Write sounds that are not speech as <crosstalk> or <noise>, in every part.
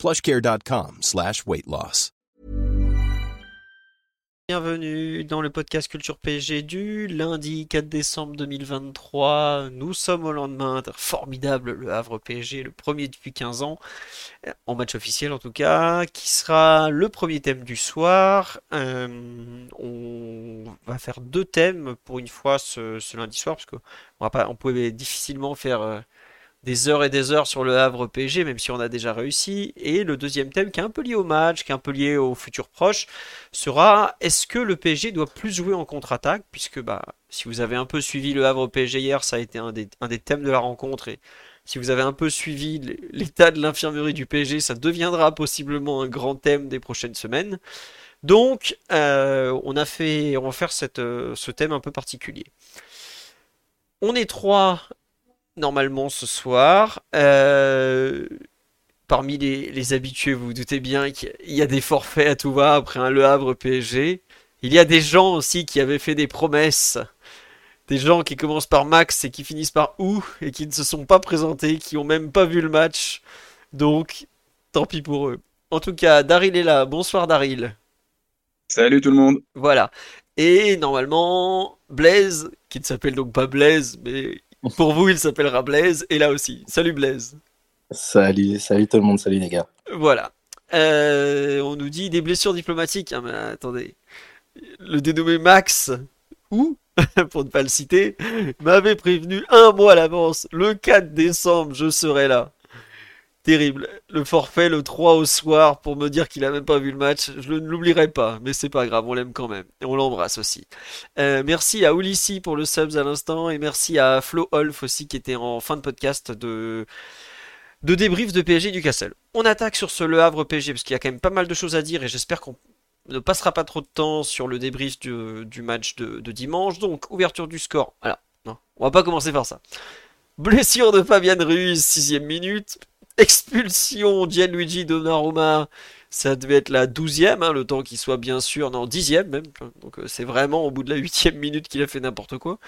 plushcare.com slash. Bienvenue dans le podcast Culture PSG du lundi 4 décembre 2023. Nous sommes au lendemain formidable Le Havre PSG, le premier depuis 15 ans, en match officiel en tout cas, qui sera le premier thème du soir. Euh, on va faire deux thèmes pour une fois ce, lundi soir, parce qu'on on pouvait difficilement faire... Des heures et des heures sur le Havre PSG, même si on a déjà réussi. Et le deuxième thème, qui est un peu lié au match, qui est un peu lié au futur proche, sera est-ce que le PSG doit plus jouer en contre-attaque? Puisque bah, si vous avez un peu suivi le Havre PSG hier, ça a été un des, un des thèmes de la rencontre. Et si vous avez un peu suivi l'état de l'infirmerie du PSG, ça deviendra possiblement un grand thème des prochaines semaines. Donc, euh, on a fait, on va faire cette, euh, ce thème un peu particulier. On est trois normalement ce soir. Euh, parmi les, habitués, vous vous doutez bien qu'il y a des forfaits à tout va après un Le Havre PSG. Il y a des gens aussi qui avaient fait des promesses. Des gens qui commencent par Max et qui finissent par OU et qui ne se sont pas présentés, qui ont même pas vu le match. Donc, tant pis pour eux. En tout cas, Daryl est là. Bonsoir Daryl. Salut tout le monde. Voilà. Et normalement, Blaise, qui ne s'appelle donc pas Blaise, mais <laughs> pour vous, il s'appellera Blaise, et là aussi. Salut Blaise. Salut, salut tout le monde, salut les gars. Voilà. Euh, on nous dit des blessures diplomatiques. Ah, mais attendez. Le dénommé Max, ou, <laughs> pour ne pas le citer, m'avait prévenu un mois à l'avance. Le 4 décembre, je serai là terrible. Le forfait le 3 au soir pour me dire qu'il a même pas vu le match, je ne l'oublierai pas, mais c'est pas grave, on l'aime quand même. Et on l'embrasse aussi. Euh, merci à Ulissi pour le subs à l'instant et merci à Flo Holf aussi qui était en fin de podcast de de débrief de PSG du. On attaque sur ce Le Havre PSG parce qu'il y a quand même pas mal de choses à dire et j'espère qu'on ne passera pas trop de temps sur le débrief du, match de, dimanche. Donc, ouverture du score. Alors, non, on va pas commencer par ça. Blessure de Fabian Ruiz, sixième minute. Expulsion Gianluigi Donnarumma, ça devait être la douzième, hein, le temps qu'il soit bien sûr, non, dixième même. Donc euh, c'est vraiment au bout de la huitième minute qu'il a fait n'importe quoi.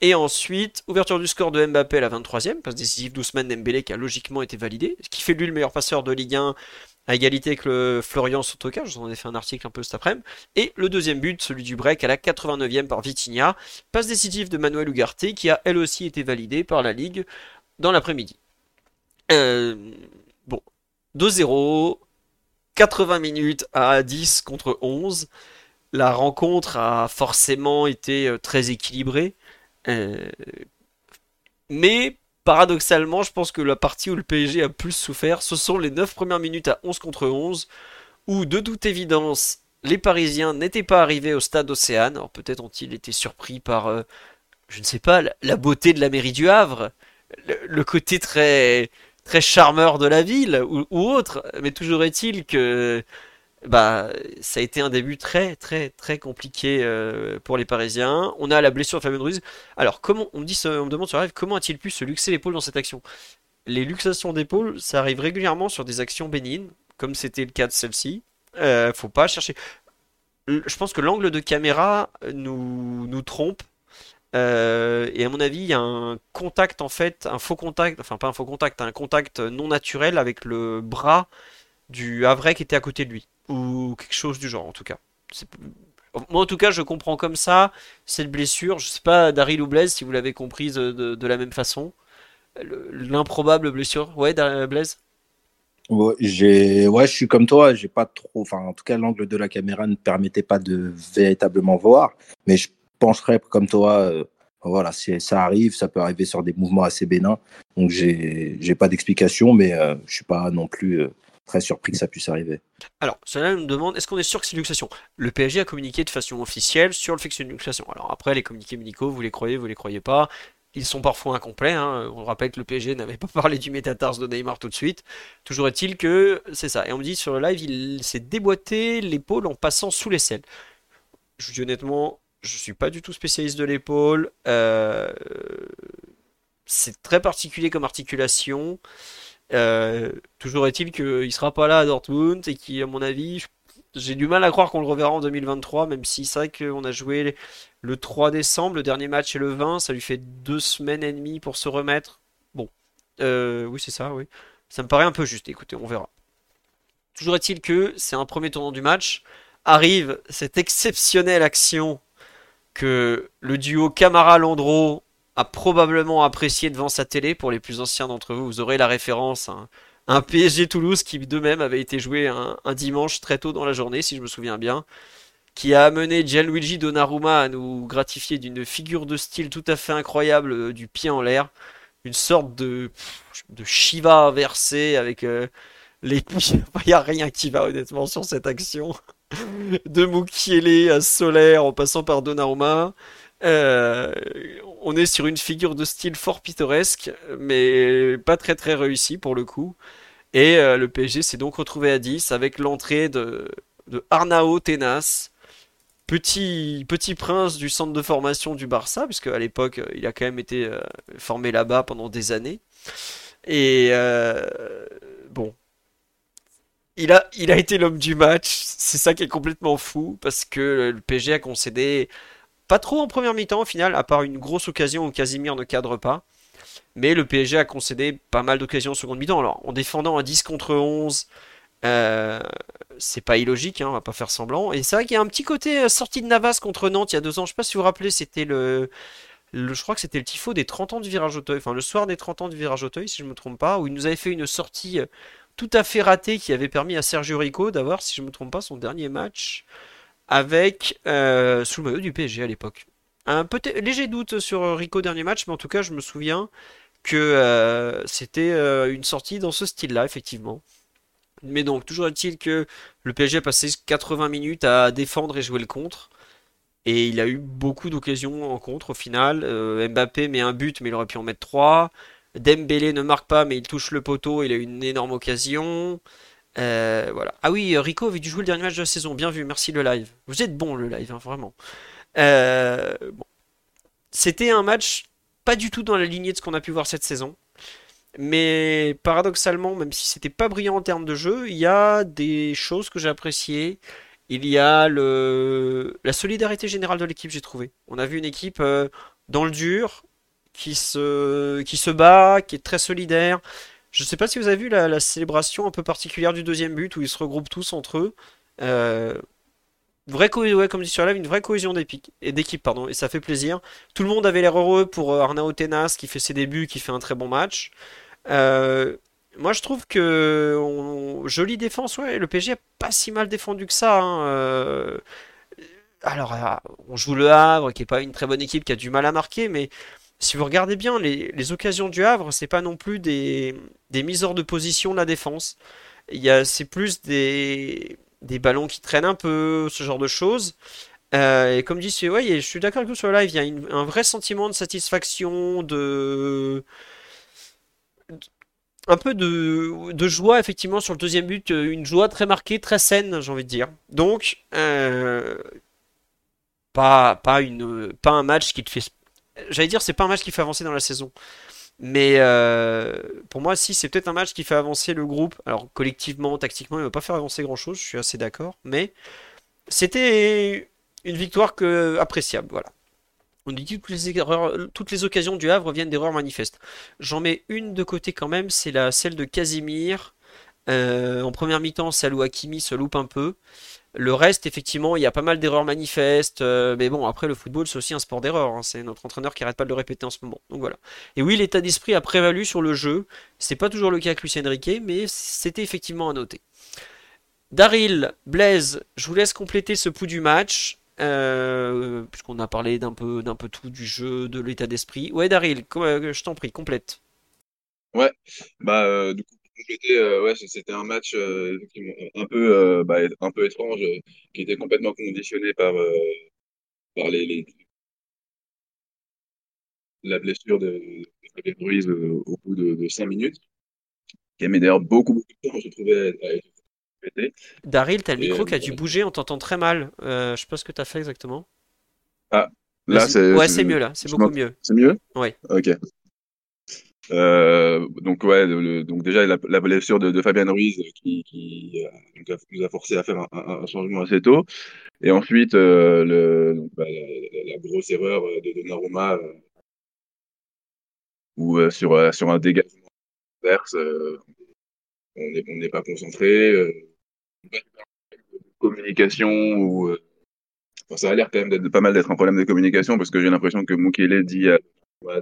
Et ensuite, ouverture du score de Mbappé à la 23e, passe décisive d'Ousmane Dembélé qui a logiquement été validé, ce qui fait lui le meilleur passeur de Ligue 1 à égalité avec le Florian Sotoka, je vous en ai fait un article un peu cet après-midi. Et le deuxième but, celui du break à la 89e par Vitinha, passe décisive de Manuel Ugarte qui a elle aussi été validée par la Ligue dans l'après-midi. Euh, bon, 2-0, 80 minutes à 10 contre 11. La rencontre a forcément été euh, très équilibrée. Euh, mais paradoxalement, je pense que la partie où le PSG a plus souffert, ce sont les 9 premières minutes à 11 contre 11, où de toute évidence, les Parisiens n'étaient pas arrivés au stade Océane. Alors peut-être ont-ils été surpris par, je ne sais pas, la, beauté de la mairie du Havre, le côté très très charmeur de la ville ou, autre, mais toujours est-il que bah ça a été un début très très très compliqué euh, pour les Parisiens. On a la blessure de Fabien Ruiz. Alors comment on me demande sur rêve comment a-t-il pu se luxer l'épaule dans cette action? Les luxations d'épaule, ça arrive régulièrement sur des actions bénignes, comme c'était le cas de celle-ci. Euh, faut pas chercher. Je pense que l'angle de caméra nous nous trompe euh, et à mon avis, il y a un contact en fait, un faux contact, enfin pas un faux contact, un contact non naturel avec le bras du Havre qui était à côté de lui. Ou quelque chose du genre en tout cas. Moi en tout cas, je comprends comme ça cette blessure. Je sais pas, Daryl ou Blaise, si vous l'avez comprise de, la même façon. L'improbable blessure. Ouais, Blaise? Ouais, j'ai, ouais, je suis comme toi. J'ai pas trop, enfin, en tout cas, l'angle de la caméra ne permettait pas de véritablement voir. Mais je pencherais comme toi. Euh, voilà, ça arrive, ça peut arriver sur des mouvements assez bénins. Donc, j'ai, pas d'explication, mais euh, je suis pas non plus euh, très surpris que ça puisse arriver. Alors, cela me demande, est-ce qu'on est sûr que c'est une luxation? Le PSG a communiqué de façon officielle sur le fait que c'est une luxation. Alors après, les communiqués médicaux, vous les croyez, vous les croyez pas. ils sont parfois incomplets. Hein. On rappelle que le PSG n'avait pas parlé du métatarse de Neymar tout de suite. Toujours est-il que c'est ça. Et on me dit sur le live, il s'est déboîté l'épaule en passant sous les selles. Je vous dis honnêtement, je suis pas du tout spécialiste de l'épaule. Euh, c'est très particulier comme articulation. Euh, toujours est-il qu'il sera pas là à Dortmund et qui, à mon avis, j'ai du mal à croire qu'on le reverra en 2023, même si c'est vrai qu'on a joué le 3 décembre, le dernier match est le 20, ça lui fait deux semaines et demie pour se remettre. Bon, euh, oui c'est ça, oui. Ça me paraît un peu juste, écoutez, on verra. Toujours est-il que c'est un premier tournant du match. Arrive cette exceptionnelle action que le duo Camara-Landreau a probablement apprécié devant sa télé. Pour les plus anciens d'entre vous, vous aurez la référence. Hein un PSG Toulouse qui de même avait été joué un, dimanche très tôt dans la journée, si je me souviens bien, qui a amené Gianluigi Donnarumma à nous gratifier d'une figure de style tout à fait incroyable euh, du pied en l'air, une sorte de, de Shiva inversé avec euh, les <laughs> Il n'y a rien qui va honnêtement sur cette action. De Mukiele à Solaire en passant par Donnarumma. Euh, on est sur une figure de style fort pittoresque, mais pas très très réussi pour le coup. Et euh, le PSG s'est donc retrouvé à 10 avec l'entrée de, Arnao Tenas, petit, petit prince du centre de formation du Barça, puisque à l'époque il a quand même été euh, formé là-bas pendant des années. Et bon, il a, été l'homme du match. C'est ça qui est complètement fou parce que le PSG a concédé pas trop en première mi-temps au final, à part une grosse occasion où Casimir ne cadre pas. Mais le PSG a concédé pas mal d'occasions en seconde mi-temps. Alors, en défendant à 10 contre 11, euh, c'est pas illogique, hein, on va pas faire semblant. Et c'est vrai qu'il y a un petit côté euh, sortie de Navas contre Nantes il y a deux ans. Je sais pas si vous vous rappelez, c'était le, je crois que c'était le tifo des 30 ans du virage Auteuil, enfin le soir des 30 ans du virage Auteuil, si je me trompe pas, où il nous avait fait une sortie euh, tout à fait ratée qui avait permis à Sergio Rico d'avoir, si je me trompe pas, son dernier match avec euh, sous le maillot du PSG à l'époque. Un léger doute sur Rico dernier match, mais en tout cas, je me souviens que euh, c'était euh, une sortie dans ce style-là, effectivement. Mais donc, toujours est-il que le PSG a passé 80 minutes à défendre et jouer le contre. Et il a eu beaucoup d'occasions en contre au final. Mbappé met un but, mais il aurait pu en mettre 3. Dembélé ne marque pas, mais il touche le poteau, il a une énorme occasion. Euh. Ah oui, Rico avait dû jouer le dernier match de la saison. Bien vu, merci le live. Vous êtes bon le live, hein, vraiment. Euh, C'était un match pas du tout dans la lignée de ce qu'on a pu voir cette saison. Mais paradoxalement, même si c'était pas brillant en termes de jeu, il y a des choses que j'ai appréciées. Il y a la solidarité générale de l'équipe, j'ai trouvé. On a vu une équipe euh, dans le dur, qui se, qui se bat, qui est très solidaire. Je ne sais pas si vous avez vu la, célébration un peu particulière du deuxième but où ils se regroupent tous entre eux. Euh, vraie ouais, comme dit sur live, une vraie cohésion d'équipe, pardon, et ça fait plaisir. Tout le monde avait l'air heureux pour euh, Arnao Tenas qui fait ses débuts, qui fait un très bon match. Euh, moi, je trouve que jolie défense, ouais. Le PSG a pas si mal défendu que ça. Hein, euh. Alors, on joue le Havre, qui est pas une très bonne équipe, qui a du mal à marquer, mais si vous regardez bien, les, occasions du Havre, c'est pas non plus des, mises hors de position de la défense. C'est plus des, ballons qui traînent un peu, ce genre de choses. Euh, et comme dit, ouais, je suis d'accord avec vous sur le live, il y a un vrai sentiment de satisfaction, de. Un peu de, joie, effectivement, sur le deuxième but. Une joie très marquée, très saine, j'ai envie de dire. Donc, euh, pas, pas, une, pas un match qui te fait j'allais dire, c'est pas un match qui fait avancer dans la saison. Mais euh, pour moi, si, c'est peut-être un match qui fait avancer le groupe. Alors, collectivement, tactiquement, il ne va pas faire avancer grand-chose, je suis assez d'accord. Mais c'était une victoire que, appréciable, voilà. On dit que toutes les, occasions du Havre viennent d'erreurs manifestes. J'en mets une de côté quand même, c'est celle de Casimir. Euh, en première mi-temps, Salou Hakimi se loupe un peu. Le reste, effectivement, il y a pas mal d'erreurs manifestes. Euh, mais bon, après, le football, c'est aussi un sport d'erreur. Hein. c'est notre entraîneur qui arrête pas de le répéter en ce moment. Donc voilà. Et oui, l'état d'esprit a prévalu sur le jeu. C'est pas toujours le cas avec Lucien Riquet, mais c'était effectivement à noter. Daryl, Blaise, je vous laisse compléter ce pouls du match. Euh, puisqu'on a parlé d'un peu, d'un peu tout du jeu, de l'état d'esprit. Ouais, Daryl, je t'en prie, complète. Ouais, bah, du coup, euh, ouais, c'était un match euh, un peu, euh, bah, un peu étrange, qui était complètement conditionné par, par les, la blessure de, de Fabien Ruiz euh, au bout de, de 5 minutes, qui a mis d'ailleurs beaucoup, beaucoup de temps, je trouvais, à être pété. Daryl, t'as le micro qui a dû bouger, on t'entend très mal. Euh, je sais pas ce que t'as fait exactement. Là, Vas-y. c'est Ouais, c'est mieux là, c'est beaucoup mieux. C'est mieux? Ouais. Ok. Euh, donc ouais, le- donc déjà la, la blessure de, de Fabien Ruiz qui, qui euh, nous a forcé à faire un, un- un changement assez tôt. Et ensuite, euh, le, bah, la, la- grosse erreur euh, de Donnarumma euh, où euh, sur, euh, sur un dégagement inverse, euh, on n'est on n'est pas concentré. Euh, communication ou euh, enfin, ça a l'air quand même d'être pas mal d'être un problème de communication parce que j'ai l'impression que Mukele dit à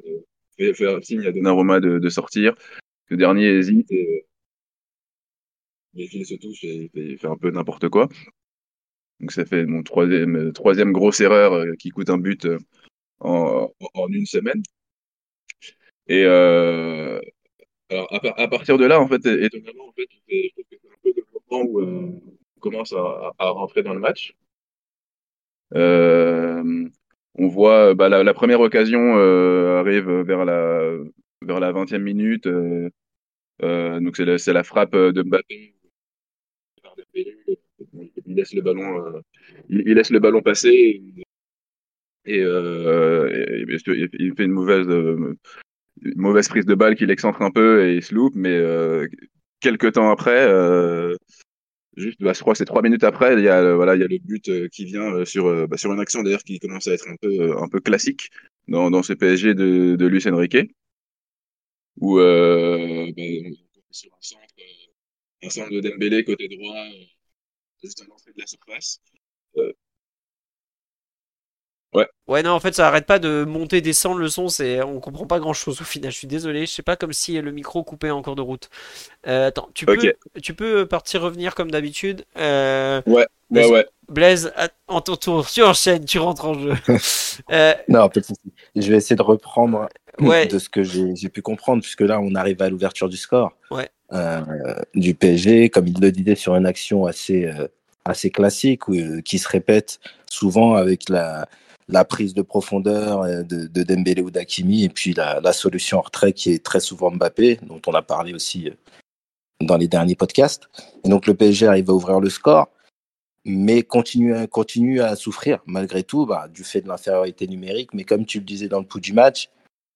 de fait faire signe à Donnarumma de, sortir. Le dernier hésite et euh, les fils se touchent et fait un peu n'importe quoi. Donc ça fait mon troisième, euh, troisième grosse erreur euh, qui coûte un but en, une semaine. Et alors à, par- à partir de là, en fait, étonnamment, en fait, je trouve que c'est un peu le moment où on commence à, rentrer dans le match. On voit bah, la, première occasion euh, arrive vers la vers la 20e minute. euh, euh, donc c'est la, la frappe de Mbappé. Il laisse le ballon, euh, il, laisse le ballon passer et, euh, il fait une mauvaise euh, une mauvaise prise de balle qu'il excentre un peu et il se loupe. Mais euh, quelques temps après, euh, juste, bah, je crois que c'est trois minutes après, il y a, euh, voilà, il y a le but euh, qui vient euh, sur, bah, sur une action d'ailleurs qui commence à être un peu, un peu classique dans, dans ce PSG de, de Luis Enrique, où euh, bah, sur un centre, un centre de Dembélé côté droit, juste à l'entrée de la surface. Euh, Ouais, non, en fait, ça arrête pas de monter, descendre le son, c'est, on comprend pas grand chose au final. Je suis désolé, je sais pas comme si le micro coupait en cours de route. Euh, attends, tu peux, tu peux partir revenir comme d'habitude. Euh, ouais, Vas-y. ouais. Blaise, à- en ton tour, tu enchaînes, tu rentres en jeu. <laughs> Euh, Non, souci. Je vais essayer de reprendre Ouais. de ce que j'ai pu comprendre, puisque là, on arrive à l'ouverture du score Ouais. euh, du PSG, comme il le disait, sur une action assez, euh, assez classique, euh, qui se répète souvent avec la, la prise de profondeur euh, de, de Dembélé ou d'Akimi, et puis la, solution en retrait qui est très souvent Mbappé, dont on a parlé aussi euh, dans les derniers podcasts. Et donc le PSG arrive à ouvrir le score, mais continue, continue à souffrir malgré tout bah, du fait de l'infériorité numérique. Mais comme tu le disais dans le pouls du match,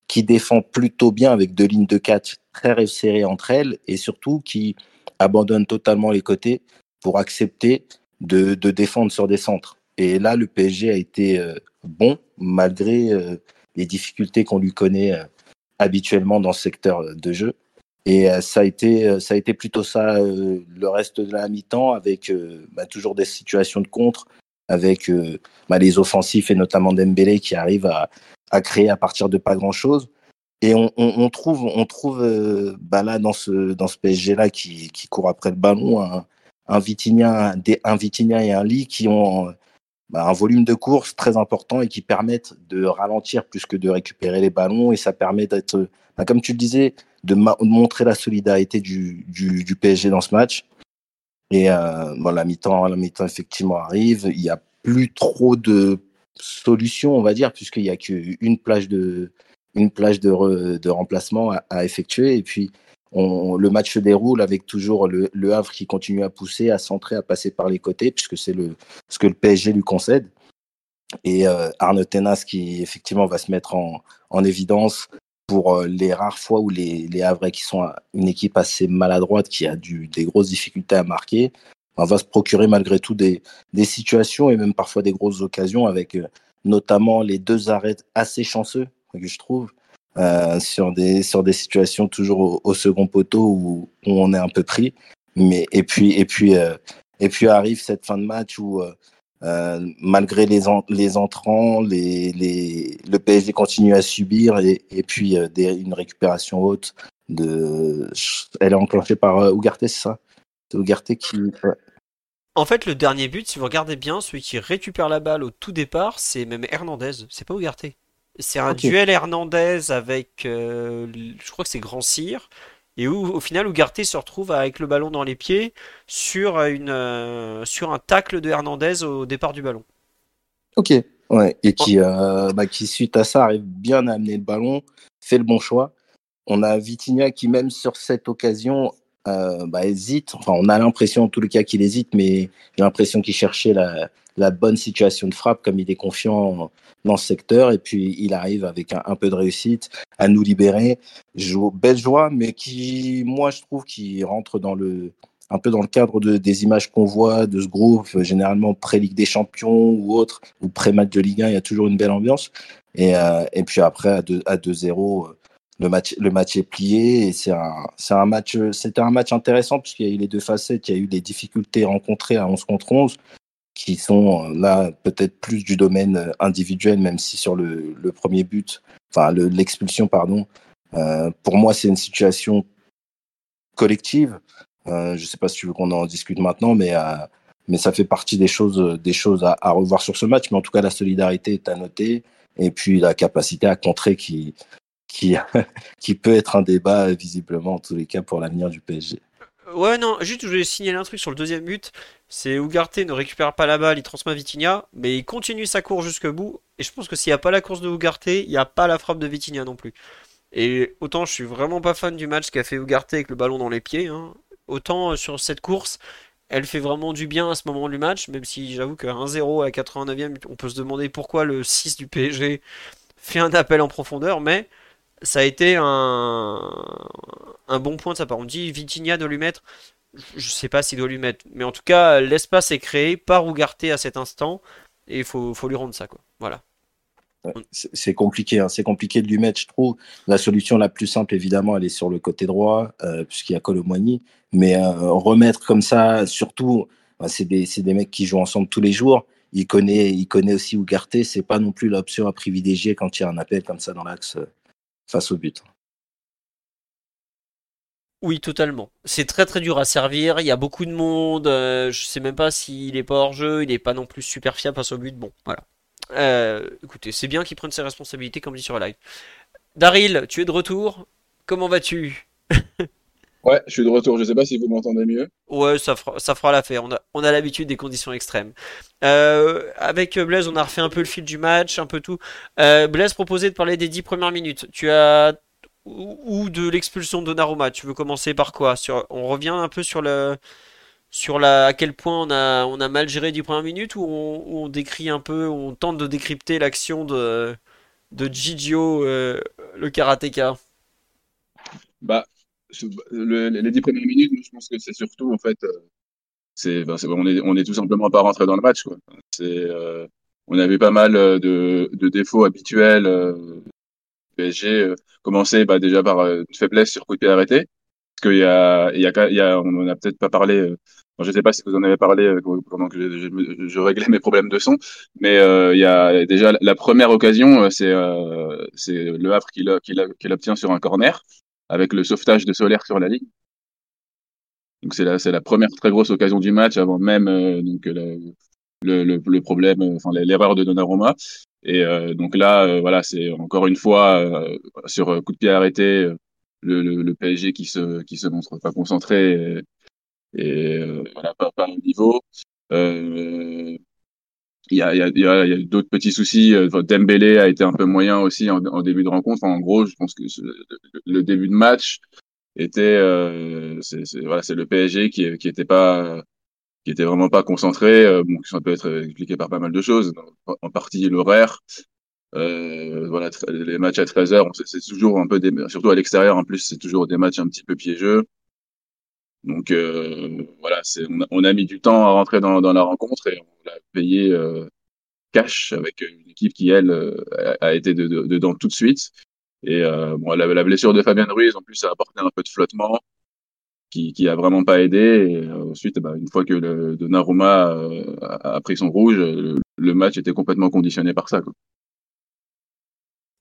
qui défend plutôt bien avec deux lignes de catch très resserrées entre elles et surtout qui abandonne totalement les côtés pour accepter de défendre sur des centres. Et là, le PSG a été euh, bon malgré euh, les difficultés qu'on lui connaît euh, habituellement dans ce secteur de jeu. Et ça a été, ça a été plutôt ça le reste de la mi-temps avec bah, toujours des situations de contre, avec bah, les offensifs et notamment Dembélé qui arrive à, créer à partir de pas grand-chose. Et on, trouve, on trouve bah, là dans ce, dans ce PSG là qui, qui court après le ballon un, un Vitinha, un Vitinha et un Lee qui ont bah, un volume de course très important et qui permettent de ralentir plus que de récupérer les ballons et ça permet d'être, bah, comme tu le disais, de, montrer la solidarité du, PSG dans ce match. Et euh, la mi-temps, la mi-temps effectivement arrive. Il n'y a plus trop de solutions, on va dire, puisqu'il n'y a qu'une plage de une plage de remplacement à, à effectuer. Et puis on, le match se déroule avec toujours le, Havre qui continue à pousser, à centrer, à passer par les côtés, puisque c'est ce que le PSG lui concède. Et euh, Arne Tenas qui effectivement va se mettre en, en évidence pour euh, les rares fois où les, les Havrais, qui sont une équipe assez maladroite, qui a des grosses difficultés à marquer, on va se procurer malgré tout des, des situations et même parfois des grosses occasions avec euh, notamment les deux arrêts assez chanceux que je trouve euh, sur, des, sur des situations toujours au, second poteau où, on est un peu pris. Mais, et, puis, et, puis, euh, et puis arrive cette fin de match où euh, malgré les, les entrants, les, les, le PSG continue à subir et, et puis une récupération haute. De, elle est enclenchée par Ugarte, c'est ça? C'est Ugarte qui. En fait, le dernier but, si vous regardez bien, celui qui récupère la balle au tout départ, c'est même Hernandez. C'est pas Ugarte. C'est un duel Hernandez avec, euh, je crois que c'est Grand Cyr, et où au final Ugarte se retrouve avec le ballon dans les pieds sur une, euh, sur un tacle de Hernandez au départ du ballon. Ok, Ouais, et qui, euh, bah, qui, suite à ça, arrive bien à amener le ballon, fait le bon choix. On a Vitinha qui, même sur cette occasion, euh, bah, hésite. Enfin, on a l'impression, en tous les cas, qu'il hésite, mais j'ai l'impression qu'il cherchait la, la, bonne situation de frappe, comme il est confiant dans ce secteur. Et puis, il arrive avec un, peu de réussite à nous libérer. Joue, belle joie, mais qui, moi, je trouve, qui rentre dans le, un peu dans le cadre de, des images qu'on voit de ce groupe, généralement pré-Ligue des Champions ou autre, ou pré-match de Ligue 1, il y a toujours une belle ambiance. Et, euh, et puis après, à 2-0, à 2 le match, le match est plié et c'est un, c'est un match, c'était un match intéressant puisqu'il y a eu les deux facettes, il y a eu des difficultés rencontrées à 11 contre 11 qui sont là peut-être plus du domaine individuel, même si sur le, le premier but, enfin l'expulsion, pardon, euh, pour moi c'est une situation collective. Euh, je ne sais pas si tu veux qu'on en discute maintenant, mais, euh, mais ça fait partie des choses, des choses à, revoir sur ce match. Mais en tout cas, la solidarité est à noter et puis la capacité à contrer qui, <laughs> qui, peut être un débat visiblement en tous les cas pour l'avenir du PSG. Ouais, non, juste je voulais signaler un truc sur le deuxième but. C'est Ugarte ne récupère pas la balle, il transmet Vitinha, mais il continue sa course jusqu'au bout. Et je pense que s'il n'y a pas la course de Ugarte, il n'y a pas la frappe de Vitinha non plus. Et autant je suis vraiment pas fan du match qu'a fait Ugarte avec le ballon dans les pieds, hein. autant euh, sur cette course, elle fait vraiment du bien à ce moment du match, même si j'avoue qu'à 1-0 à 89e, on peut se demander pourquoi le 6 du PSG fait un appel en profondeur, mais ça a été un, bon point de sa part. On dit Vitinha doit lui mettre, je sais pas s'il doit lui mettre, mais en tout cas, l'espace est créé par Ugarte à cet instant, et il faut, lui rendre ça. Voilà. C'est compliqué, hein. c'est compliqué de lui mettre, je trouve. La solution la plus simple, évidemment, elle est sur le côté droit, euh, puisqu'il y a Colomboigny. Mais euh, remettre comme ça, surtout, bah, c'est des, mecs qui jouent ensemble tous les jours. Il connaît, aussi Ugarte. C'est pas non plus l'option à privilégier quand il y a un appel comme ça dans l'axe euh, face au but. Oui, totalement. C'est très très dur à servir. Il y a beaucoup de monde. Euh, je sais même pas s'il est pas hors jeu. Il est pas non plus super fiable face au but. Bon, voilà. Euh, écoutez, c'est bien qu'il prenne ses responsabilités comme dit sur la live. Daryl, tu es de retour. Comment vas-tu? <laughs> Ouais, je suis de retour. Je sais pas si vous m'entendez mieux. Ouais, ça fera, ça fera l'affaire. On a, on a l'habitude des conditions extrêmes. Euh, avec Blaise, on a refait un peu le fil du match, un peu tout. Euh, Blaise proposait de parler des dix premières minutes. Tu as ou de l'expulsion de Donnarumma. Tu veux commencer par quoi? Sur, On revient un peu sur le sur la, à quel point on a, on a mal géré dix premières minutes ou on, on décrit un peu, on tente de décrypter l'action de, de Gigio, euh, le karatéka? Bah, le, les dix premières minutes, je pense que c'est surtout en fait, euh, c'est, ben, on est, on est tout simplement pas rentré dans le match. Quoi. C'est, euh, on avait pas mal euh, de, de défauts habituels. PSG commençait bah, déjà par une faiblesse sur coup de pied arrêté, qu'il y a, il y a, y a, on en a peut-être pas parlé. Je sais pas si vous en avez parlé pendant que je, réglais mes problèmes de son, mais il y a déjà la première occasion, c'est c'est le Havre qui l'obtient sur un corner avec le sauvetage de Solaire sur la ligne. Donc c'est la, première très grosse occasion du match avant même euh, donc le, le, problème, enfin l'erreur de Donnarumma. Et euh, donc là, euh, voilà, c'est encore une fois euh, sur coup de pied arrêté, le, PSG qui se qui se montre pas concentré et, et voilà pas, pas au niveau. Il y a, il a, a d'autres petits soucis. Euh, Dembélé a été un peu moyen aussi en, début de rencontre. en gros, je pense que le, début de match était, euh, c'est voilà, le PSG qui qui était pas qui était vraiment pas concentré. Euh, bon, ça peut être expliqué par pas mal de choses, en partie l'horaire. Euh, voilà, les matchs à 13 heures, c'est toujours un peu des, surtout à l'extérieur en plus, c'est toujours des matchs un petit peu piégeux. Donc euh, voilà, on, a mis du temps à rentrer dans, la rencontre et on l'a payé euh, cash avec une équipe qui elle euh, a été dedans de, de, tout de suite. Et bon, la, blessure de Fabien Ruiz en plus a apporté un peu de flottement qui, qui a vraiment pas aidé. Et ensuite, bah, une fois que le Donnarumma a, a, pris son rouge, le, match était complètement conditionné par ça. Quoi.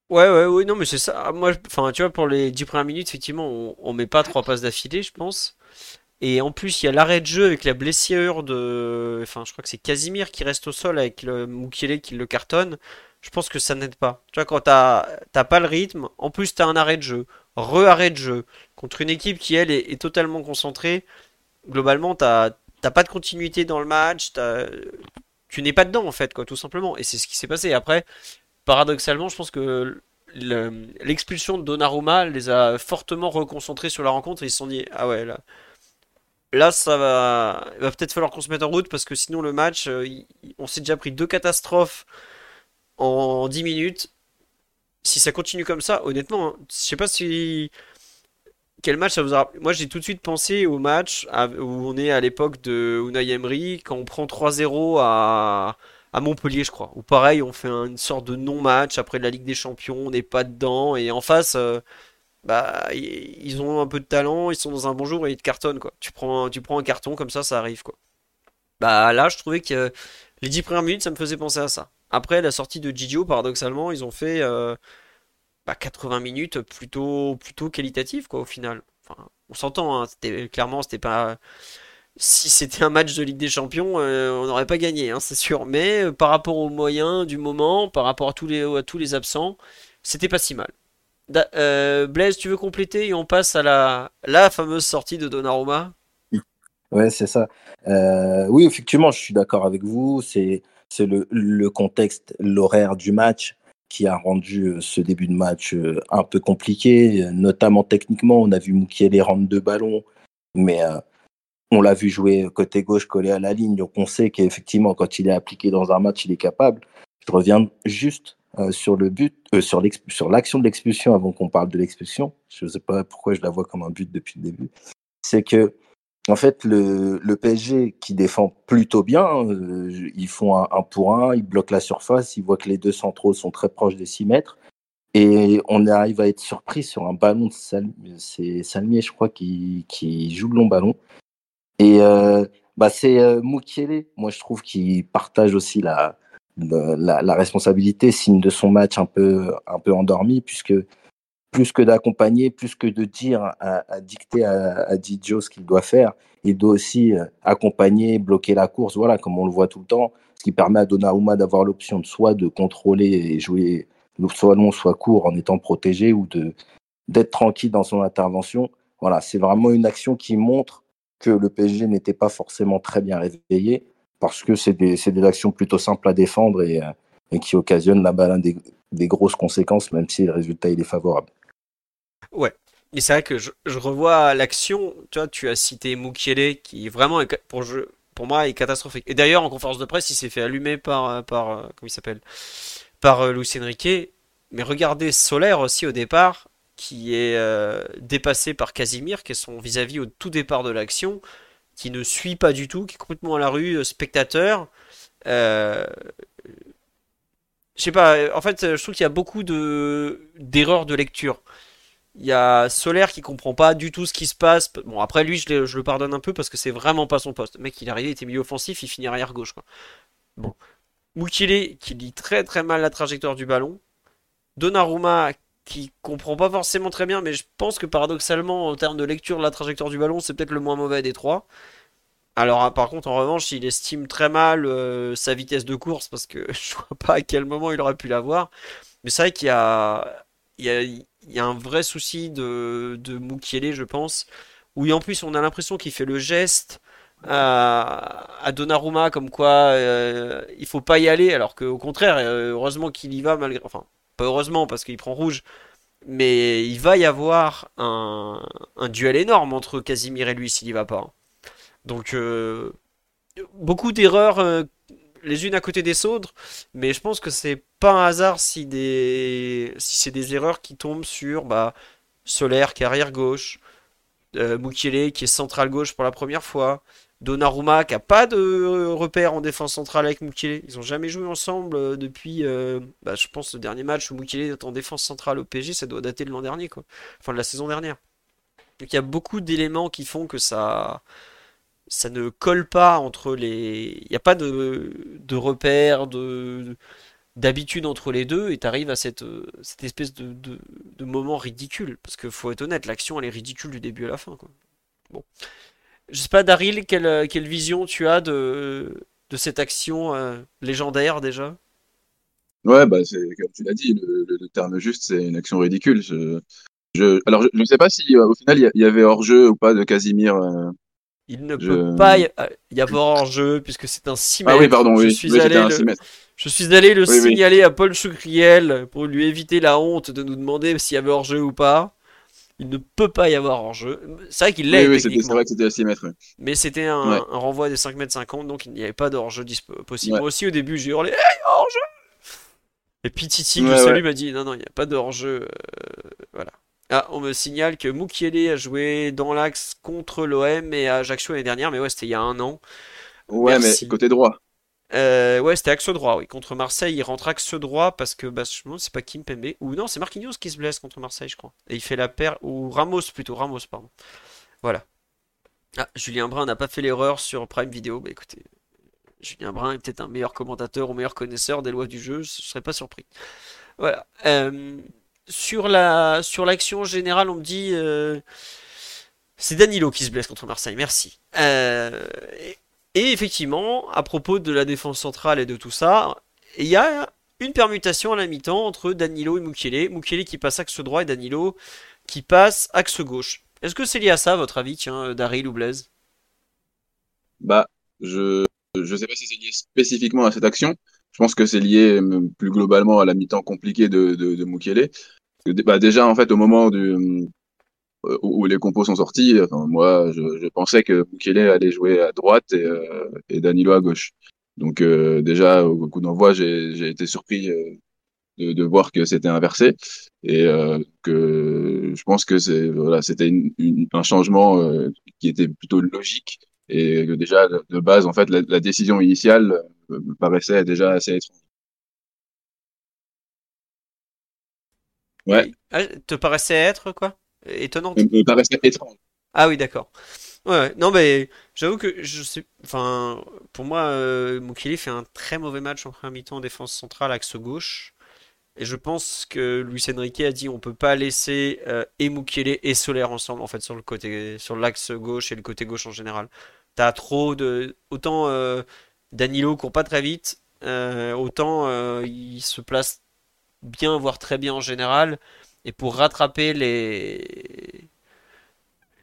Ouais, ouais, oui, non, mais c'est ça. Moi, enfin, tu vois, pour les 10 premières minutes, effectivement, on, on met pas trois passes d'affilée, je pense. Et en plus, il y a l'arrêt de jeu avec la blessure de. Enfin, je crois que c'est Casimir qui reste au sol avec le Mukele qui le cartonne. Je pense que ça n'aide pas. Tu vois, quand t'as pas le rythme, en plus t'as un arrêt de jeu, re-arrêt de jeu, contre une équipe qui, elle, est, totalement concentrée, globalement, t'as pas de continuité dans le match, tu n'es pas dedans en fait, quoi, tout simplement. Et c'est ce qui s'est passé. Après, paradoxalement, je pense que l'expulsion de Donnarumma les a fortement reconcentrés sur la rencontre et ils se sont dit ah ouais là là ça va va peut-être falloir qu'on se mette en route parce que sinon le match euh, on s'est déjà pris deux catastrophes en 10 minutes. Si ça continue comme ça honnêtement hein, je sais pas si quel match ça vous a moi j'ai tout de suite pensé au match où on est à l'époque de Unai Emery quand on prend 3-0 à à Montpellier, je crois. Ou pareil, on fait une sorte de non-match après la Ligue des Champions, on n'est pas dedans, et en face, euh, bah, ils ont un peu de talent, ils sont dans un bon jour et ils te cartonnent, quoi. Tu prends, tu prends un carton comme ça, ça arrive, quoi. Bah là, je trouvais que les 10 premières minutes, ça me faisait penser à ça. Après, la sortie de Gigio, paradoxalement, ils ont fait 80 euh, bah, minutes plutôt, plutôt qualitatives, quoi, au final. On s'entend, hein, clairement, c'était pas si c'était un match de Ligue des Champions, euh, on n'aurait pas gagné, hein, c'est sûr. Mais euh, par rapport aux moyens du moment, par rapport à tous les, à tous les absents, c'était pas si mal. Euh, Blaise, tu veux compléter et on passe à la, fameuse sortie de Donnarumma? Ouais, c'est ça. oui, effectivement, je suis d'accord avec vous. C'est le, le contexte, l'horaire du match qui a rendu ce début de match un peu compliqué, notamment techniquement. On a vu Moukielé rendre deux ballons, mais on l'a vu jouer côté gauche collé à la ligne, donc on sait qu'effectivement, quand il est appliqué dans un match, il est capable. Je reviens juste euh, sur le but, euh, sur l'action de l'expulsion avant qu'on parle de l'expulsion. Je ne sais pas pourquoi je la vois comme un but depuis le début. C'est que, en fait, le, PSG qui défend plutôt bien, euh, ils font un, pour un, ils bloquent la surface, ils voient que les deux centraux sont très proches des 6 mètres. Et on arrive à être surpris sur un ballon de Salmier, c'est Salmier, je crois, qui, qui joue le long ballon. Et euh, bah, c'est euh, Mukiele, moi je trouve qu'il partage aussi la, la, la, responsabilité, signe de son match un peu, un peu endormi, puisque plus que d'accompagner, plus que de dire, à, dicter à, à Didio ce qu'il doit faire, il doit aussi euh, accompagner, bloquer la course, voilà, comme on le voit tout le temps, ce qui permet à Donnarumma d'avoir l'option de soit de contrôler et jouer soit long, soit court en étant protégé ou de d'être tranquille dans son intervention. Voilà, c'est vraiment une action qui montre que le PSG n'était pas forcément très bien réveillé parce que c'est des, des, actions plutôt simples à défendre et, euh, qui occasionnent là-bas des, des, grosses conséquences, même si le résultat est favorable. Ouais, mais c'est vrai que je, je revois l'action. Tu tu as cité Mukiele qui vraiment pour, pour moi est catastrophique. Et d'ailleurs en conférence de presse, il s'est fait allumer par euh, par euh, comment il s'appelle? Par Luis Enrique. Mais regardez Solaire aussi au départ qui est euh, dépassé par Casimir, qui est son vis-à-vis au tout départ de l'action, qui ne suit pas du tout, qui est complètement à la rue, euh, spectateur. Euh, je sais pas, en fait, je trouve qu'il y a beaucoup de d'erreurs de lecture. Il y a Solaire qui comprend pas du tout ce qui se passe. Bon, après lui, je, le pardonne un peu parce que c'est vraiment pas son poste. Le mec, il est arrivé, il était milieu offensif, il finit arrière gauche. Bon. Mukile qui lit très très mal la trajectoire du ballon. Donnarumma qui comprend pas forcément très bien, mais je pense que paradoxalement, en termes de lecture de la trajectoire du ballon, c'est peut-être le moins mauvais des trois. Alors, hein, par contre, en revanche, il estime très mal euh, sa vitesse de course parce que <laughs> je vois pas à quel moment il aurait pu l'avoir. Mais c'est vrai qu'il y a, il y a, un vrai souci de, de je pense. Où en plus, on a l'impression qu'il fait le geste à, à Donnarumma comme quoi euh, il faut pas y aller, alors qu'au contraire, euh, heureusement qu'il y va malgré. Enfin, pas heureusement parce qu'il prend rouge, mais il va y avoir un, duel énorme entre Casimir et lui s'il y va pas. Donc euh, beaucoup d'erreurs euh, les unes à côté des autres, mais je pense que c'est pas un hasard si si c'est des erreurs qui tombent sur bah Solaire qui est arrière gauche, euh, qui est central gauche pour la première fois, Donnarumma qui a pas de euh, repère en défense centrale avec Mukele. Ils ont jamais joué ensemble euh, depuis, euh, bah, je pense, le dernier match où Mukele est en défense centrale au PSG, ça doit dater de l'an dernier, quoi. Enfin, de la saison dernière. Donc il y a beaucoup d'éléments qui font que ça, ne colle pas entre les. Il n'y a pas de, de repère, de d'habitude entre les deux et t'arrives à cette, cette espèce de, de, moment ridicule parce que faut être honnête l'action elle est ridicule du début à la fin quoi. Bon je sais pas, Daryl, quelle, euh, quelle vision tu as de, de cette action euh, légendaire déjà? Ouais, bah c'est comme tu l'as dit, le, terme juste, c'est une action ridicule. Je, je, alors, je ne sais pas si euh, au final il y, avait hors-jeu ou pas de Casimir Il ne Je- peut pas y y avoir hors-jeu puisque c'est un 6 Ah oui, pardon, je oui. suis oui, allé c'était un le- 6 mètres. Je suis allé le signaler à Paul Choucriel pour lui éviter la honte de nous demander s'il y avait hors-jeu ou pas. Il ne peut pas y avoir hors-jeu. C'est vrai qu'il l'est Oui, oui, c'était- c'est techniquement, vrai que c'était à 6 mètres. mais c'était un, Ouais. un renvoi des 5 mètres 50, donc il n'y avait pas de hors-jeu possible. Ouais. Moi aussi, au début, j'ai hurlé Hey, hors-jeu Et puis Titi, Ouais, ouais. m'a dit Non, non, il n'y a pas de hors-jeu. euh, voilà. Ah, on me signale que Mukiele a joué dans l'axe contre l'OM et à Ajaccio l'année dernière, mais ouais, c'était il y a un an. Ouais, Merci. mais côté droit. Euh, ouais, c'était axe droit, oui. Contre Marseille, il rentre axe droit parce que bah, je c'est pas Kim Pembe. Ou non, c'est Marquinhos qui se blesse contre Marseille, je crois. Et il fait la paire. Ou Ramos plutôt, Ramos, pardon. Voilà. Ah, Julien Brun n'a pas fait l'erreur sur Prime Video. Bah écoutez, Julien Brun est peut-être un meilleur commentateur ou meilleur connaisseur des lois du jeu, je serais pas surpris. Voilà. Euh, sur la sur l'action générale, on me dit euh, c'est Danilo qui se blesse contre Marseille. Merci. Et effectivement, à propos de la défense centrale et de tout ça, il y a une permutation à la mi-temps entre Danilo et Mukiele. Mukiele qui passe axe droit et Danilo qui passe axe gauche. Est-ce que c'est lié à ça, votre avis, tiens, Daryl ou Blaise? Bah, je je sais pas si c'est lié spécifiquement à cette action. Je pense que c'est lié euh, plus globalement à la mi-temps compliquée de, de, bah, déjà, en fait, au moment du, euh, où où les compos sont sortis, enfin, moi, je, je pensais que Mukiele allait jouer à droite et, euh, et Danilo à gauche. Donc, euh, déjà, au coup d'envoi, j'ai été surpris euh, de, de voir que c'était inversé et euh, que je pense que c'est voilà, c'était un changement euh, qui était plutôt logique et que déjà de base, en fait, la, la décision initiale euh, me paraissait déjà assez étrange. Ouais. Ah, te paraissait être quoi? Étonnante. Me me paraissait étrange. Ah oui, d'accord. Ouais, ouais. non mais j'avoue que je sais, enfin, pour moi, euh, fait un très mauvais match en première mi-temps en défense centrale axe gauche. Et je pense que Luis Enrique a dit on peut pas laisser euh, et Mukiele et Soler ensemble en fait sur le côté, sur l'axe gauche et le côté gauche en général. T'as trop de, autant euh, Danilo court pas très vite, euh, autant euh, il se place bien voire très bien en général. Et pour rattraper les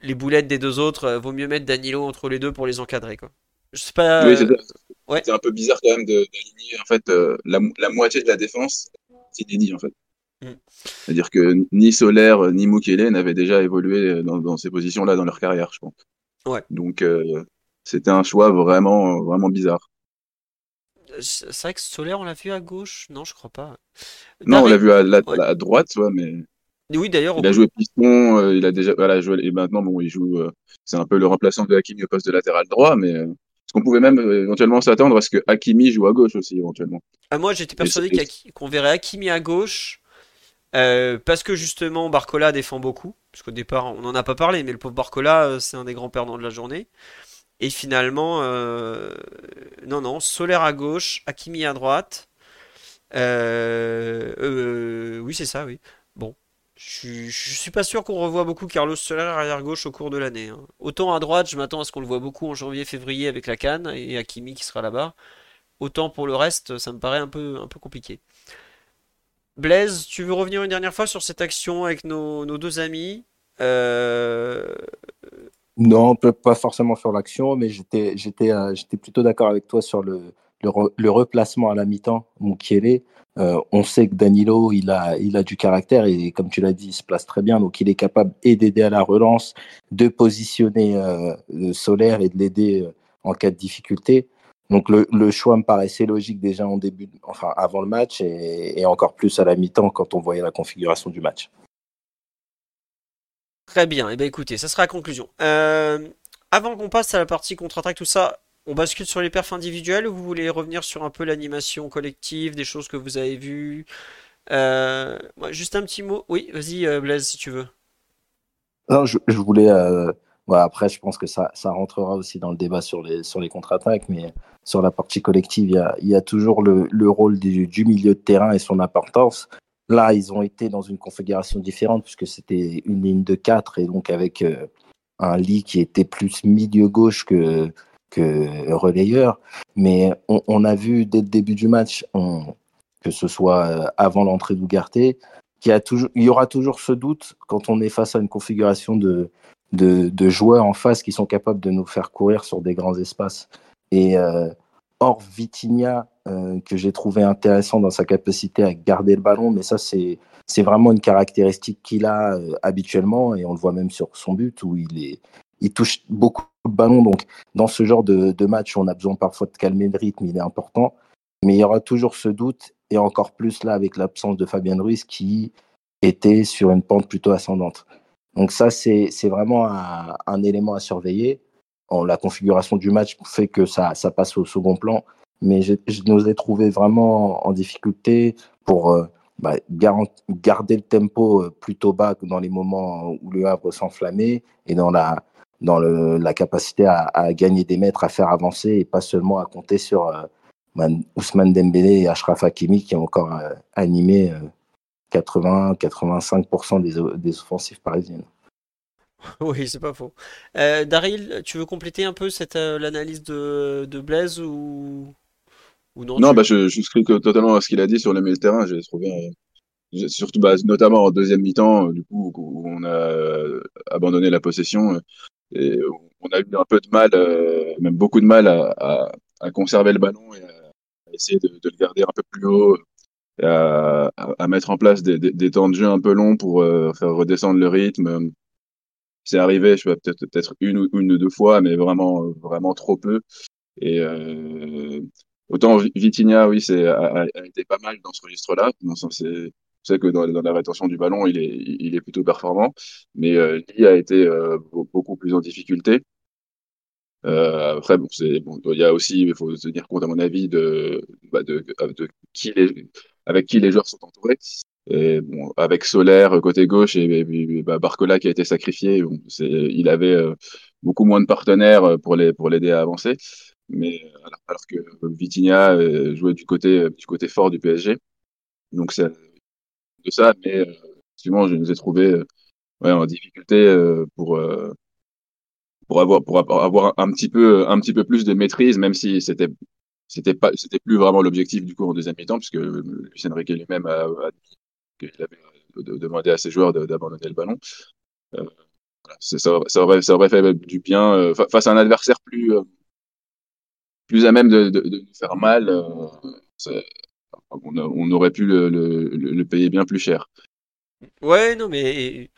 les boulettes des deux autres, euh, vaut mieux mettre Danilo entre les deux pour les encadrer, quoi. Je sais pas. Oui, c'est euh, ouais. c'est un peu bizarre quand même de- d'aligner en fait euh, la, la moitié de la défense. C'est inédit en fait. Mm. C'est-à-dire que ni Solaire ni Mukiele n'avaient déjà évolué dans, dans ces positions-là dans leur carrière, je pense. Ouais. Donc euh, c'était un choix vraiment vraiment bizarre. C'est vrai que Soler, on l'a vu à gauche? Non, je crois pas. Non, on l'a vu à, la- Ouais. à droite, ouais, mais Oui, d'ailleurs, il a joué piston, euh, il a déjà voilà joué et maintenant bon il joue, euh, c'est un peu le remplaçant de Hakimi au poste de latéral droit, mais euh, est-ce qu'on pouvait même euh, éventuellement s'attendre à ce que Hakimi joue à gauche aussi éventuellement? Ah, moi, j'étais persuadé qu'on verrait Hakimi à gauche, parce que justement, Barcola défend beaucoup. Parce qu'au départ, on n'en a pas parlé, mais le pauvre Barcola, c'est un des grands perdants de la journée. Et finalement, euh, non, non, Soler à gauche, Hakimi à droite. Euh, euh, oui, c'est ça, oui. Bon, je, suis- pas sûr qu'on revoit beaucoup Carlos Soler arrière gauche au cours de l'année. hein. Autant à droite, je m'attends à ce qu'on le voit beaucoup en janvier-février avec la CAN et Hakimi qui sera là-bas. Autant pour le reste, ça me paraît un peu, un peu compliqué. Blaise, tu veux revenir une dernière fois sur cette action avec nos, nos deux amis? Non, pas forcément sur l'action, mais j'étais j'étais euh, j'étais plutôt d'accord avec toi sur le, re- replacement à la mi-temps, Mukiele. Euh, on sait que Danilo, il a, il a du caractère et comme tu l'as dit, il se place très bien. Donc, il est capable et d'aider à la relance, de positionner euh, Solaire et de l'aider en cas de difficulté. Donc, le, choix me paraissait logique déjà en début, enfin avant le match et encore plus à la mi-temps quand on voyait la configuration du match. Très bien. Eh bien, écoutez, ça sera la conclusion. Euh, avant qu'on passe à la partie contre-attaque, tout ça, on bascule sur les perfs individuels ou vous voulez revenir sur un peu l'animation collective, des choses que vous avez vues? Euh, juste un petit mot. Oui, vas-y, euh, Blaise, si tu veux. Non, je, voulais. euh, après, je pense que ça, ça rentrera aussi dans le débat sur les, sur les contre-attaques, mais sur la partie collective, il y a, il y a toujours le, le rôle du milieu de terrain et son importance. Là, ils ont été dans une configuration différente puisque c'était une ligne de 4 et donc avec euh, un lit qui était plus milieu gauche que, relayeur. Mais on, a vu dès le début du match, que ce soit euh, avant l'entrée d'Ougarté, qu'il y, y aura toujours ce doute quand on est face à une configuration de, joueurs en face qui sont capables de nous faire courir sur des grands espaces. Et hors Vitinha, que j'ai trouvé intéressant dans sa capacité à garder le ballon, mais ça, c'est c'est vraiment une caractéristique qu'il a habituellement, et on le voit même sur son but, où il, est, il touche beaucoup de ballons. Donc, dans ce genre de, de match, on a besoin parfois de calmer le rythme, il est important. Mais il y aura toujours ce doute, et encore plus là avec l'absence de Fabien Ruiz qui était sur une pente plutôt ascendante. Donc ça, c'est vraiment un, élément à surveiller. La configuration du match fait que ça, ça passe au second plan, mais je, nous ai trouvé vraiment en difficulté pour euh, bah, garder le tempo euh, plutôt bas dans les moments où le Havre s'enflammait et dans la, dans la capacité à, gagner des mètres, à faire avancer et pas seulement à compter sur euh, Ousmane Dembélé et Ashraf Hakimi qui ont encore animé 80-85% euh, des, des offensives parisiennes. <laughs> Oui, c'est pas faux. Euh, Daryl, tu veux compléter un peu cette l'analyse de, de Blaise ou, ou non Non, bah, je, je souscris totalement à ce qu'il a dit sur le milieu de terrain. J'ai trouvé, surtout bah, notamment en deuxième mi-temps, du coup, où on a abandonné la possession et on a eu un peu de mal, même beaucoup de mal à, à, à conserver le ballon et à essayer de, de, le garder un peu plus haut, à, à mettre en place des, des, des, temps de jeu un peu longs pour euh, faire redescendre le rythme. C'est arrivé, je sais peut-être peut-être une ou une deux fois, mais vraiment vraiment trop peu. Et euh, autant Vitinha, oui, c'est a, a, été pas mal dans ce registre-là. C'est sais que dans, la rétention du ballon, il est, il est plutôt performant, mais euh, Lee a été euh, beaucoup plus en difficulté. Euh, après, bon, c'est bon, il y a aussi, il faut tenir compte à mon avis de, bah, de, de, qui les, avec qui les joueurs sont entourés. Et bon, avec Solaire côté gauche et, bah, Barcola qui a été sacrifié, il avait euh, beaucoup moins de partenaires euh, pour l'aider à avancer. Mais alors, que Vitinha euh, jouait du côté du côté fort du PSG, donc c'est de ça. Mais effectivement, je nous ai trouvé en difficulté pour avoir un petit peu plus de maîtrise, même si c'était c'était plus vraiment l'objectif du coup en deuxième mi-temps, puisque Lucien Riquet lui-même a, a qu'il avait demandé à ses joueurs d'abandonner le ballon. Euh, ça, aurait, fait du bien euh, face à un adversaire plus euh, plus à même de, nous faire mal. Euh, on, aurait pu le, payer bien plus cher. Ouais, non, mais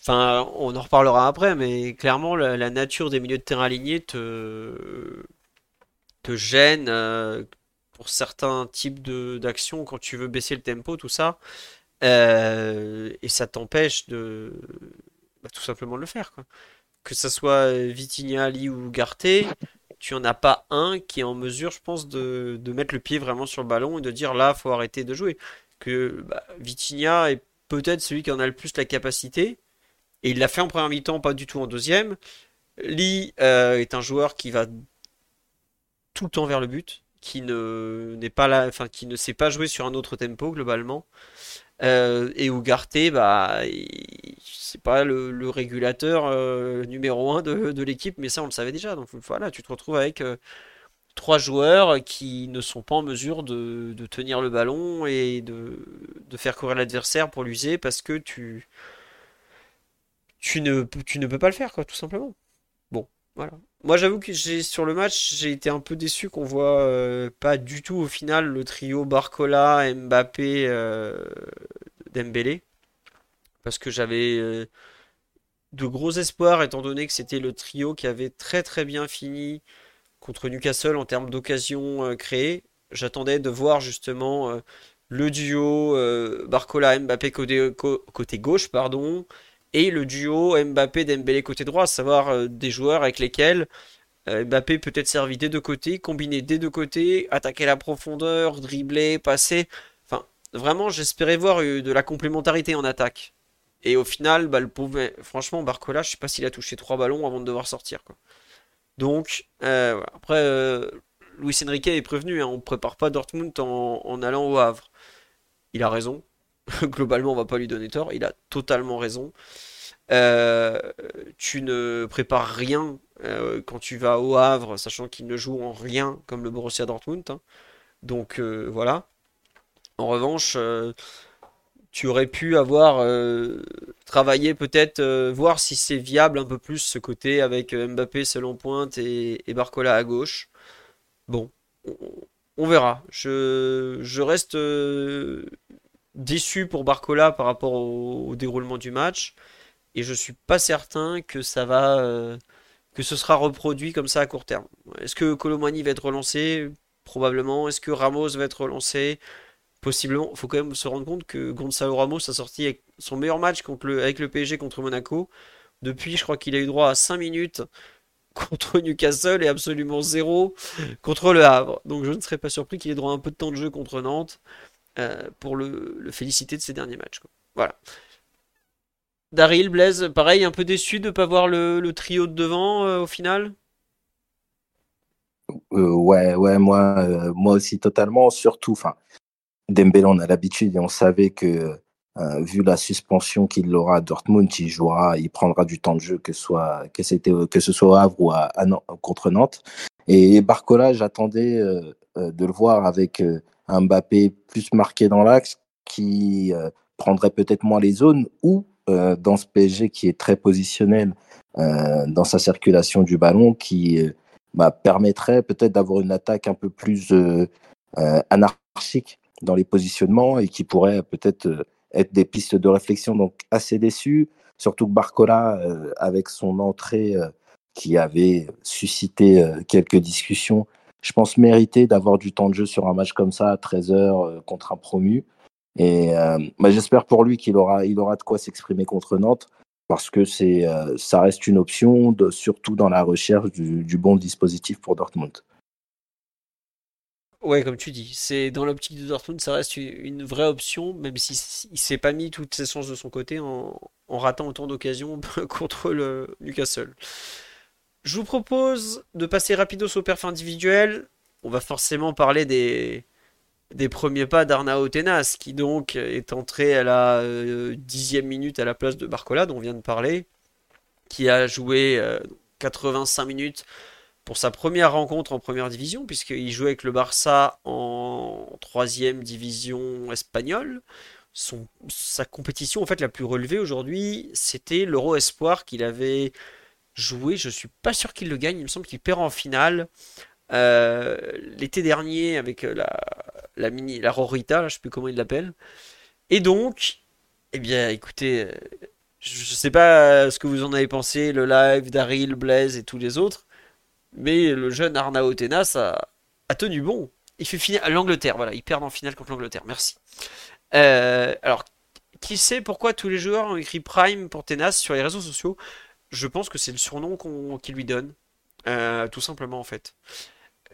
Enfin, on en reparlera après, mais clairement, la, nature des milieux de terrain alignés te, te gêne euh, pour certains types d'actions quand tu veux baisser le tempo, tout ça. Euh, et ça t'empêche de bah, tout simplement le faire. Que ça soit Vitignali ou Garté, tu en as pas un qui est en mesure, je pense, de, mettre le pied vraiment sur le ballon et de dire là, faut arrêter de jouer. Que bah, Vitinha est peut-être celui qui en a le plus la capacité, et il l'a fait en première mi-temps, pas du tout en deuxième. Lee euh, est un joueur qui va tout le temps vers le but, qui ne sait pas jouer sur un autre tempo globalement. Euh, et Ugarte, bah, c'est pas le, régulateur euh, numéro un de, l'équipe, mais ça on le savait déjà. Donc voilà, tu te retrouves avec trois joueurs qui ne sont pas en mesure de, de tenir le ballon et de, de faire courir l'adversaire pour l'user parce que tu tu ne, tu ne peux pas le faire, quoi, tout simplement. Bon, voilà. Moi, j'avoue que j'ai sur le match, j'ai été un peu déçu qu'on voit euh, pas du tout au final le trio Barcola, Mbappé, euh, Dembélé, parce que j'avais euh, de gros espoirs étant donné que c'était le trio qui avait très très bien fini contre Newcastle en termes d'occasions créées. J'attendais de voir justement le duo Barcola Mbappé côté, côté gauche pardon et le duo Mbappé-Dembélé côté droit, à savoir euh, des joueurs avec lesquels euh, Mbappé peut être servi des deux côtés, combiner des deux côtés, attaquer la profondeur, dribbler, passer. Enfin, vraiment, j'espérais voir euh, de la complémentarité en attaque. Et au final, bah, le franchement, Barcola, je sais pas s'il a touché trois ballons avant de devoir sortir. Donc, après, Luis Enrique est prévenu, hein, on ne prépare pas Dortmund en allant au Havre. Il a raison, <laughs> globalement, on va pas lui donner tort. Il a totalement raison. Euh, tu ne prépares rien euh, quand tu vas au Havre, sachant qu'il ne joue en rien comme le Borussia Dortmund. Hein. Donc euh, voilà. En revanche, tu aurais pu avoir travaillé peut-être, voir si c'est viable un peu plus ce côté avec Mbappé seul en pointe et, Barcola à gauche. Bon, on, on verra. Je, je reste déçu pour Barcola par rapport au, déroulement du match et je suis pas certain que ça va, euh, que ce sera reproduit comme ça à court terme. Est-ce que Colomani va être relancé? Probablement. Est-ce que Ramos va être relancé? Possiblement, il faut quand même se rendre compte que Gonzalo Ramos a sorti son meilleur match avec le PSG contre Monaco. Depuis, je crois qu'il a eu droit à 5 minutes <laughs> contre Newcastle et absolument zéro contre le Havre. Donc je ne serais pas surpris qu'il ait droit à un peu de temps de jeu contre Nantes euh, pour le, féliciter de ses derniers matchs. Voilà. Daryl, Blaise, pareil, un peu déçu de ne pas voir le, trio de devant euh, au final? Euh, ouais, ouais, moi, euh, moi aussi totalement. Surtout, enfin, Dembélé, on a l'habitude et on savait que, vu la suspension qu'il aura à Dortmund, il jouera, il prendra du temps de jeu, que, soit, que, ce soit au Havre ou à, à Nan- contre Nantes. Et Barcola, j'attendais de le voir avec un Mbappé plus marqué dans l'axe, qui euh, prendrait peut-être moins les zones, ou euh, dans ce PSG qui est très positionnel euh, dans sa circulation du ballon, qui bah, permettrait peut-être d'avoir une attaque un peu plus anarchique dans les positionnements et qui pourrait peut-être être des pistes de réflexion. Donc assez déçu, surtout que Barcola, avec son entrée qui avait suscité quelques discussions, je pense mériter d'avoir du temps de jeu sur un match comme ça à 13 heures euh, contre un promu. Et euh, bah, j'espère pour lui qu'il aura, il aura de quoi s'exprimer contre Nantes parce que euh, ça reste une option, surtout dans la recherche du, bon dispositif pour Dortmund. Ouais, comme tu dis, c'est dans l'optique de Dortmund, ça reste une vraie option, même si s- il s'est pas mis toutes ses chances de son côté en, en ratant autant d'occasions <laughs> contre le Newcastle. Je vous propose de passer rapidos au perf individuel. On va forcément parler des, premiers pas d'Arnao Tenas, qui donc est entré à la euh, dixième minute à la place de Barcola, dont on vient de parler, qui a joué euh, 85 minutes pour sa première rencontre en première division, puisqu'il jouait avec le Barça en troisième division espagnole. Sa compétition en fait la plus relevée aujourd'hui, c'était l'Euro Espoir qu'il avait joué. Je suis pas sûr qu'il le gagne, il me semble qu'il perd en finale euh, l'été dernier avec la, la mini, la Rorita, là, je sais plus comment il l'appelle. Et donc, eh bien, écoutez, euh, je, je sais pas ce que vous en avez pensé, le live d'Aril, Blaise et tous les autres. Mais le jeune Arnao Tenas a, a tenu bon. Il fait finale à l'Angleterre, voilà, il perd en finale contre l'Angleterre, merci. Euh, alors, qui sait pourquoi tous les joueurs ont écrit Prime pour Tenas sur les réseaux sociaux? Je pense que c'est le surnom qu'on lui donne, Euh, tout simplement en fait.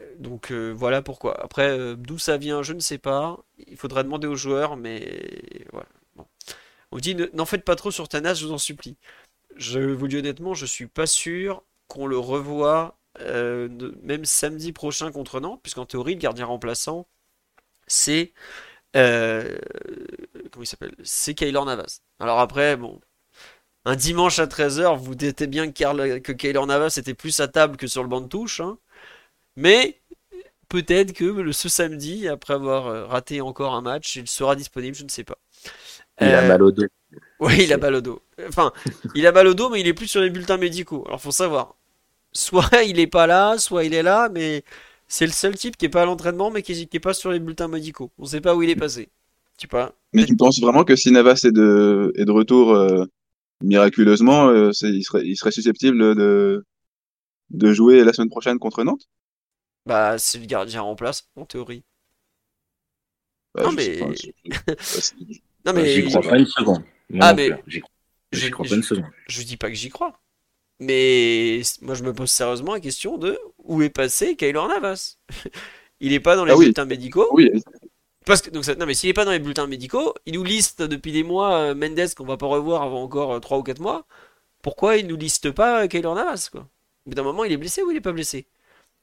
Euh, Donc euh, voilà pourquoi. Après, d'où ça vient, je ne sais pas. Il faudra demander aux joueurs, mais voilà. Bon. On dit ne- n'en faites pas trop sur Tenas, je vous en supplie. Je vous dis honnêtement, je suis pas sûr qu'on le revoie même samedi prochain contre Nantes, puisqu'en théorie, le gardien remplaçant, c'est comment il s'appelle? C'est Keylor Navas. Alors après, bon, un dimanche à 13h, vous doutez bien que, Karl- que Keylor Navas était plus à table que sur le banc de touche, hein. Mais peut-être que le, ce samedi, après avoir euh, raté encore un match, il sera disponible, je ne sais pas. Il a Euh, mal au dos. oui, il a mal au dos. Enfin, il a mal au dos, mais il est plus sur les bulletins médicaux. Alors, faut savoir. Soit <laughs> il est pas là, soit il est là, mais c'est le seul type qui est pas à l'entraînement, mais qui est, qui est pas sur les bulletins médicaux. On sait pas où il est passé. Tu sais pas. Mais tu penses vraiment que si Navas est de, est de retour euh, miraculeusement, euh, c'est- il serait, il serait susceptible de, de jouer la semaine prochaine contre Nantes? Bah, c'est le gardien en place, en théorie. Bah, Non, mais. pas, je- je- c'est- <laughs> Non, J'y crois pas une seconde. Moi Ah, mais. J'y crois, Je, crois pas je, une seconde. je dis pas que j'y crois. Mais moi, je me pose sérieusement la question de où est passé Keylor Navas? <laughs> Il est pas dans les Ah oui, médicaux? oui, Parce que, donc ça- non, mais s'il est pas dans les bulletins médicaux, il nous liste depuis des mois euh, Mendes qu'on va pas revoir avant encore euh, 3 ou 4 mois. Pourquoi il nous liste pas euh, Keylor Navas, quoi? Bout d'un moment, il est blessé ou il est pas blessé?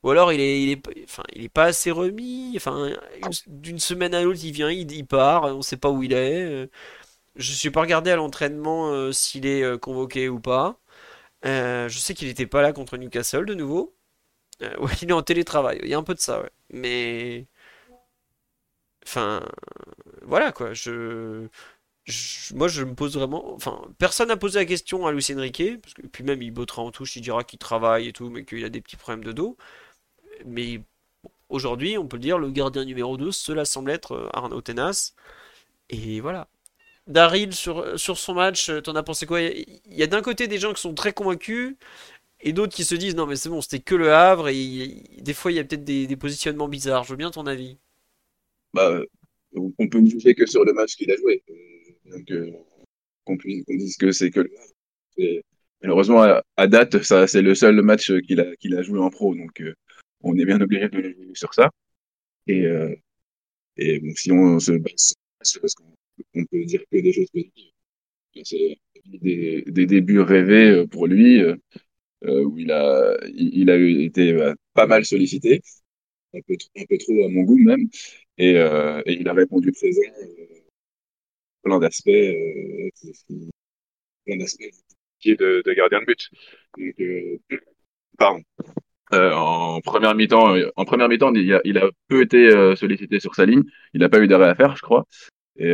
Ou alors il est, il est, enfin, il est pas assez remis. Enfin, une- d'une semaine à l'autre, il vient, il, part, on sait pas où il est. euh. Je suis pas regardé à l'entraînement euh, s'il est euh, convoqué ou pas. Euh, je sais qu'il était pas là contre Newcastle de nouveau. Euh, ouais, il est en télétravail. Il y a un peu de ça, ouais. Mais, enfin, voilà quoi. Je, moi, je me pose vraiment. Enfin, personne n'a posé la question à Luis Enrique, parce que puis même il bottera en touche, il dira qu'il travaille et tout, mais qu'il a des petits problèmes de dos. Mais aujourd'hui, on peut le dire, le gardien numéro 2, cela semble être euh, Arnaud Tenas. Et voilà. Daryl, sur, sur son match, euh, t'en as pensé quoi? Il y a, d'un côté des gens qui sont très convaincus, et d'autres qui se disent non, mais c'est bon, c'était que le Havre, et des fois, il y a peut-être des positionnements bizarres. Je veux bien ton avis. Bah, euh, on peut ne juger que sur le match qu'il a joué. Euh, Donc, euh, qu'on dise que c'est que le. Et Malheureusement, à, à date, ça, c'est le seul match qu'il a, qu'il a joué en pro. Donc, euh, on est bien obligé de le juger sur ça. Et, euh, et bon, si on se base sur match, parce qu'on on peut dire que des choses positives. C'est des, des débuts rêvés euh, pour lui, où il a, il, il a été euh, pas mal sollicité, un peu, un peu trop à mon goût même, et, euh, et il a répondu présent, euh, plein d'aspects, euh, plein d'aspects de, de gardien de but. Donc, euh, pardon. Euh, en première mi-temps, euh, en première mi-temps, il a, il a peu été euh, sollicité sur sa ligne. Il n'a pas eu d'arrêt à faire, je crois. Et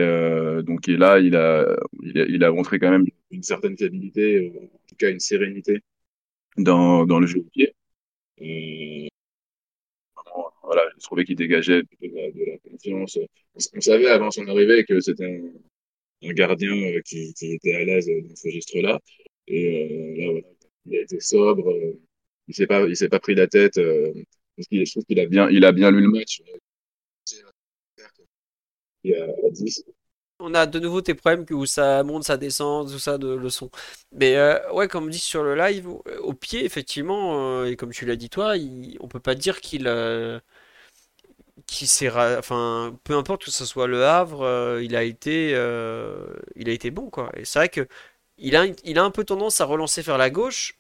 donc et là, il a, il a, il a montré quand même une certaine fiabilité, en tout cas une sérénité dans, dans le jeu au pied. Et voilà, je trouvais qu'il dégageait de la, confiance. On, savait avant son arrivée que c'était un, gardien qui, était à l'aise dans ce registre-là. Et euh, il a été sobre. euh, il s'est pas, il s'est pas pris la tête. Euh, je trouve qu'il a bien, il a bien lu le match. Il a à 10. On a de nouveau tes problèmes où ça monte, ça descend, tout ça de le son. Mais euh, ouais, comme dit sur le live, au pied, effectivement, et comme tu l'as dit toi, il- on peut pas dire qu'il qu'il s'est enfin peu importe que ce soit le Havre, euh, il a été euh, il a été bon quoi. Et c'est vrai que il a il a un peu tendance à relancer vers la gauche,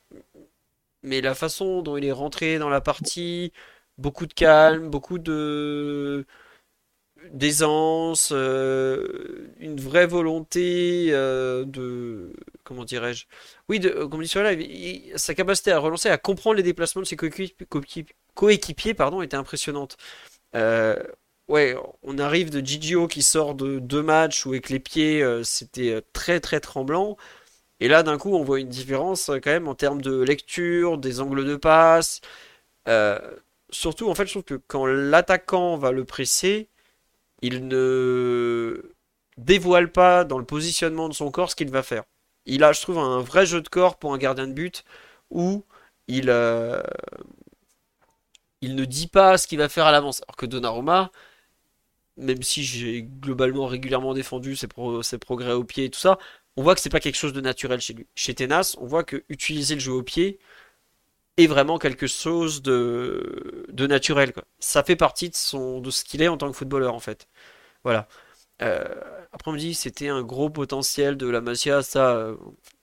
mais la façon dont il est rentré dans la partie, beaucoup de calme, beaucoup de d'aisance, euh, une vraie volonté de, comment dirais-je? Oui, de, comme dit il- sa capacité à relancer, à comprendre les déplacements de ses coéquipiers, coéquipiers, coéquipiers, pardon, était impressionnante. Euh, ouais, on arrive de Gigio qui sort de deux matchs où avec les pieds euh, c'était euh, très très tremblant, et là d'un coup on voit une différence quand même en termes de lecture, des angles de passe. Surtout en fait je trouve que quand l'attaquant va le presser il ne dévoile pas dans le positionnement de son corps ce qu'il va faire. Il a, je trouve, un vrai jeu de corps pour un gardien de but où il, il ne dit pas ce qu'il va faire à l'avance. Alors que Donnarumma, même si j'ai globalement régulièrement défendu ses, pro- ses progrès au pied et tout ça, on voit que c'est pas quelque chose de naturel chez lui. Chez Tenas, on voit que utiliser le jeu au pied est vraiment quelque chose de, naturel. Ça fait partie de ce qu'il est en tant que footballeur, en fait. Voilà. Euh, après, on me dit c'était un gros potentiel de la Masia. Ça, euh,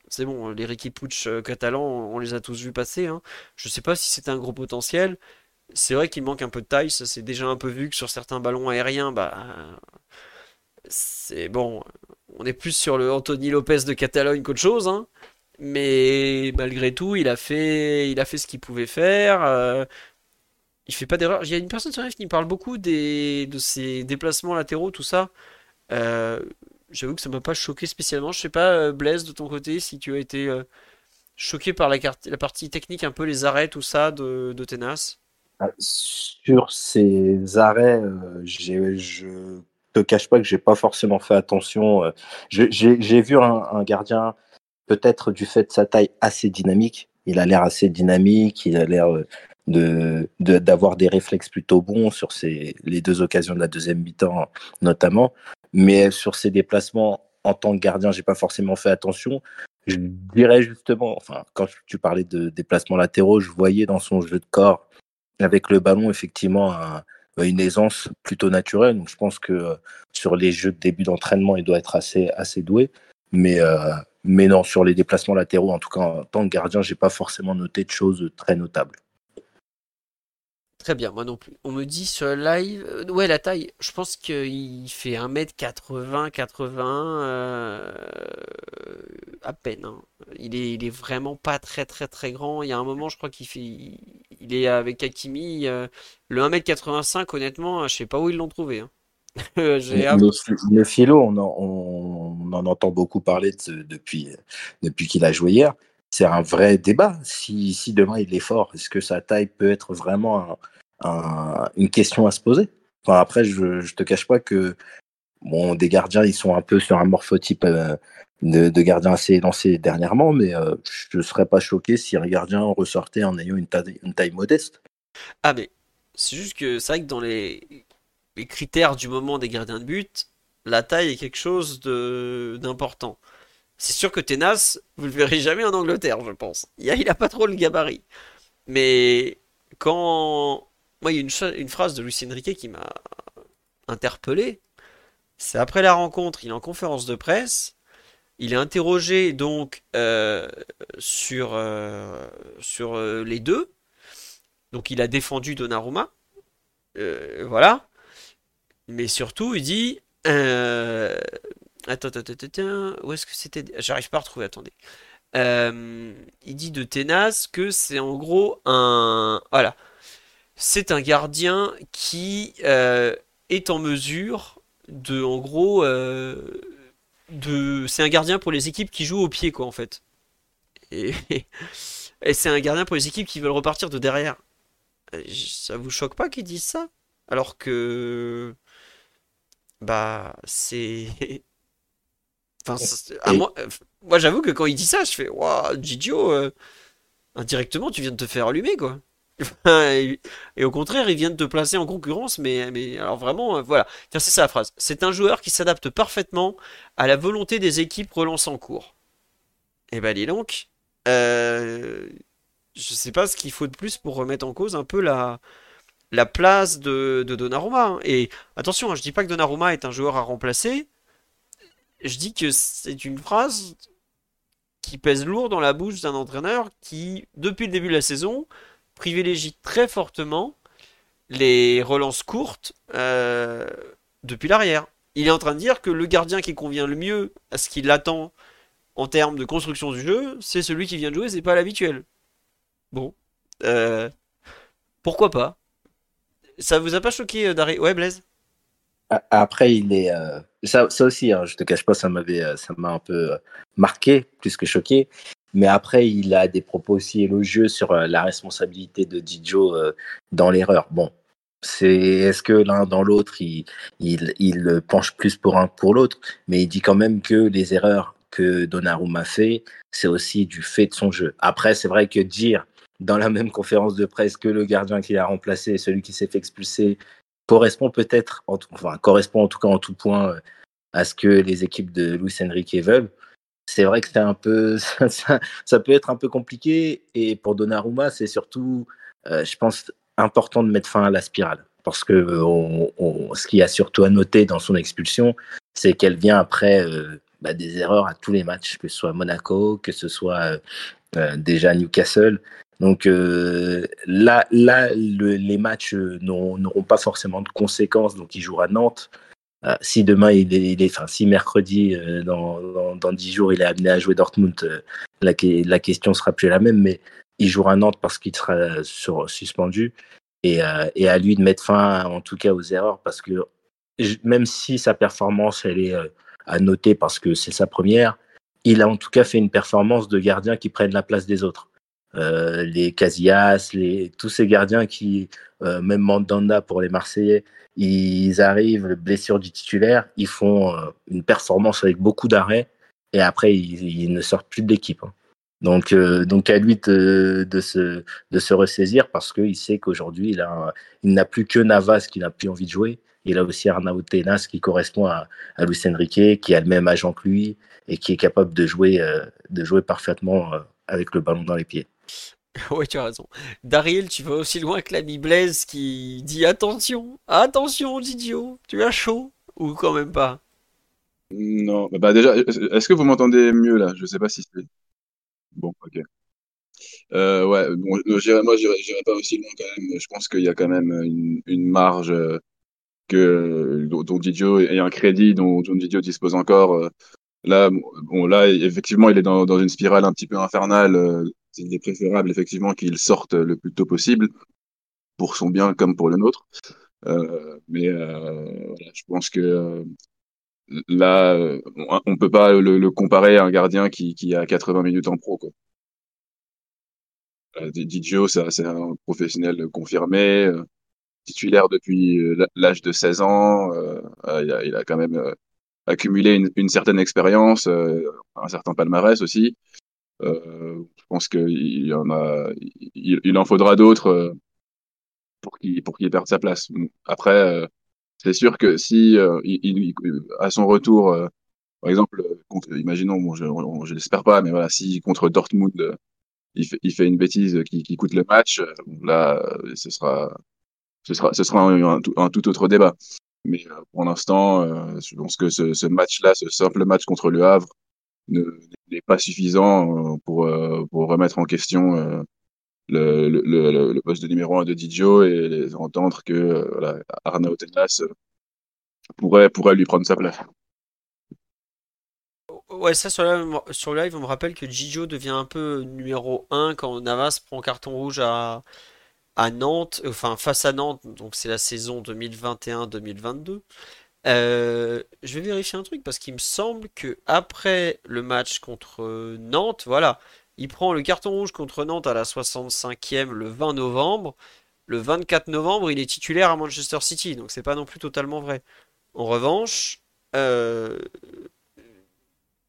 c'est bon. Les Riqui Puig euh, catalans, on les a tous vus passer. Hein. Je sais pas si c'était un gros potentiel. C'est vrai qu'il manque un peu de taille. Ça, c'est déjà un peu vu que sur certains ballons aériens, bah, c'est bon. On est plus sur le Anthony Lopez de Catalogne qu'autre chose. Hein. Mais malgré tout, il a fait, il a fait ce qu'il pouvait faire. euh, il fait pas d'erreur. Il y a une personne sur F qui parle beaucoup de ses déplacements latéraux, tout ça. Euh, j'avoue que ça m'a pas choqué spécialement. Je sais pas, euh, Blaise, de ton côté, si tu as été choqué par la, la partie technique, un peu les arrêts, tout ça de, de Tenas. Ah, Sur ces arrêts, euh, je te cache pas que j'ai pas forcément fait attention. euh, J'ai vu un, un gardien, peut-être du fait de sa taille, assez dynamique. Il a l'air assez dynamique, il a l'air euh, de- d'avoir des réflexes plutôt bons sur ces, les deux occasions de la deuxième mi-temps notamment. Mais sur ses déplacements en tant que gardien, j'ai pas forcément fait attention. Je dirais justement, enfin, quand tu parlais de déplacements latéraux, je voyais dans son jeu de corps avec le ballon, effectivement, un- une aisance plutôt naturelle. Je pense que euh, sur les jeux de début d'entraînement, il doit être assez, doué. Mais, euh, mais non, sur les déplacements latéraux, en tout cas, en tant que gardien, j'ai pas forcément noté de choses très notables. Très bien, moi non plus. On me dit sur live, euh, ouais, la taille, je pense qu'il fait 1m80, 80, euh, à peine. hein. Il est, il est vraiment pas très très très grand. Il y a un moment, je crois qu'il fait, il est avec Hakimi. euh, le 1m85, honnêtement, je sais pas où ils l'ont trouvé. hein. <laughs> J'ai Le, le philo, on en, on on en entend beaucoup parler depuis, depuis qu'il a joué hier. C'est un vrai débat. Si, si demain il est fort, est-ce que sa taille peut être vraiment une question à se poser? Enfin, Après, je ne te cache pas que bon, des gardiens, ils sont un peu sur un morphotype euh, de, gardien assez élancé dernièrement, mais euh, je ne serais pas choqué si un gardien ressortait en ayant une taille, une taille modeste. Ah, mais c'est juste que c'est vrai que dans les, les critères du moment des gardiens de but, la taille est quelque chose d'important. C'est sûr que Tenas, vous le verrez jamais en Angleterre, je pense. Il a, pas trop le gabarit. Mais quand. Moi, il y a une, phrase de Lucien Riquet qui m'a interpellé. C'est après la rencontre, il est en conférence de presse. Il est interrogé donc euh, sur, euh, euh, les deux. Donc il a défendu Donnarumma. voilà. Mais surtout, il dit. Attends, attends, attends, où est-ce que c'était J'arrive pas à retrouver, attendez. Euh... Il dit de Ténas que c'est en gros un. Voilà. C'est un gardien qui euh, est en mesure de, en gros, euh, de. C'est un gardien pour les équipes qui jouent au pied, quoi, en fait. Et, <laughs> et c'est un gardien pour les équipes qui veulent repartir de derrière. Ça vous choque pas qu'ils disent ça? Alors que bah, c'est. <laughs> Enfin, moi, euh, moi j'avoue que quand il dit ça, je fais Waouh, Gigio, euh, indirectement, tu viens de te faire allumer, quoi. <laughs> et, au contraire, il vient de te placer en concurrence, mais, mais alors vraiment, euh, voilà. c'est ça la phrase. C'est un joueur qui s'adapte parfaitement à la volonté des équipes relançant en cours. Et bah, dis donc, euh, je sais pas ce qu'il faut de plus pour remettre en cause un peu la, la place de, Donnarumma. Hein. Et attention, je hein, je dis pas que Donnarumma est un joueur à remplacer. Je dis que c'est une phrase qui pèse lourd dans la bouche d'un entraîneur qui, depuis le début de la saison, privilégie très fortement les relances courtes euh, depuis l'arrière. Il est en train de dire que le gardien qui convient le mieux à ce qu'il attend en termes de construction du jeu, c'est celui qui vient de jouer, c'est pas l'habituel. Bon. Euh, pourquoi pas? Ça vous a pas choqué, euh, Dari Ouais, Blaise Après, il est. Euh, ça, ça, aussi, hein, je te cache pas, ça m'avait, euh, ça m'a un peu marqué, plus que choqué. Mais après, il a des propos aussi élogieux sur la responsabilité de Didio dans l'erreur. Bon, c'est est-ce que l'un dans l'autre, il, il, il, penche plus pour un pour l'autre, mais il dit quand même que les erreurs que Donnarumma fait, c'est aussi du fait de son jeu. Après, c'est vrai que dire dans la même conférence de presse que le gardien qui l'a remplacé, celui qui s'est fait expulser, correspond peut-être, enfin, correspond en tout cas en tout point euh, à ce que les équipes de Luis Enrique veulent. C'est vrai que c'est un peu, <laughs> ça, peut être un peu compliqué. Et pour Donnarumma, c'est surtout, euh, je pense, important de mettre fin à la spirale. Parce que on, ce qu'il y a surtout à noter dans son expulsion, c'est qu'elle vient après euh, bah, des erreurs à tous les matchs, que ce soit Monaco, que ce soit euh, déjà Newcastle. Donc euh, là, là les matchs euh, n'auront pas forcément de conséquences. Donc il jouera Nantes. Euh, si demain il est, enfin si mercredi dans, dans, 10 jours il est amené à jouer Dortmund, la, la question sera plus la même. Mais il jouera Nantes parce qu'il sera sur, suspendu et, et, à lui de mettre fin en tout cas aux erreurs parce que même si sa performance elle est à noter parce que c'est sa première, il a en tout cas fait une performance de gardien qui prenne la place des autres. Euh, les Casillas, tous ces gardiens qui, euh, même Mandanda pour les Marseillais, ils arrivent, blessure du titulaire, ils font euh, une performance avec beaucoup d'arrêts et après ils, ne sortent plus de l'équipe. Hein. Donc, donc à lui de, se, ressaisir parce qu'il sait qu'aujourd'hui il, n'a plus que Navas qui n'a plus envie de jouer. Il a aussi Arnaud Tenas qui correspond à, à Luis Enrique, qui a le même agent que lui et qui est capable de jouer parfaitement avec le ballon dans les pieds. <laughs> Ouais, tu as raison. Daryl, tu vas aussi loin que l'ami Blaise qui dit attention, attention, Didio, tu as chaud ou quand même pas? Non, bah déjà, est-ce que vous m'entendez mieux là? Je sais pas si c'est. Bon, ok. Euh, ouais, bon, moi j'irai pas aussi loin quand même. Je pense qu'il y a quand même une, marge euh, que dont, Didio et un crédit dont, Didio dispose encore. Euh, là, bon, là, effectivement, il est dans, dans une spirale un petit peu infernale il est préférable effectivement qu'il sorte le plus tôt possible pour son bien comme pour le nôtre. Euh, mais euh, je pense que là, euh, on, peut pas le, comparer à un gardien qui, a 80 minutes en pro. Didio, c'est un professionnel confirmé, titulaire depuis l'âge de 16 ans. il, a, quand même accumulé une certaine expérience, un certain palmarès aussi. Je pense qu'il en a, il, il en faudra d'autres pour qu'il pour qu'il perde sa place. Après, c'est sûr que si euh, il, à son retour, euh, par exemple, contre, imaginons, bon, je, je l'espère pas, mais voilà, si contre Dortmund, euh, il, fait, il fait une bêtise qui, qui coûte le match, là, ce sera, ce sera, ce sera un, un, tout autre débat. Mais pour l'instant, je pense que ce, ce match-là, ce simple match contre le Havre, n'est pas suffisant pour, pour remettre en question le, le, le, poste de numéro 1 de Didio et entendre que euh, voilà, Arnaud Tenas euh, pourrait, pourrait lui prendre sa place. Ouais, ça sur sur live, on me rappelle que Didio devient un peu numéro 1 quand Navas prend carton rouge à, à Nantes, enfin face à Nantes, donc c'est la saison 2021-2022. Euh, je vais vérifier un truc parce qu'il me semble que après le match contre Nantes, voilà, il prend le carton rouge contre Nantes à la 65e le 20 novembre. Le 24 novembre, il est titulaire à Manchester City, donc c'est pas non plus totalement vrai. En revanche, euh,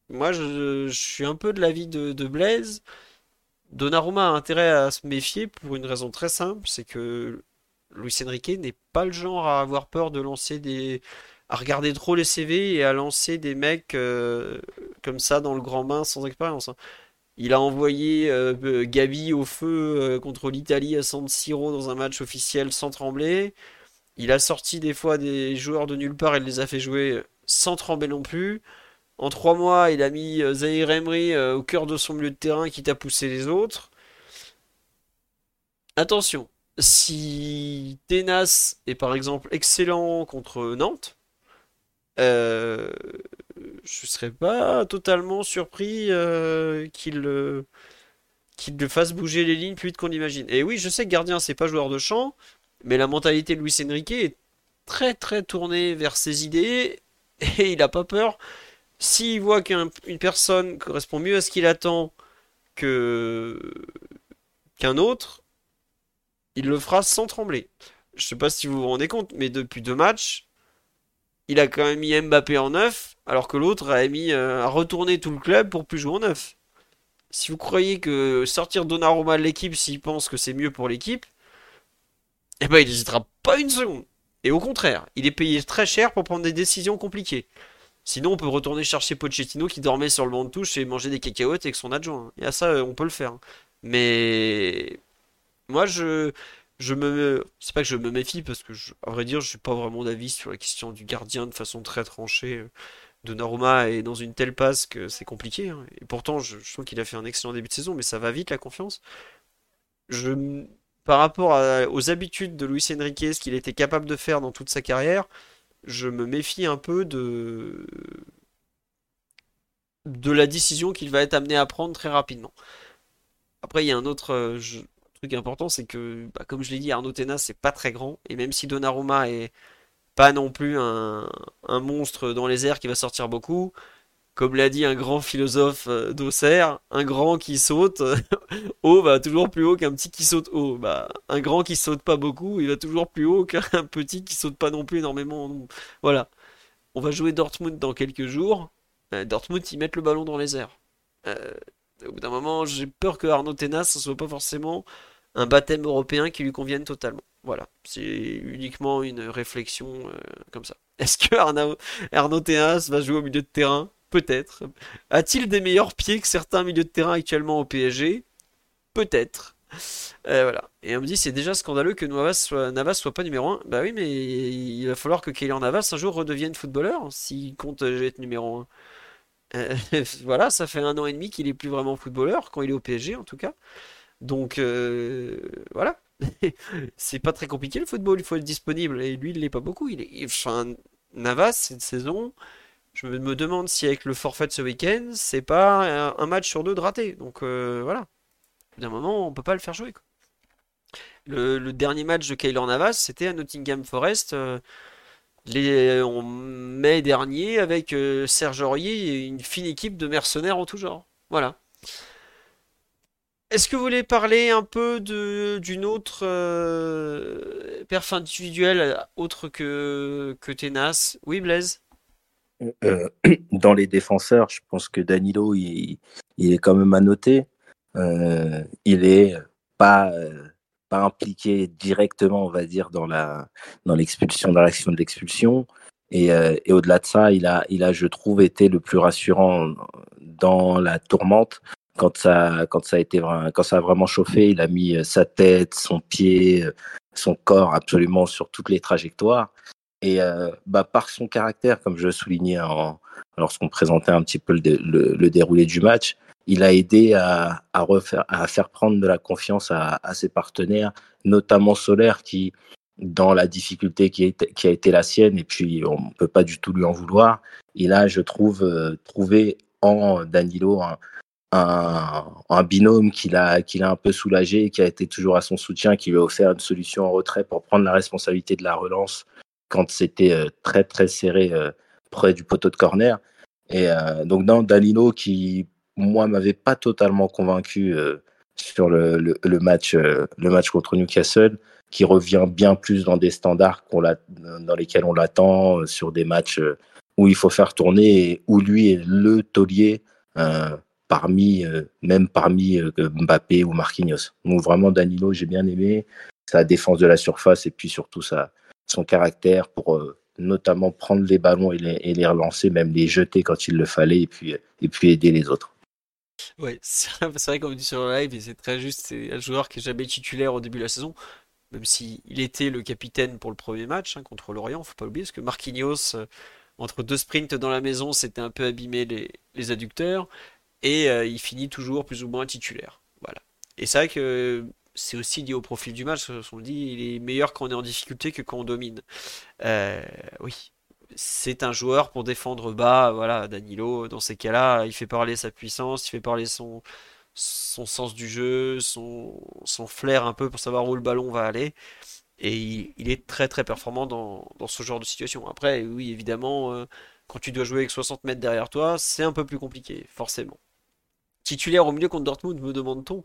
moi je, suis un peu de l'avis de, de Blaise. Donnarumma a intérêt à se méfier pour une raison très simple, c'est que Luis Enrique n'est pas le genre à avoir peur de lancer des, à regarder trop les CV et à lancer des mecs euh, comme ça dans le grand bain sans expérience. Hein. Il a envoyé euh, euh, Gabi au feu contre l'Italie à San Siro dans un match officiel sans trembler. Il a sorti des fois des joueurs de nulle part et les a fait jouer sans trembler non plus. En trois mois, il a mis Zahir Emery au cœur de son milieu de terrain qui t'a poussé les autres. Attention, si Tenas est par exemple excellent contre Nantes, euh, je serais pas totalement surpris euh, qu'il euh, qu'il le fasse bouger les lignes plus vite qu'on imagine. Et oui, je sais que gardien, c'est pas joueur de champ, mais la mentalité de Luis Enrique est très très tournée vers ses idées <laughs> et il a pas peur. S'il voit qu'une personne correspond mieux à ce qu'il attend qu'un autre, il le fera sans trembler. Je sais pas si vous vous rendez compte, mais depuis deux matchs, il a quand même mis Mbappé en neuf, alors que l'autre a mis euh, retourner tout le club pour plus jouer en neuf. Si vous croyez que sortir Donnarumma de l'équipe s'il pense que c'est mieux pour l'équipe, eh ben il n'hésitera pas une seconde. Et au contraire, il est payé très cher pour prendre des décisions compliquées. Sinon, on peut retourner chercher Pochettino qui dormait sur le banc de touche et manger des cacahuètes avec son adjoint. Et à ça, on peut le faire. Mais moi, je je me c'est pas que je me méfie parce que à vrai dire je suis pas vraiment d'avis sur la question du gardien de façon très tranchée Donnarumma est dans une telle passe que c'est compliqué hein. et pourtant je, trouve qu'il a fait un excellent début de saison mais ça va vite la confiance je par rapport aux habitudes de Luis Enrique ce qu'il était capable de faire dans toute sa carrière je me méfie un peu de de la décision qu'il va être amené à prendre très rapidement après il y a un autre euh, important, c'est que, bah, comme je l'ai dit, Arnaud Tenas, c'est pas très grand. Et même si Donnarumma est pas non plus un, monstre dans les airs qui va sortir beaucoup, comme l'a dit un grand philosophe euh, d'Auxerre, un grand qui saute <laughs> haut va toujours plus haut qu'un petit qui saute haut. Bah, un grand qui saute pas beaucoup, il va toujours plus haut qu'un <laughs> petit qui saute pas non plus énormément. Voilà. On va jouer Dortmund dans quelques jours. Euh, Dortmund, ils mettent le ballon dans les airs. Euh, au bout d'un moment, j'ai peur que Arnaud Tenas ne soit pas forcément un baptême européen qui lui convienne totalement. Voilà, c'est uniquement une réflexion euh, comme ça. <laughs> Est-ce que Arnaud, Arnaud va jouer au milieu de terrain? Peut-être. A-t-il des meilleurs pieds que certains milieux de terrain actuellement au PSG Peut-être. Euh, voilà. Et on me dit c'est déjà scandaleux que Navas soit, soit pas numéro 1. Bah oui, mais il va falloir que Kylian Navas un jour redevienne footballeur s'il compte être numéro 1. Euh, <laughs> voilà, ça fait un an et demi qu'il est plus vraiment footballeur, quand il est au PSG en tout cas. Donc euh, voilà, <laughs> c'est pas très compliqué le football, il faut être disponible. Et lui, il l'est pas beaucoup. Il est, enfin, Navas, cette saison, je me demande si avec le forfait de ce week-end, c'est pas un match sur deux de raté. Donc euh, voilà, d'un moment, on peut pas le faire jouer. Le, dernier match de Kaylor Navas, c'était à Nottingham Forest. Les, on mai dernier avec Serge Aurier et une fine équipe de mercenaires en tout genre. Voilà. Est-ce que vous voulez parler un peu d'une autre euh, perf individuelle autre que, que Tenas? Oui, Blaise? Euh, <clears throat> Dans les défenseurs, je pense que Danilo, il, il est quand même à noter. Euh, il est pas, pas impliqué directement, on va dire, dans la dans l'expulsion, dans l'action de l'expulsion. Et, et au-delà de ça, il a, il a, je trouve, été le plus rassurant dans la tourmente quand ça, quand ça a été quand ça a vraiment chauffé, il a mis euh, sa tête, son pied, euh, son corps absolument sur toutes les trajectoires. Et euh, bah, par son caractère, comme je le soulignais lorsqu'on présentait un petit peu le, déroulé du match, il a aidé à, à, refaire, à faire prendre de la confiance à, à ses partenaires, notamment Solaire, qui, dans la difficulté qui, est, qui a été la sienne, et puis on ne peut pas du tout lui en vouloir, il a, je trouve, trouvé en Danilo un, un, binôme qui l'a qui l'a un peu soulagé, qui a été toujours à son soutien, qui lui a offert une solution en retrait pour prendre la responsabilité de la relance quand c'était euh, très très serré euh, près du poteau de corner. Et euh, donc dans Danilo qui moi m'avait pas totalement convaincu sur le, match le match contre Newcastle, qui revient bien plus dans des standards qu'on dans lesquels on l'attend sur des matchs où il faut faire tourner et où lui est le taulier parmi, même parmi Mbappé ou Marquinhos. Donc vraiment, Danilo, j'ai bien aimé sa défense de la surface et puis surtout sa, son caractère pour euh, notamment prendre les ballons et les, relancer, même les jeter quand il le fallait et puis, et puis aider les autres. Oui, <laughs> c'est vrai qu'on dit sur le live, et c'est très juste, c'est un joueur qui est jamais titulaire au début de la saison, même s'il il était le capitaine pour le premier match hein, contre l'Orient, faut pas oublier, parce que Marquinhos, entre deux sprints dans la maison, s'était un peu abîmé les, les adducteurs et euh, il finit toujours plus ou moins titulaire. Voilà. Et c'est vrai que c'est aussi lié au profil du match. On le dit, il est meilleur quand on est en difficulté que quand on domine. Euh, oui, c'est un joueur pour défendre bas. Voilà, Danilo, dans ces cas-là, il fait parler sa puissance, il fait parler son, son sens du jeu, son, son flair un peu pour savoir où le ballon va aller. Et il, est très très performant dans, dans, ce genre de situation. Après, oui, évidemment, euh, quand tu dois jouer avec 60 mètres derrière toi, c'est un peu plus compliqué, forcément titulaire au milieu contre Dortmund, me demande-t-on?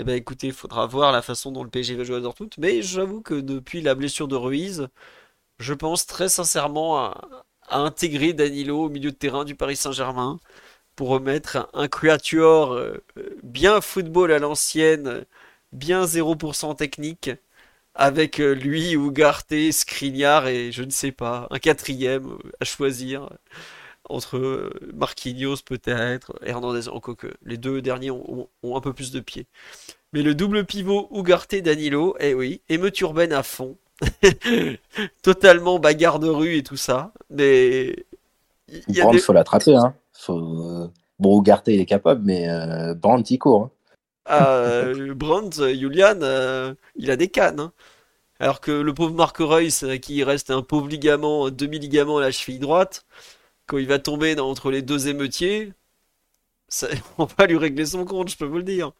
Eh ben écoutez, il faudra voir la façon dont le PSG va jouer à Dortmund. Mais j'avoue que depuis la blessure de Ruiz, je pense très sincèrement à, intégrer Danilo au milieu de terrain du Paris Saint-Germain pour remettre un, quatuor euh, bien football à l'ancienne, bien 0% technique, avec euh, lui, Ugarte, Skriniar et je ne sais pas, un quatrième euh, à choisir entre Marquinhos peut-être, Hernandez, encore que les deux derniers ont, un peu plus de pied. Mais le double pivot Ugarte-Danilo, eh oui, et me turbaine à fond. <laughs> Totalement bagarre de rue et tout ça. Mais. Il faut l'attraper. Hein. Faut... Bon, Ugarte, il est capable, mais euh, Brandt, il court. Hein. Ah, <laughs> Brandt, Julian, euh, il a des cannes. Hein. Alors que le pauvre Marc Reus, qui reste un pauvre ligament, demi-ligament à la cheville droite, quand il va tomber entre les deux émeutiers, <laughs> on va lui régler son compte, je peux vous le dire.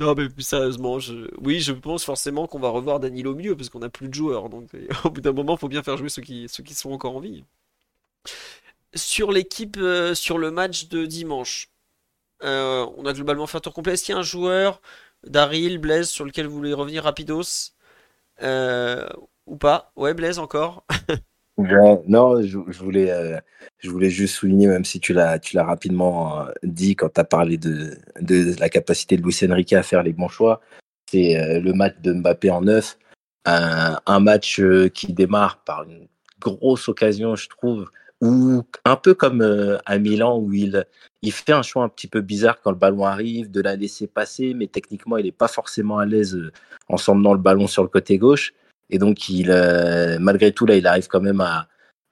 Non, mais plus sérieusement, oui, je pense forcément qu'on va revoir Danilo milieu parce qu'on n'a plus de joueurs. Donc, <laughs> au bout d'un moment, il faut bien faire jouer ceux qui, ceux qui sont encore en vie. Sur l'équipe, euh, sur le match de dimanche, euh, on a globalement fait un tour complet. Est-ce qu'il y a un joueur, Daryl, Blaise, sur lequel vous voulez revenir rapidos? Euh, Ou pas? Ouais, Blaise encore <laughs> non, je, voulais, euh, je voulais juste souligner, même si tu l'as, rapidement euh, dit quand tu as parlé de, de, la capacité de Luis Enrique à faire les bons choix, c'est euh, le match de Mbappé en neuf, un, match qui démarre par une grosse occasion, je trouve, ou un peu comme à Milan où il, il fait un choix un petit peu bizarre quand le ballon arrive, de la laisser passer, mais techniquement il n'est pas forcément à l'aise en s'emmenant le ballon sur le côté gauche. Et donc, il, euh, malgré tout, là, il arrive quand même à,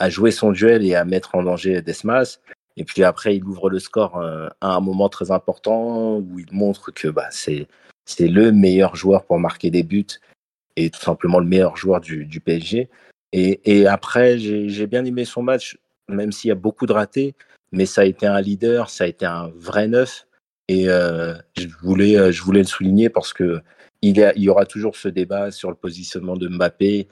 jouer son duel et à mettre en danger Desmas. Et puis après, il ouvre le score euh, à un moment très important où il montre que bah, c'est c'est le meilleur joueur pour marquer des buts et tout simplement le meilleur joueur du, du PSG. Et, et après, j'ai bien aimé son match, même s'il y a beaucoup de ratés, mais ça a été un leader, ça a été un vrai neuf. Et euh, je, voulais, je voulais le souligner parce que il, y aura toujours ce débat sur le positionnement de Mbappé.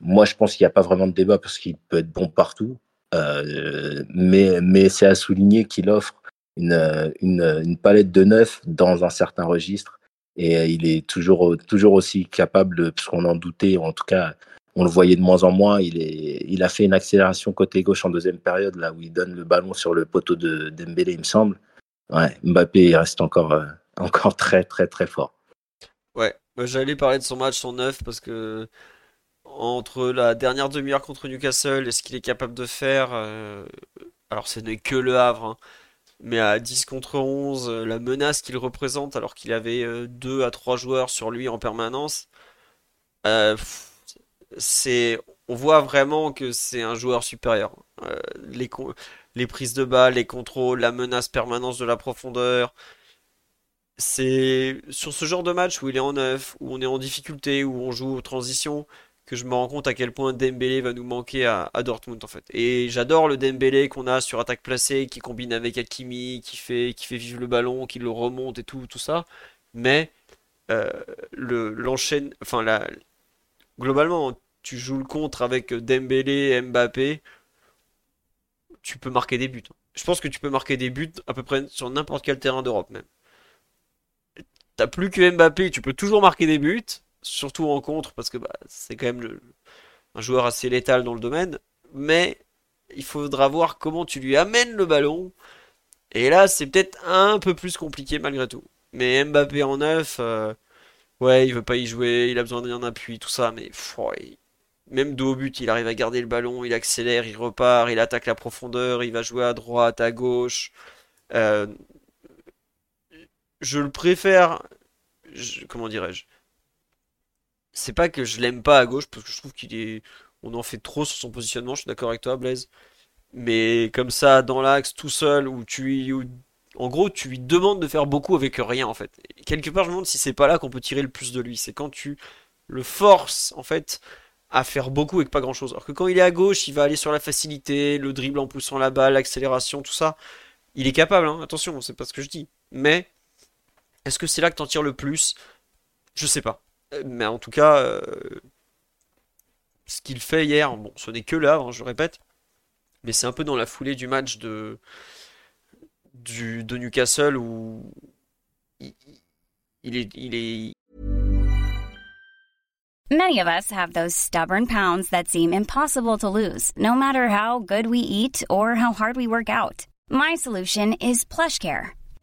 Moi, je pense qu'il n'y a pas vraiment de débat parce qu'il peut être bon partout. mais mais c'est à souligner qu'il offre une, palette de neuf dans un certain registre. Et il est toujours, aussi capable, puisqu'on en doutait, ou en tout cas, on le voyait de moins en moins. Il, a fait une accélération côté gauche en deuxième période, là où il donne le ballon sur le poteau de Dembélé, il me semble. Ouais, Mbappé, reste encore, encore très, très, très fort. Ouais, j'allais parler de son match, son neuf, parce que entre la dernière demi-heure contre Newcastle et ce qu'il est capable de faire, euh, alors ce n'est que le Havre, hein, mais à 10 contre 11, euh, la menace qu'il représente alors qu'il avait 2 euh, à 3 joueurs sur lui en permanence, on voit vraiment que c'est un joueur supérieur. les, les prises de balles, les contrôles, la menace permanence de la profondeur. C'est sur ce genre de match où il est en neuf, où on est en difficulté, où on joue aux transitions, que je me rends compte à quel point Dembélé va nous manquer à, Dortmund en fait. Et j'adore le Dembélé qu'on a sur attaque placée, qui combine avec Hakimi, qui fait, qui fait vivre le ballon, qui le remonte et tout, tout ça. Mais euh, le l'enchaîne, enfin la, globalement, tu joues le contre avec Dembélé, Mbappé, tu peux marquer des buts. Je pense que tu peux marquer des buts à peu près sur n'importe quel terrain d'Europe même. T'as plus que Mbappé, tu peux toujours marquer des buts surtout en contre, parce que bah, c'est quand même un joueur assez létal dans le domaine. Mais il faudra voir comment tu lui amènes le ballon. Et là, c'est peut-être un peu plus compliqué malgré tout. Mais Mbappé en neuf, euh, ouais, il veut pas y jouer, il a besoin d'un appui, tout ça, mais même dos au but, il arrive à garder le ballon, il accélère, il repart, il attaque la profondeur, il va jouer à droite, à gauche. Euh, je le préfère, comment dirais-je c'est pas que je l'aime pas à gauche, parce que je trouve qu'il est. On en fait trop sur son positionnement, je suis d'accord avec toi, Blaise. Mais comme ça, dans l'axe, tout seul, où tu En gros, tu lui demandes de faire beaucoup avec rien, en fait. quelque part, je me demande si c'est pas là qu'on peut tirer le plus de lui. C'est quand tu le forces, en fait, à faire beaucoup avec pas grand chose. Alors que quand il est à gauche, il va aller sur la facilité, le dribble en poussant la balle, l'accélération, tout ça. Il est capable, hein, attention, c'est pas ce que je dis. Mais, est-ce que c'est là que t'en tires le plus? Je sais pas. Mais en tout cas, euh, ce qu'il fait hier, bon, ce n'est que là, hein, je répète, mais c'est un peu dans la foulée du match de, du, de Newcastle où il, il est, il est. Many of us have those stubborn pounds that seem impossible to lose, no matter how good we eat or how hard we work out. My solution is PlushCare.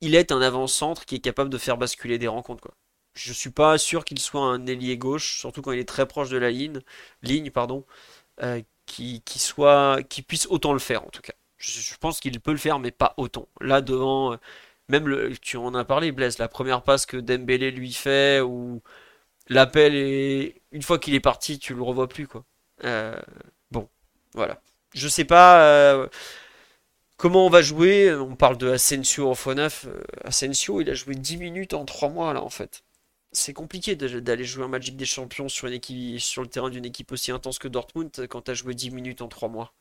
Il est un avant-centre qui est capable de faire basculer des rencontres quoi. Je suis pas sûr qu'il soit un ailier gauche, surtout quand il est très proche de la ligne, ligne pardon, euh, qui, qui soit qui puisse autant le faire en tout cas. Je, pense qu'il peut le faire mais pas autant. Là devant même le, tu en as parlé Blaise, la première passe que Dembélé lui fait ou l'appel et une fois qu'il est parti, tu le revois plus quoi. Euh, bon, voilà. Je sais pas euh, comment on va jouer? On parle de Asensio en faux neuf. Euh, Asensio, il a joué 10 minutes en 3 mois là en fait. C'est compliqué d'aller jouer un Magic des Champions sur, le terrain d'une équipe aussi intense que Dortmund quand tu as joué 10 minutes en 3 mois.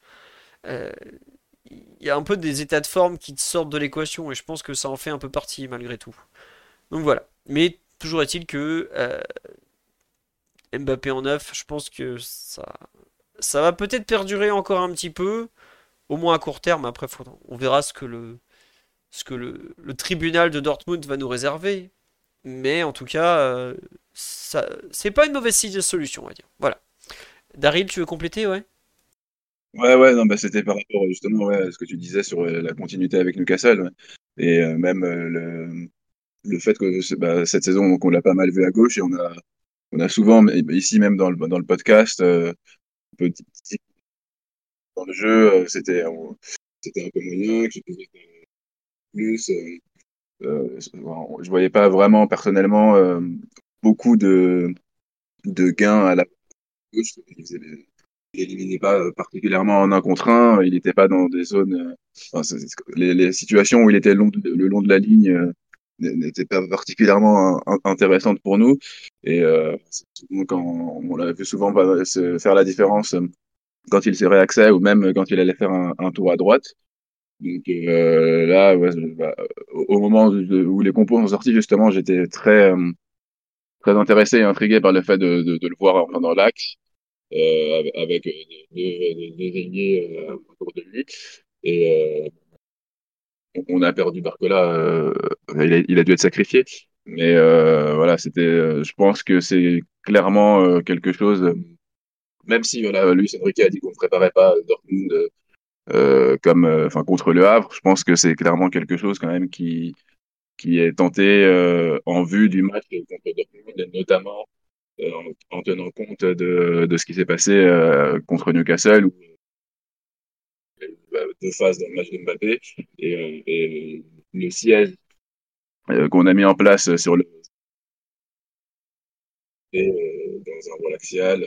Il y a un peu des états de forme qui te sortent de l'équation et je pense que ça en fait un peu partie malgré tout. Donc voilà. Mais toujours est-il que Mbappé en neuf, je pense que ça va peut-être perdurer encore un petit peu, au moins à court terme. Après, on verra ce que le, ce que le, tribunal de Dortmund va nous réserver. Mais en tout cas, euh, c'est pas une mauvaise solution, on va dire. Voilà. Daryl, tu veux compléter, ouais? Ouais, ouais, non, bah, c'était par rapport justement à ce que tu disais sur euh, la continuité avec Newcastle. Et euh, même le, le fait que bah, cette saison, on l'a pas mal vu à gauche et on a, on a souvent, ici même dans le, dans le podcast, euh, le jeu, euh, c'était un peu moyen, que plus. Euh, euh, je voyais pas vraiment personnellement euh, beaucoup de, gains à la gauche. Il, n'éliminait pas particulièrement en un contre un. Il n'était pas dans des zones. Les, situations où il était le long de la ligne n'étaient pas particulièrement intéressantes pour nous. Et euh, quand on, l'a vu souvent faire la différence quand il s'est réaxé ou même quand il allait faire un, un tour à droite. Donc euh, là, ouais, bah, au moment où les compos sont sortis, justement, j'étais très euh, très intéressé et intrigué par le fait de, de, de le voir enfin, dans l'axe euh, avec des ailiers euh, autour de lui. Et on a perdu Barcola, il a, il, a, dû être sacrifié. Mais voilà, c'était, je pense que c'est clairement quelque chose. Même si voilà, Enrique a dit qu'on ne préparait pas Dortmund euh, comme euh, contre le Havre. Je pense que c'est clairement quelque chose quand même qui qui est tenté euh, en vue du match contre Dortmund, notamment en, en, tenant compte de, de ce qui s'est passé contre Newcastle deux phases dans le match de Mbappé et, et le siège qu'on a mis en place sur le et, dans un rôle axial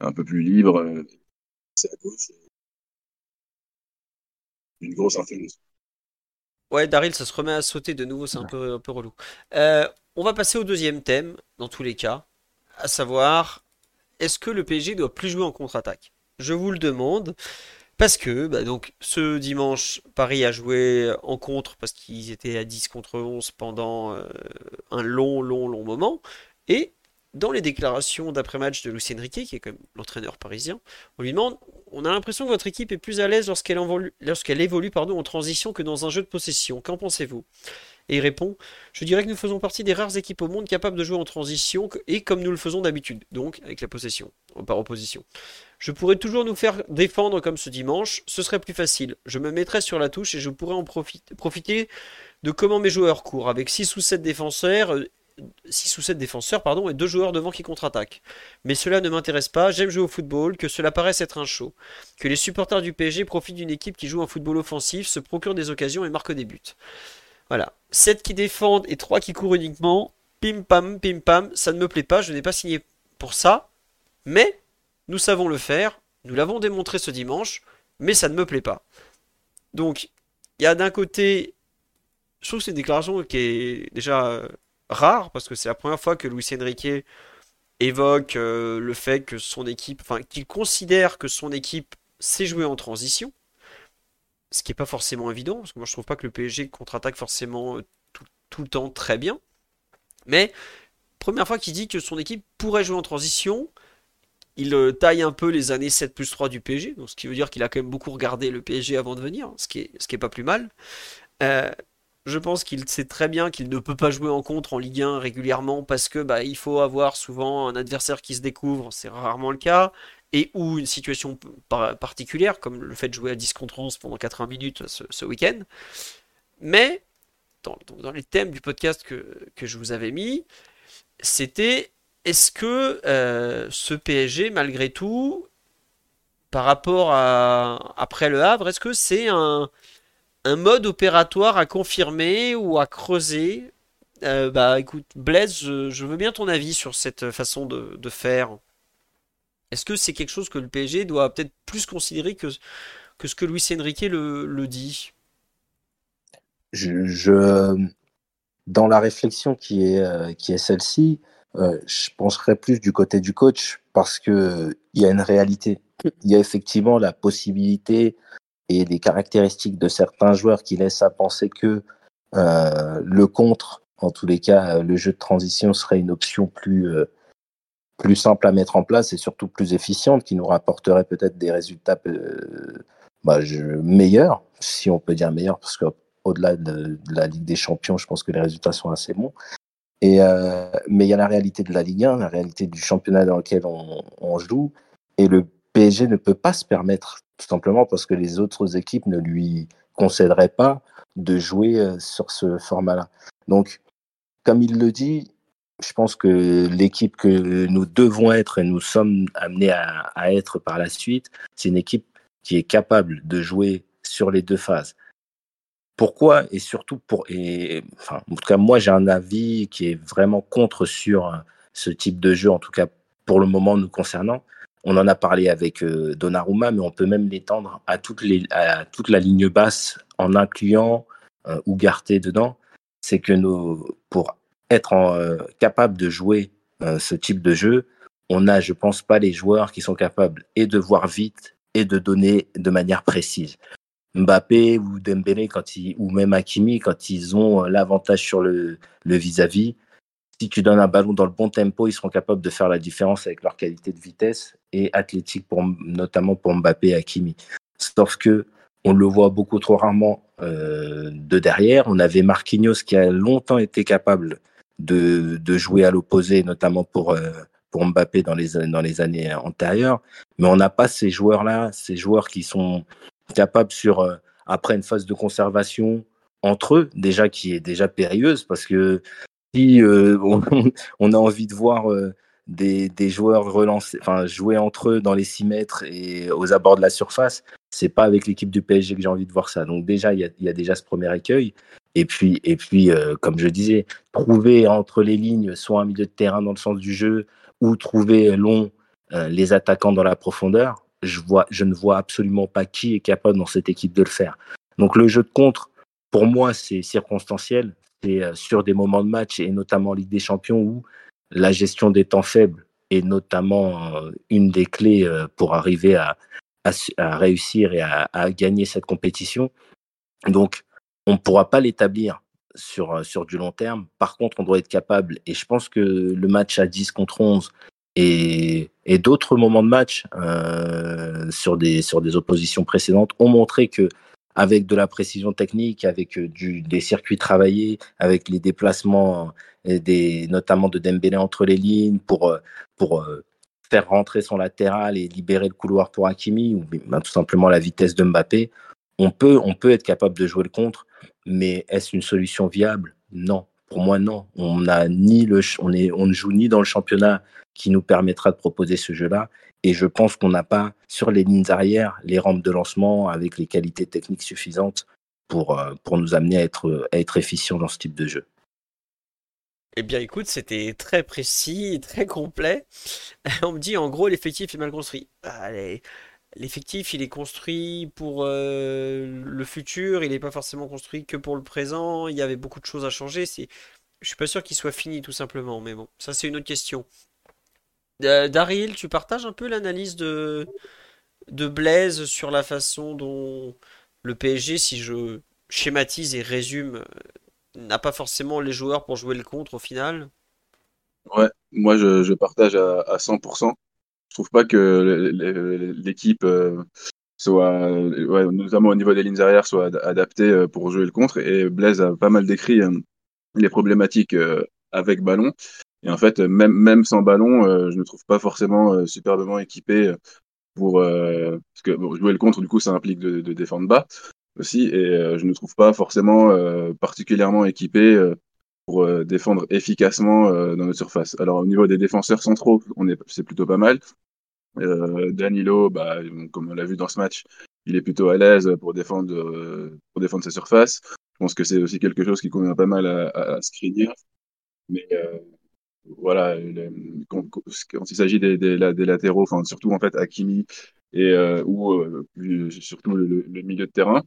un peu plus libre c'est à gauche une grosse influence. Ouais, Daryl, ça se remet à sauter de nouveau, c'est un peu, un peu relou. Euh, on va passer au deuxième thème, dans tous les cas, à savoir, est-ce que le PSG doit plus jouer en contre-attaque? Je vous le demande, parce que bah, donc ce dimanche, Paris a joué en contre parce qu'ils étaient à 10 contre 11 pendant euh, un long, long, long moment, et dans les déclarations d'après-match de Lucien Riquet, qui est quand même l'entraîneur parisien, on lui demande on a l'impression que votre équipe est plus à l'aise lorsqu'elle évolue, évolue en transition que dans un jeu de possession. Qu'en pensez-vous? Et il répond Je dirais que nous faisons partie des rares équipes au monde capables de jouer en transition et comme nous le faisons d'habitude, donc avec la possession, par opposition. Je pourrais toujours nous faire défendre comme ce dimanche, ce serait plus facile. Je me mettrais sur la touche et je pourrais en profiter de comment mes joueurs courent, avec 6 ou 7 défenseurs 6 ou 7 défenseurs pardon, et deux joueurs devant qui contre-attaquent. Mais cela ne m'intéresse pas, j'aime jouer au football, que cela paraisse être un show. Que les supporters du PSG profitent d'une équipe qui joue un football offensif, se procurent des occasions et marquent des buts. Voilà. 7 qui défendent et 3 qui courent uniquement, pim pam, pim pam, ça ne me plaît pas, je n'ai pas signé pour ça, mais nous savons le faire, nous l'avons démontré ce dimanche, mais ça ne me plaît pas. Donc, il y a d'un côté, je trouve que c'est une déclaration qui est déjà rare parce que c'est la première fois que Luis Enrique évoque euh, le fait que son équipe, enfin qu'il considère que son équipe sait jouer en transition, ce qui n'est pas forcément évident, parce que moi je trouve pas que le PSG contre-attaque forcément euh, tout, le temps très bien. Mais première fois qu'il dit que son équipe pourrait jouer en transition, il euh, taille un peu les années 7 plus 3 du PSG, donc ce qui veut dire qu'il a quand même beaucoup regardé le PSG avant de venir, ce qui est, pas plus mal. Je pense qu'il sait très bien qu'il ne peut pas jouer en contre en Ligue 1 régulièrement parce que bah, il faut avoir souvent un adversaire qui se découvre, c'est rarement le cas, et ou une situation particulière, comme le fait de jouer à 10 contre 11 pendant 80 minutes ce, week-end. Mais, dans, les thèmes du podcast que, je vous avais mis, c'était est-ce que euh, ce PSG, malgré tout, par rapport à après le Havre, est-ce que c'est un un mode opératoire à confirmer ou à creuser euh, Bah écoute, Blaise, je, veux bien ton avis sur cette façon de, faire. Est-ce que c'est quelque chose que le PSG doit peut-être plus considérer que, ce que Luis Enrique le, dit? Dans la réflexion qui est, euh, celle-ci, euh, je penserais plus du côté du coach parce qu'il y a une réalité. Il y a effectivement la possibilité et des caractéristiques de certains joueurs qui laissent à penser que euh, le contre, en tous les cas, euh, le jeu de transition serait une option plus, euh, plus simple à mettre en place et surtout plus efficiente, qui nous rapporterait peut-être des résultats bah, meilleurs, si on peut dire meilleurs, parce qu'au-delà de, la Ligue des Champions, je pense que les résultats sont assez bons. Mais il y a la réalité de la Ligue 1, la réalité du championnat dans lequel on joue, et le PSG ne peut pas se permettre tout simplement parce que les autres équipes ne lui concéderaient pas de jouer euh, sur ce format-là. Donc, comme il le dit, je pense que l'équipe que nous devons être et nous sommes amenés à, être par la suite, c'est une équipe qui est capable de jouer sur les deux phases. Pourquoi Et surtout pour. Enfin, en tout cas, moi, j'ai un avis qui est vraiment contre sur ce type de jeu, en tout cas pour le moment nous concernant. On en a parlé avec euh, Donnarumma, mais on peut même l'étendre à, toute la ligne basse en incluant euh, Ougarté dedans. C'est que pour être euh, capable de jouer euh, ce type de jeu, on n'a, je pense, pas les joueurs qui sont capables et de voir vite et de donner de manière précise. Mbappé ou Dembélé quand ils, ou même Hakimi quand ils ont euh, l'avantage sur le le vis-à-vis, si tu donnes un ballon dans le bon tempo, ils seront capables de faire la différence avec leur qualité de vitesse et athlétique pour notamment pour Mbappé et Hakimi. Sauf que on le voit beaucoup trop rarement euh, de derrière. On avait Marquinhos qui a longtemps été capable de, de jouer à l'opposé, notamment pour euh, pour Mbappé dans les dans les années antérieures. Mais on n'a pas ces joueurs-là, ces joueurs qui sont capable sur, euh, après une phase de conservation entre eux, déjà qui est déjà périlleuse, parce que si <laughs> on, a envie de voir des, des, joueurs relancer, enfin, jouer entre eux dans les 6 mètres et aux abords de la surface, c'est pas avec l'équipe du PSG que j'ai envie de voir ça. Donc déjà, il y a, déjà ce premier écueil. Et puis, et puis euh, comme je disais, trouver entre les lignes soit un milieu de terrain dans le sens du jeu ou trouver long euh, les attaquants dans la profondeur, je, vois, je ne vois absolument pas qui est capable dans cette équipe de le faire. Donc le jeu de contre, pour moi, c'est circonstanciel. C'est euh, sur des moments de match et notamment en Ligue des Champions où la gestion des temps faibles est notamment euh, une des clés euh, pour arriver à, réussir et à, gagner cette compétition. Donc, on ne pourra pas l'établir sur, sur du long terme. Par contre, on doit être capable, et je pense que le match à 10 contre 11 et, d'autres moments de match euh, sur, des, sur des oppositions précédentes ont montré que avec de la précision technique, avec des circuits travaillés, avec les déplacements, des, notamment de Dembélé entre les lignes pour, pour faire rentrer son latéral et libérer le couloir pour Hakimi, ou ben, tout simplement la vitesse de Mbappé, on peut, être capable de jouer le contre, mais est-ce une solution viable? Non. Pour moi, non. On, ni le, on, est, on ne joue ni dans le championnat qui nous permettra de proposer ce jeu-là. Et je pense qu'on n'a pas sur les lignes arrière les rampes de lancement avec les qualités techniques suffisantes pour, pour nous amener à être, à être efficient dans ce type de jeu. Eh bien, écoute, c'était très précis, très complet. <laughs> On me dit, en gros, l'effectif est mal construit. Allez, l'effectif, il est construit pour euh, le futur. Il n'est pas forcément construit que pour le présent. Il y avait beaucoup de choses à changer. C'est, je suis pas sûr qu'il soit fini, tout simplement. Mais bon, ça, c'est une autre question. Euh, Daryl, tu partages un peu l'analyse de, de Blaise sur la façon dont le PSG, si je schématise et résume, n'a pas forcément les joueurs pour jouer le contre au final Ouais, moi je, je partage à, à, 100%. Je trouve pas que l'équipe euh, soit, notamment au niveau des lignes arrière, soit adaptée pour jouer le contre. Et Blaise a pas mal décrit euh, les problématiques avec ballon. Et en fait, même, même sans ballon, euh, je ne trouve pas forcément euh, superbement équipé pour. Euh, parce que jouer le contre, du coup, ça implique de défendre bas aussi. Et je ne trouve pas forcément particulièrement équipé pour défendre efficacement dans notre surface. Alors, au niveau des défenseurs centraux, on est, c'est plutôt pas mal. Danilo, bah, comme on l'a vu dans ce match, il est plutôt à l'aise pour défendre, pour défendre sa surface. Je pense que c'est aussi quelque chose qui convient pas mal à, à, Skriniar. Mais euh, voilà, quand, il s'agit des, latéraux, enfin surtout en fait Hakimi et euh, ou euh, surtout le, le, milieu de terrain,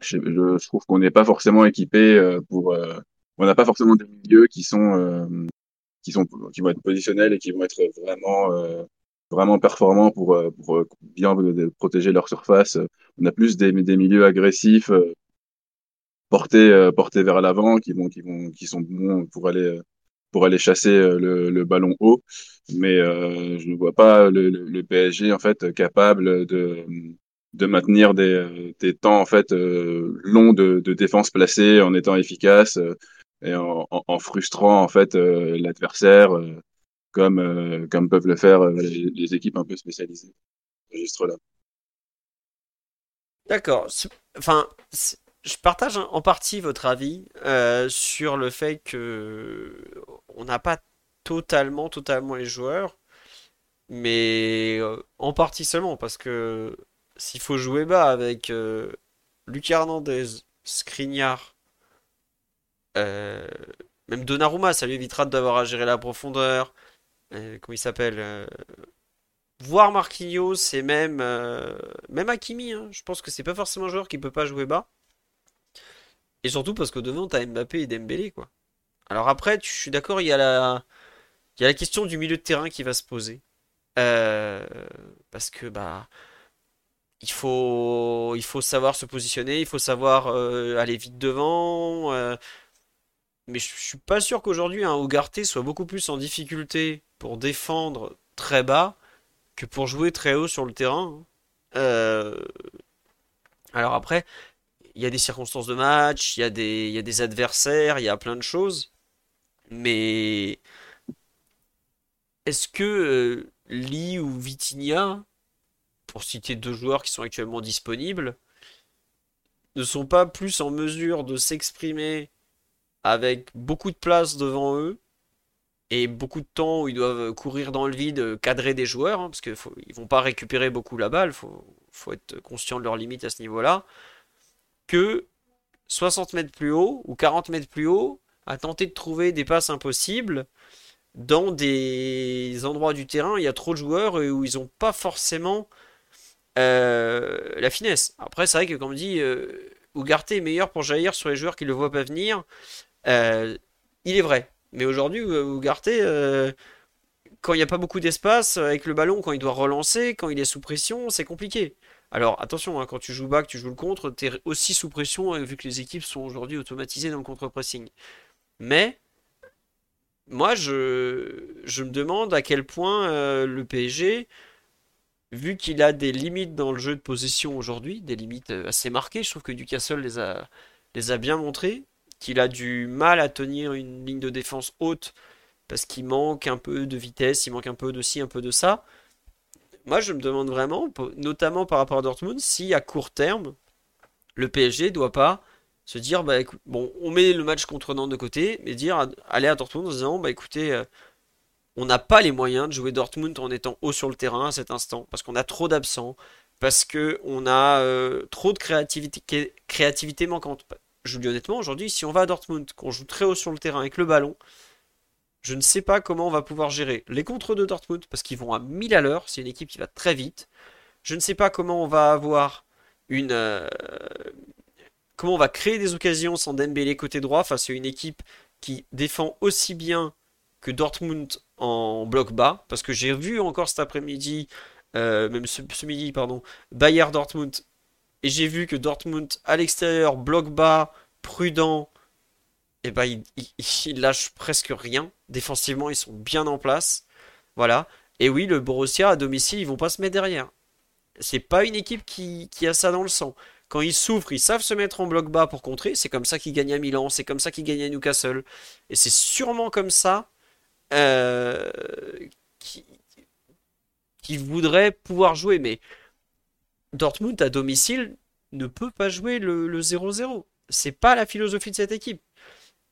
je, je trouve qu'on n'est pas forcément équipé euh, pour, euh, on n'a pas forcément des milieux qui sont euh, qui sont qui vont être positionnels et qui vont être vraiment vraiment performants pour, pour bien protéger leur surface. On a plus des, des milieux agressifs portés portés vers l'avant qui vont qui vont qui sont bons pour aller pour aller chasser euh, le, ballon haut, mais euh, je ne vois pas le, PSG en fait capable de de maintenir des, des temps en fait euh, longs de, défense placée en étant efficace euh, et en, frustrant en fait euh, l'adversaire comme comme peuvent le faire les, les, équipes un peu spécialisées. Registre là. D'accord. Enfin, je partage en partie votre avis euh, sur le fait que on n'a pas totalement, totalement les joueurs, mais euh, en partie seulement parce que s'il faut jouer bas avec euh, Lucas Hernandez, Skriniar, euh, même Donnarumma, ça lui évitera d'avoir à gérer la profondeur. Comment il s'appelle? voir Marquinhos et même, même Hakimi, hein. Je pense que c'est pas forcément un joueur qui peut pas jouer bas. Et surtout parce que devant, t'as Mbappé et Dembélé, quoi. Alors après, je suis d'accord, il y a la, y a la question du milieu de terrain qui va se poser. Euh, parce que, bah, il faut, il faut savoir se positionner, il faut savoir euh, aller vite devant. euh, mais je je suis pas sûr qu'aujourd'hui un Ugarte soit beaucoup plus en difficulté pour défendre très bas que pour jouer très haut sur le terrain. hein. Alors après, il y a des circonstances de match, il y a des, il adversaires, il y a plein de choses. Mais est-ce que euh, Lee ou Vitinha, pour citer deux joueurs qui sont actuellement disponibles, ne sont pas plus en mesure de s'exprimer avec beaucoup de place devant eux et beaucoup de temps où ils doivent courir dans le vide, cadrer des joueurs, hein, parce qu'ils ne vont pas récupérer beaucoup la balle, faut, faut être conscient de leurs limites à ce niveau-là, que 60 mètres plus haut ou 40 mètres plus haut, à tenter de trouver des passes impossibles dans des endroits du terrain où il y a trop de joueurs et où ils n'ont pas forcément euh, la finesse. Après, c'est vrai que, comme on dit, euh, est meilleur pour jaillir sur les joueurs qui ne le voient pas venir. Euh, il est vrai. Mais aujourd'hui, euh, Ugarte, quand il n'y a pas beaucoup d'espace avec le ballon, quand il doit relancer, quand il est sous pression, c'est compliqué. Alors attention, hein, quand tu joues que tu joues le contre, tu es aussi sous pression euh, vu que les équipes sont aujourd'hui automatisées dans le contre-pressing. Mais moi, je, me demande à quel point euh, le PSG, vu qu'il a des limites dans le jeu de possession aujourd'hui, des limites euh, assez marquées, je trouve que Newcastle les a, les a bien montrées, qu'il a du mal à tenir une ligne de défense haute parce qu'il manque un peu de vitesse, il manque un peu de ci, un peu de ça. Moi, je me demande vraiment, notamment par rapport à Dortmund, si à court terme, le PSG doit pas se dire, bah bon, on met le match contre Nantes de côté, mais dire, aller à Dortmund en disant, bah écoutez, euh, on n'a pas les moyens de jouer Dortmund en étant haut sur le terrain à cet instant, parce qu'on a trop d'absents, parce que on a euh, trop de créativité, créativité manquante. Je vous dis honnêtement, aujourd'hui, si on va à Dortmund, qu'on joue très haut sur le terrain avec le ballon, je ne sais pas comment on va pouvoir gérer les contres de Dortmund, parce qu'ils vont à 1000 à l'heure, c'est une équipe qui va très vite. Je ne sais pas comment on va avoir une... euh, comment on va créer des occasions sans Dembélé côté droit face à une équipe qui défend aussi bien que Dortmund en bloc bas, parce que j'ai vu encore cet après-midi, euh, même ce, ce midi, pardon, Bayern Dortmund, et j'ai vu que Dortmund à l'extérieur, bloc bas, prudent, et ben ils, lâchent presque rien. Défensivement, ils sont bien en place. Voilà. Et oui, le Borussia à domicile, ils vont pas se mettre derrière. C'est pas une équipe qui, a ça dans le sang. Quand ils souffrent, ils savent se mettre en bloc bas pour contrer. C'est comme ça qu'ils gagnent à Milan, c'est comme ça qu'ils gagnent à Newcastle. Et c'est sûrement comme ça euh, qui, qui voudrait pouvoir jouer. Mais Dortmund à domicile ne peut pas jouer le 0-0. C'est pas la philosophie de cette équipe.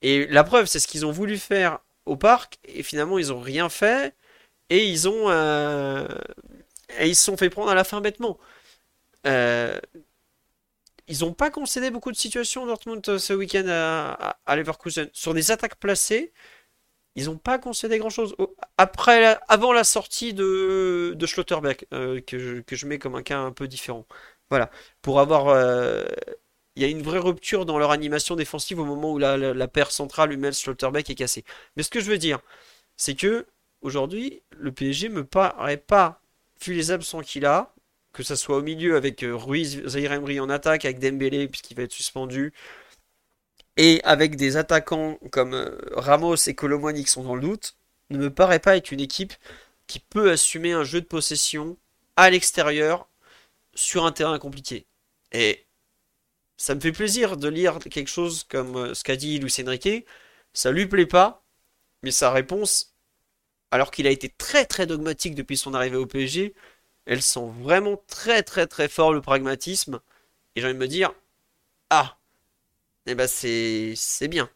Et la preuve, c'est ce qu'ils ont voulu faire au parc, et finalement ils ont rien fait, et ils ont euh, ils se sont fait prendre à la fin bêtement. Euh, ils n'ont pas concédé beaucoup de situations Dortmund euh, ce week-end à, à- Leverkusen. Sur des attaques placées, ils n'ont pas concédé grand-chose. Après, avant la sortie de, Schlotterbeck, que que je mets comme un cas un peu différent. Voilà. Pour avoir. Il y a une vraie rupture dans leur animation défensive au moment où la, paire centrale Hummels Schlotterbeck est cassée. Mais ce que je veux dire, c'est que aujourd'hui, le PSG me paraît pas, vu les absents qu'il a, que ça soit au milieu avec euh, Ruiz, Zahir Emery en attaque, avec Dembélé puisqu'il va être suspendu, et avec des attaquants comme euh, Ramos et Colomwani qui sont dans le doute, ne me paraît pas être une équipe qui peut assumer un jeu de possession à l'extérieur sur un terrain compliqué. Et ça me fait plaisir de lire quelque chose comme euh, ce qu'a dit Luis Enrique. Ça lui plaît pas, mais sa réponse, alors qu'il a été très très dogmatique depuis son arrivée au PSG, elle sent vraiment très très très fort le pragmatisme. Et j'ai envie de me dire, ah, eh ben c'est c'est bien.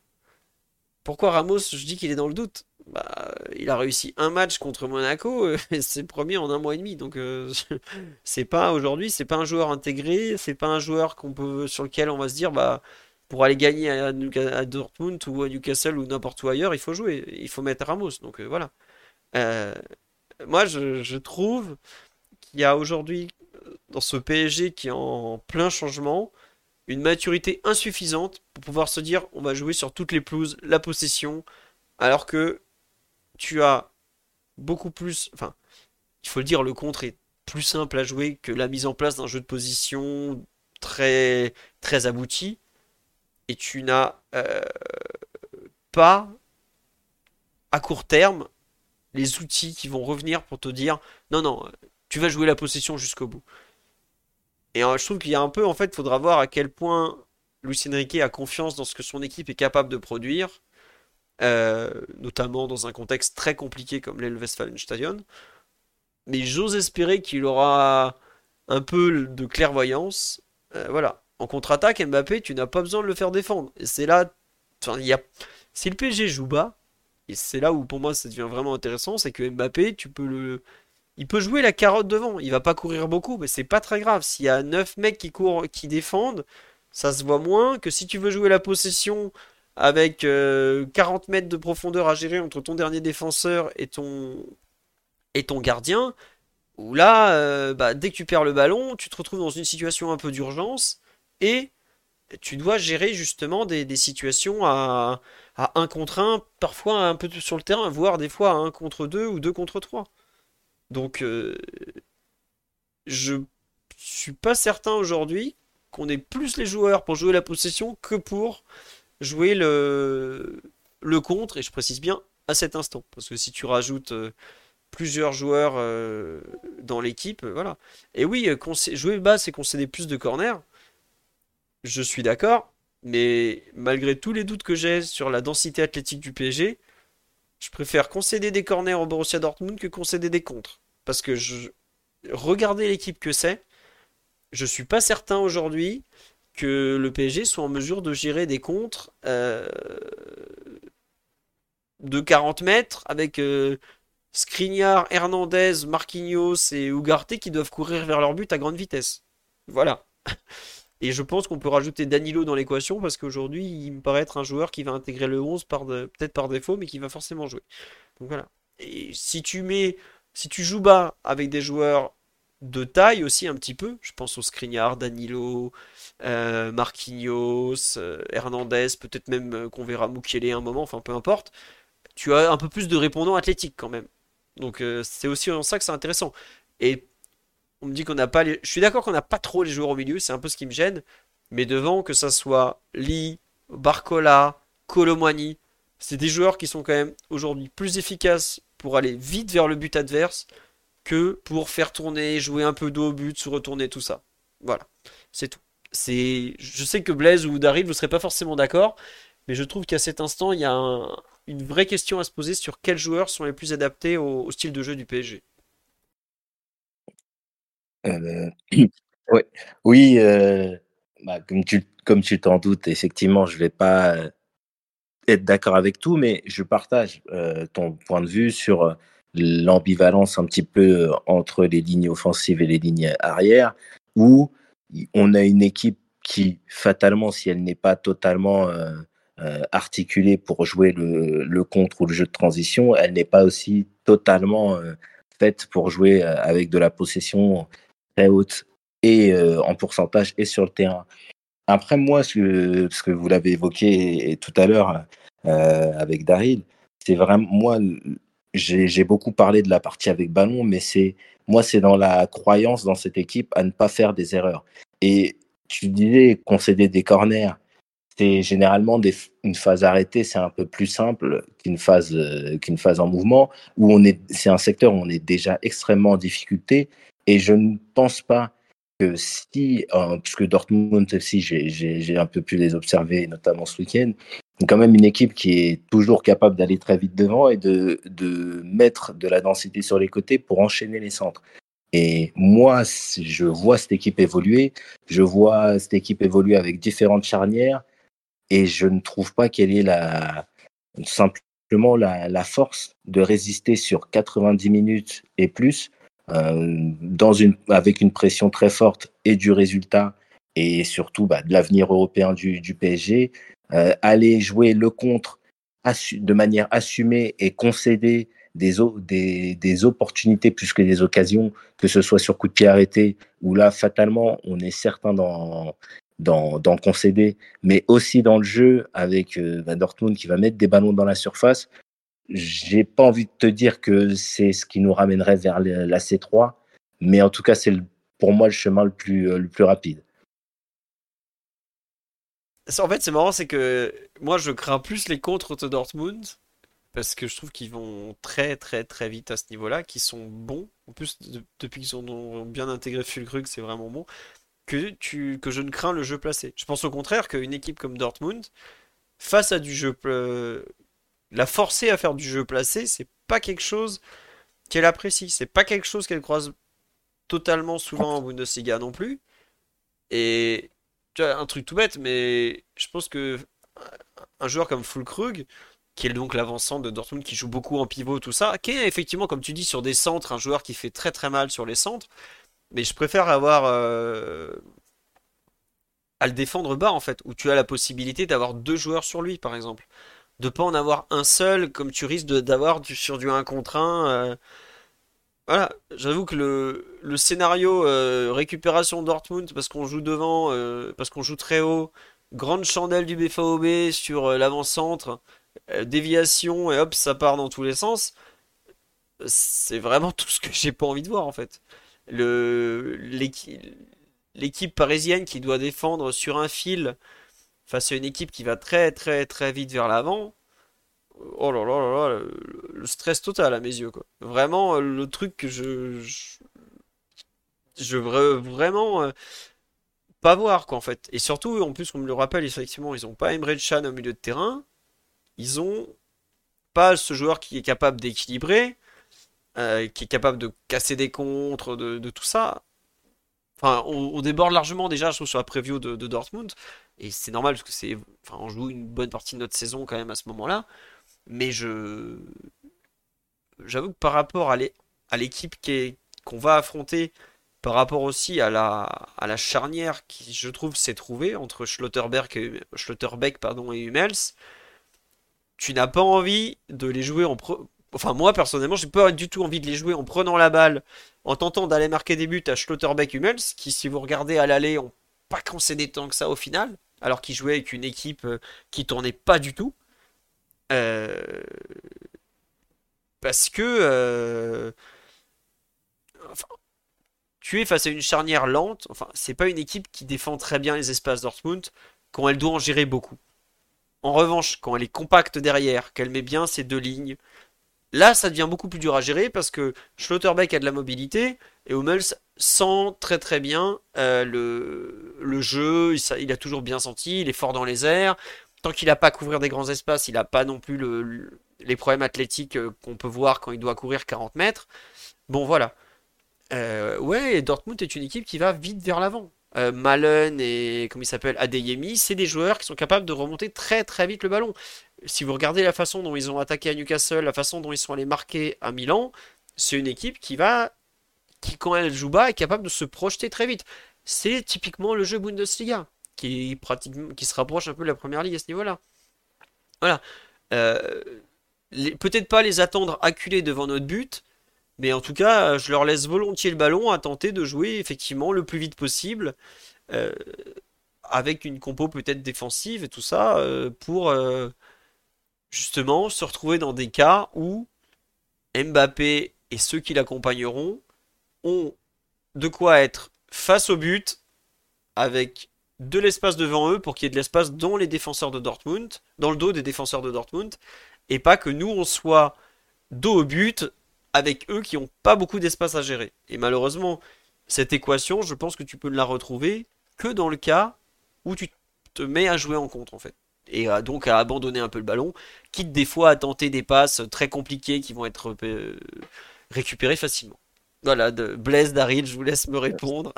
Pourquoi Ramos, je dis qu'il est dans le doute? Bah, il a réussi un match contre Monaco euh, <laughs> et c'est premier en un mois et demi. Donc euh, <laughs> c'est pas aujourd'hui, c'est pas un joueur intégré, c'est pas un joueur qu'on peut sur lequel on va se dire bah pour aller gagner à, Dortmund ou à Newcastle ou n'importe où ailleurs, il faut jouer, il faut mettre Ramos. Donc euh, voilà. moi je, je trouve qu'il y a aujourd'hui dans ce PSG qui est en plein changement une maturité insuffisante pour pouvoir se dire on va jouer sur toutes les pelouses, la possession, alors que tu as beaucoup plus. Enfin, il faut le dire, le contre est plus simple à jouer que la mise en place d'un jeu de position très, très abouti. Et tu n'as euh, pas, à court terme, les outils qui vont revenir pour te dire non, non, tu vas jouer la possession jusqu'au bout. Et euh, je trouve qu'il y a un peu, en fait, il faudra voir à quel point Luis Enrique a confiance dans ce que son équipe est capable de produire euh, notamment dans un contexte très compliqué comme l'El Stadion. Mais j'ose espérer qu'il aura un peu de clairvoyance. Euh, voilà. En contre-attaque, Mbappé, tu n'as pas besoin de le faire défendre. Et c'est là. Enfin, y a... Si le PSG joue bas, et c'est là où pour moi ça devient vraiment intéressant, c'est que Mbappé, tu peux le. Il peut jouer la carotte devant. Il va pas courir beaucoup, mais c'est pas très grave. S'il y a 9 mecs qui courent, qui défendent, ça se voit moins que si tu veux jouer la possession avec 40 euh, mètres de profondeur à gérer entre ton dernier défenseur et ton, et ton gardien, où là, euh, bah, dès que tu perds le ballon, tu te retrouves dans une situation un peu d'urgence et tu dois gérer justement des, situations à, à 1 contre 1, parfois un peu sur le terrain, voire des fois à 1 contre 2 ou 2 contre 3. Donc, euh, je suis pas certain aujourd'hui qu'on ait plus les joueurs pour jouer la possession que pour jouer le, contre, et je précise bien à cet instant. Parce que si tu rajoutes euh, plusieurs joueurs euh, dans l'équipe, euh, voilà. Et oui, jouer bas, c'est concéder plus de corners. Je suis d'accord. Mais malgré tous les doutes que j'ai sur la densité athlétique du PSG, je préfère concéder des corners au Borussia Dortmund que concéder des contres. Parce que je... regardez l'équipe que c'est. Je suis pas certain aujourd'hui le PSG soit en mesure de gérer des contres euh, de 40 mètres avec euh, Hernandez, Marquinhos et Ugarte qui doivent courir vers leur but à grande vitesse. Voilà. <laughs> Et je pense qu'on peut rajouter Danilo dans l'équation parce qu'aujourd'hui, il me paraît être un joueur qui va intégrer le 11 par peut-être par défaut, mais qui va forcément jouer. Donc voilà. Et si tu mets, si tu joues bas avec des joueurs de taille aussi un petit peu, je pense au Skriniar, Danilo, euh, Marquinhos, euh, Hernandez, peut-être même euh, qu'on verra Mukiele un moment, enfin peu importe, tu as un peu plus de répondants athlétiques quand même. Donc c'est aussi en ça que c'est intéressant. Et on me dit qu'on n'a pas les... Je suis d'accord qu'on n'a pas trop les joueurs au milieu, c'est un peu ce qui me gêne. Mais devant, que ça soit Lee, Barcola, Colomani, c'est des joueurs qui sont quand même aujourd'hui plus efficaces pour aller vite vers le but adverse que pour faire tourner, jouer un peu d'eau au but, se retourner, tout ça. Voilà, c'est tout c'est, je sais que Blaise ou Daryl, vous serez pas forcément d'accord, mais je trouve qu'à cet instant, il y a une vraie question à se poser sur quels joueurs sont les plus adaptés au, style de jeu du PSG. Euh. <clears throat> Oui, euh, bah, comme tu comme tu t'en doutes, effectivement, je ne vais pas euh, être d'accord avec tout, mais je partage ton point de vue sur l'ambivalence un petit peu entre les lignes offensives et les lignes arrière, où on a une équipe qui, fatalement, si elle n'est pas totalement euh, euh, articulée pour jouer le, contre ou le jeu de transition, elle n'est pas aussi totalement euh, faite pour jouer avec de la possession très haute et en pourcentage et sur le terrain. Après, moi, ce que, vous l'avez évoqué tout à l'heure avec Daryl, c'est vraiment, moi, j'ai beaucoup parlé de la partie avec ballon, mais c'est moi, c'est dans la croyance dans cette équipe à ne pas faire des erreurs. Et tu disais concéder des corners, c'est généralement une phase arrêtée, c'est un peu plus simple qu'une phase, euh, qu'une phase en mouvement, où on est, c'est un secteur où on est déjà extrêmement en difficulté. Et je ne pense pas que si, euh, puisque Dortmund aussi, j'ai un peu pu les observer, notamment ce week-end, quand même une équipe qui est toujours capable d'aller très vite devant et de, mettre de la densité sur les côtés pour enchaîner les centres. Et moi, je vois cette équipe évoluer, je vois cette équipe évoluer avec différentes charnières. et je ne trouve pas quelle est la, simplement la force de résister sur 90 minutes et plus euh, dans une, avec une pression très forte et du résultat et surtout bah, de l'avenir européen du, du PSG. Euh, aller jouer le contre de manière assumée et concéder des, des, opportunités plus que des occasions, que ce soit sur coup de pied arrêté, où là, fatalement, on est certain d'en, d'en, concéder, mais aussi dans le jeu avec euh, Dortmund qui va mettre des ballons dans la surface. J'ai pas envie de te dire que c'est ce qui nous ramènerait vers la C3, mais en tout cas, c'est pour moi le chemin le plus, le plus rapide. En fait, c'est marrant, c'est que moi je crains plus les contres de Dortmund parce que je trouve qu'ils vont très très très vite à ce niveau-là, qu'ils sont bons. En plus, depuis qu'ils ont bien intégré Fulkrug, c'est vraiment bon. Que, tu, que je ne crains le jeu placé. Je pense au contraire qu'une équipe comme Dortmund, face à du jeu. La forcer à faire du jeu placé, c'est pas quelque chose qu'elle apprécie. C'est pas quelque chose qu'elle croise totalement souvent en Bundesliga non plus. Et tu vois, un truc tout bête, mais je pense que un joueur comme Fulkrug, qui est donc l'avancement de Dortmund, qui joue beaucoup en pivot, tout ça, qui est effectivement, comme tu dis, sur des centres, un joueur qui fait très très mal sur les centres, mais je préfère avoir euh, à le défendre bas en fait, où tu as la possibilité d'avoir deux joueurs sur lui, par exemple. De pas en avoir un seul, comme tu risques d'avoir sur du 1 contre 1. Euh, voilà, j'avoue que le, scénario euh, récupération Dortmund, parce qu'on joue devant, euh, parce qu'on joue très haut, grande chandelle du BFAOB sur l'avant-centre, déviation et hop, ça part dans tous les sens. C'est vraiment <laughs> tout ce que j'ai pas envie de voir en fait. L'équipe parisienne qui doit défendre sur un fil face à une équipe qui va très très très vite vers l'avant, oh là là là là, le stress total à mes yeux, quoi. Vraiment, euh, le truc que je. Je, veux vraiment euh, pas voir, quoi, en fait. Et surtout, en plus, on me le rappelle, effectivement, ils ont pas Emre Can au milieu de terrain. Ils ont pas ce joueur qui est capable d'équilibrer, euh, qui est capable de casser des contres, de, tout ça. Enfin, on, déborde largement déjà, je trouve, sur la preview de Dortmund. Et c'est normal parce que c'est, on joue une bonne partie de notre saison quand même à ce moment-là. Mais je. J'avoue que par rapport à l'équipe qu'on va affronter, par rapport aussi à la, à la charnière qui, je trouve, s'est trouvée entre Schlotterberg et, Schlotterbeck pardon, et Hummels, tu n'as pas envie de les jouer en. Enfin, moi personnellement, j'ai pas du tout envie de les jouer en prenant la balle, en tentant d'aller marquer des buts à Schlotterbeck Hummels, qui, si vous regardez à l'aller, ont pas concédé tant que ça au final, alors qu'ils jouaient avec une équipe euh, qui tournait pas du tout. Euh, parce que euh, tu es face à une charnière lente. Enfin, c'est pas une équipe qui défend très bien les espaces Dortmund quand elle doit en gérer beaucoup. En revanche, quand elle est compacte derrière, qu'elle met bien ses deux lignes, là ça devient beaucoup plus dur à gérer parce que Schlotterbeck a de la mobilité et Hummels sent très très bien euh, le, le, jeu, il, a toujours bien senti, il est fort dans les airs tant qu'il n'a pas à couvrir des grands espaces, il n'a pas non plus les problèmes athlétiques euh, qu'on peut voir quand il doit courir 40 mètres. Bon, voilà. Euh, ouais, Dortmund est une équipe qui va vite vers l'avant. Euh, Malen et, comme il s'appelle, Adeyemi, c'est des joueurs qui sont capables de remonter très très vite le ballon. Si vous regardez la façon dont ils ont attaqué à Newcastle, la façon dont ils sont allés marquer à Milan, c'est une équipe qui va, qui quand elle joue bas, est capable de se projeter très vite. C'est typiquement le jeu Bundesliga qui, se rapproche un peu de la première ligue à ce niveau-là. Voilà. Euh, peut-être pas les attendre acculés devant notre but, mais en tout cas, je leur laisse volontiers le ballon à tenter de jouer effectivement le plus vite possible, euh, avec une compo peut-être défensive et tout ça, euh, pour justement se retrouver dans des cas où Mbappé et ceux qui l'accompagneront ont de quoi être face au but avec de l'espace devant eux pour qu'il y ait de l'espace dans les défenseurs de Dortmund, dans le dos des défenseurs de Dortmund, et pas que nous on soit dos au but avec eux qui n'ont pas beaucoup d'espace à gérer. Et malheureusement, cette équation, je pense que tu peux la retrouver que dans le cas où tu te mets à jouer en contre en fait. Et donc à abandonner un peu le ballon, quitte des fois à tenter des passes très compliquées qui vont être euh, récupérées facilement. Voilà, de Blaise Daryl, je vous laisse me répondre.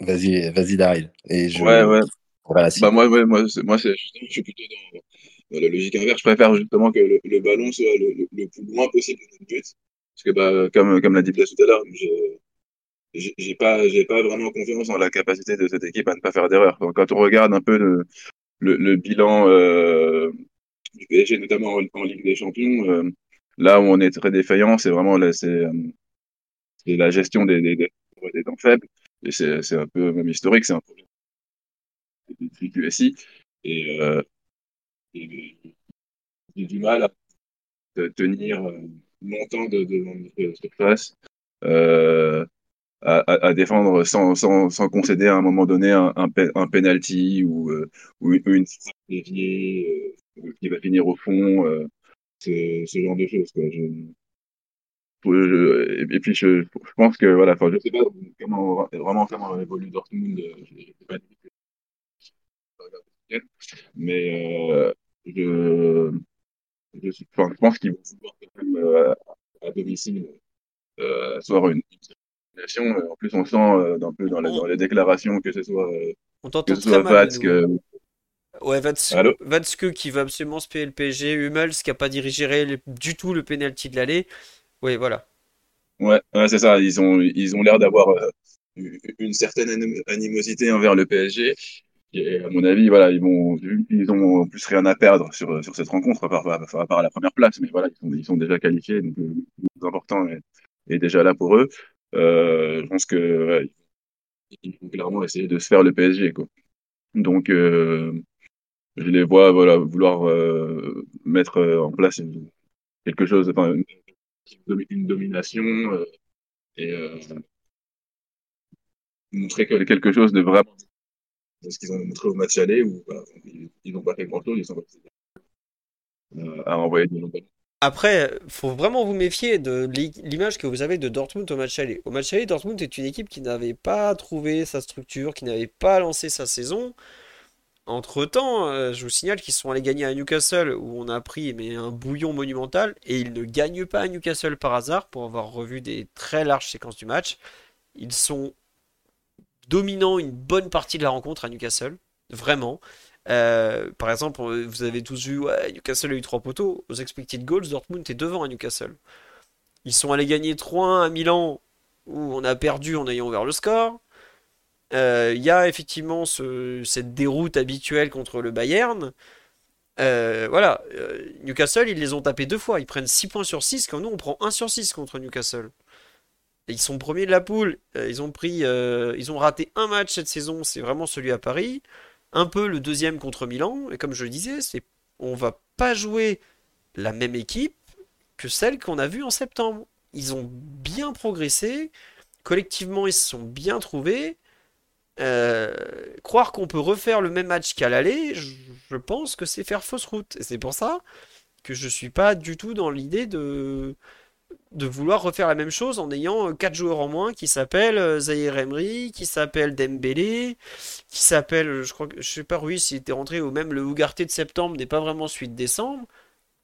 Vas-y, vas-y, Daryl. Et je... Ouais, ouais. Bah, moi, moi, moi, moi je suis plutôt dans, la logique inverse. Je préfère justement que le, ballon soit le, plus loin possible de notre but. Parce que, bah, comme, comme l'a dit Blaise tout à l'heure, j'ai pas, j'ai pas vraiment confiance en la capacité de cette équipe à ne pas faire d'erreur. Quand on regarde un peu le, le, bilan euh, du PSG, notamment en, Ligue des Champions, euh, là où on est très défaillant, c'est vraiment euh, la gestion des, des, temps faibles. Et c'est, un peu même historique, c'est un problème du QSI. Et, euh, et j'ai du mal à tenir longtemps de, de, de surface. Euh, à, défendre sans, concéder à un moment donné un, un, penalty ou, euh, une déviée euh, qui va finir au fond, euh, ce, ce, genre de choses. Quoi. Je, et puis je, je, pense que voilà, je sais pas comment vraiment comment évolue Dortmund, pas mais euh, je, je, je pense qu'ils vont pouvoir quand même euh, à, domicile euh, avoir une, euh, en plus, on sent euh, un peu dans, dans, les déclarations que ce soit, euh, on que ce soit Vatsk. Ouais, Vatsk, qui va absolument se payer le PSG, Hummels qui n'a pas dirigé du tout le penalty de l'aller. Oui, voilà. Ouais, c'est ça. Ils ont ils ont l'air d'avoir une certaine animosité envers le PSG. Et à mon avis, voilà, ils vont ils ont en plus rien à perdre sur, sur cette rencontre à part, à part la première place, mais voilà, ils sont, ils sont déjà qualifiés, donc le plus important est, est déjà là pour eux. Euh, je pense que ouais, ils vont clairement essayer de se faire le PSG. Quoi. Donc, euh, je les vois voilà, vouloir euh, mettre en place quelque chose, enfin, une, domination et montrer quelque chose de vraiment ce qu'ils ont montré au match aller où ils n'ont pas fait grand chose, ils sont à envoyer des après, faut vraiment vous méfier de l'image que vous avez de Dortmund au match aller. Au match aller, Dortmund est une équipe qui n'avait pas trouvé sa structure, qui n'avait pas lancé sa saison. Entre-temps, euh, je vous signale qu'ils sont allés gagner à Newcastle, où on a pris mais, un bouillon monumental, et ils ne gagnent pas à Newcastle par hasard, pour avoir revu des très larges séquences du match. Ils sont dominants une bonne partie de la rencontre à Newcastle, vraiment. Euh, par exemple, vous avez tous vu, ouais, Newcastle a eu 3 poteaux. Aux expected goals, Dortmund est devant à Newcastle. Ils sont allés gagner 3-1 à Milan, où on a perdu en ayant ouvert le score. Euh, il y a effectivement cette déroute habituelle contre le Bayern. Euh, voilà, Newcastle, ils les ont tapés deux fois. Ils prennent 6 points sur 6, quand nous, on prend 1 sur 6 contre Newcastle. ils sont premiers de la poule. ils, ont pris, ils ont raté un match cette saison, c'est vraiment celui à Paris un peu le deuxième contre Milan. Et comme je le disais, c'est on va pas jouer la même équipe que celle qu'on a vue en septembre. Ils ont bien progressé, collectivement ils se sont bien trouvés. Euh, croire qu'on peut refaire le même match qu'à l'aller, je, pense que c'est faire fausse route. Et c'est pour ça que je suis pas du tout dans l'idée de de vouloir refaire la même chose en ayant euh, quatre joueurs en moins qui s'appellent euh, Zahir Emery, qui s'appellent Dembélé, qui s'appelle, je crois je sais pas oui s'il était rentré ou même le Ougarté de septembre n'est pas vraiment celui de décembre.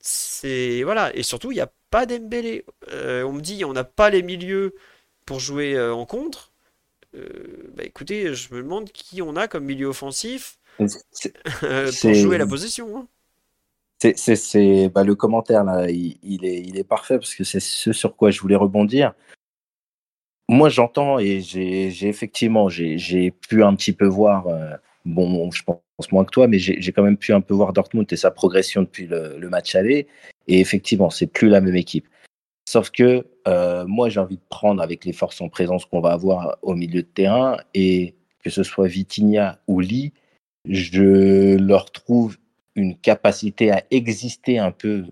C'est voilà et surtout il n'y a pas Dembélé. On me dit on n'a pas les milieux pour jouer en contre. Bah écoutez, je me demande qui on a comme milieu offensif pour jouer la possession. Hein. C'est bah, le commentaire là, il, est, il est parfait parce que c'est ce sur quoi je voulais rebondir. Moi, j'entends et j'ai effectivement, j'ai pu un petit peu voir, euh, bon, je pense moins que toi, mais j'ai quand même pu un peu voir Dortmund et sa progression depuis le, match aller. Et effectivement, c'est plus la même équipe. Sauf que euh, moi, j'ai envie de prendre avec les forces en présence qu'on va avoir au milieu de terrain et que ce soit Vitinha ou Lee, je leur trouve une capacité à exister un peu,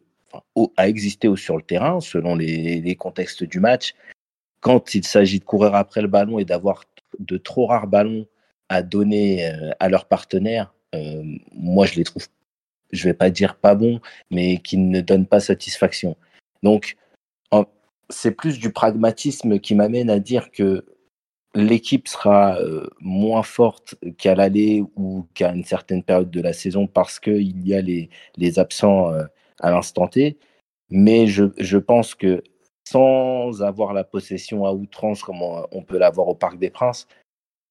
à exister sur le terrain selon les, contextes du match. Quand il s'agit de courir après le ballon et d'avoir de trop rares ballons à donner euh, à leurs partenaires, euh, moi je les trouve, je vais pas dire pas bons, mais qui ne donnent pas satisfaction. Donc c'est plus du pragmatisme qui m'amène à dire que l'équipe sera euh, moins forte qu'à l'aller ou qu'à une certaine période de la saison parce qu'il y a les, absents euh, à l'instant T. Mais je, pense que sans avoir la possession à outrance comme on, peut l'avoir au Parc des Princes,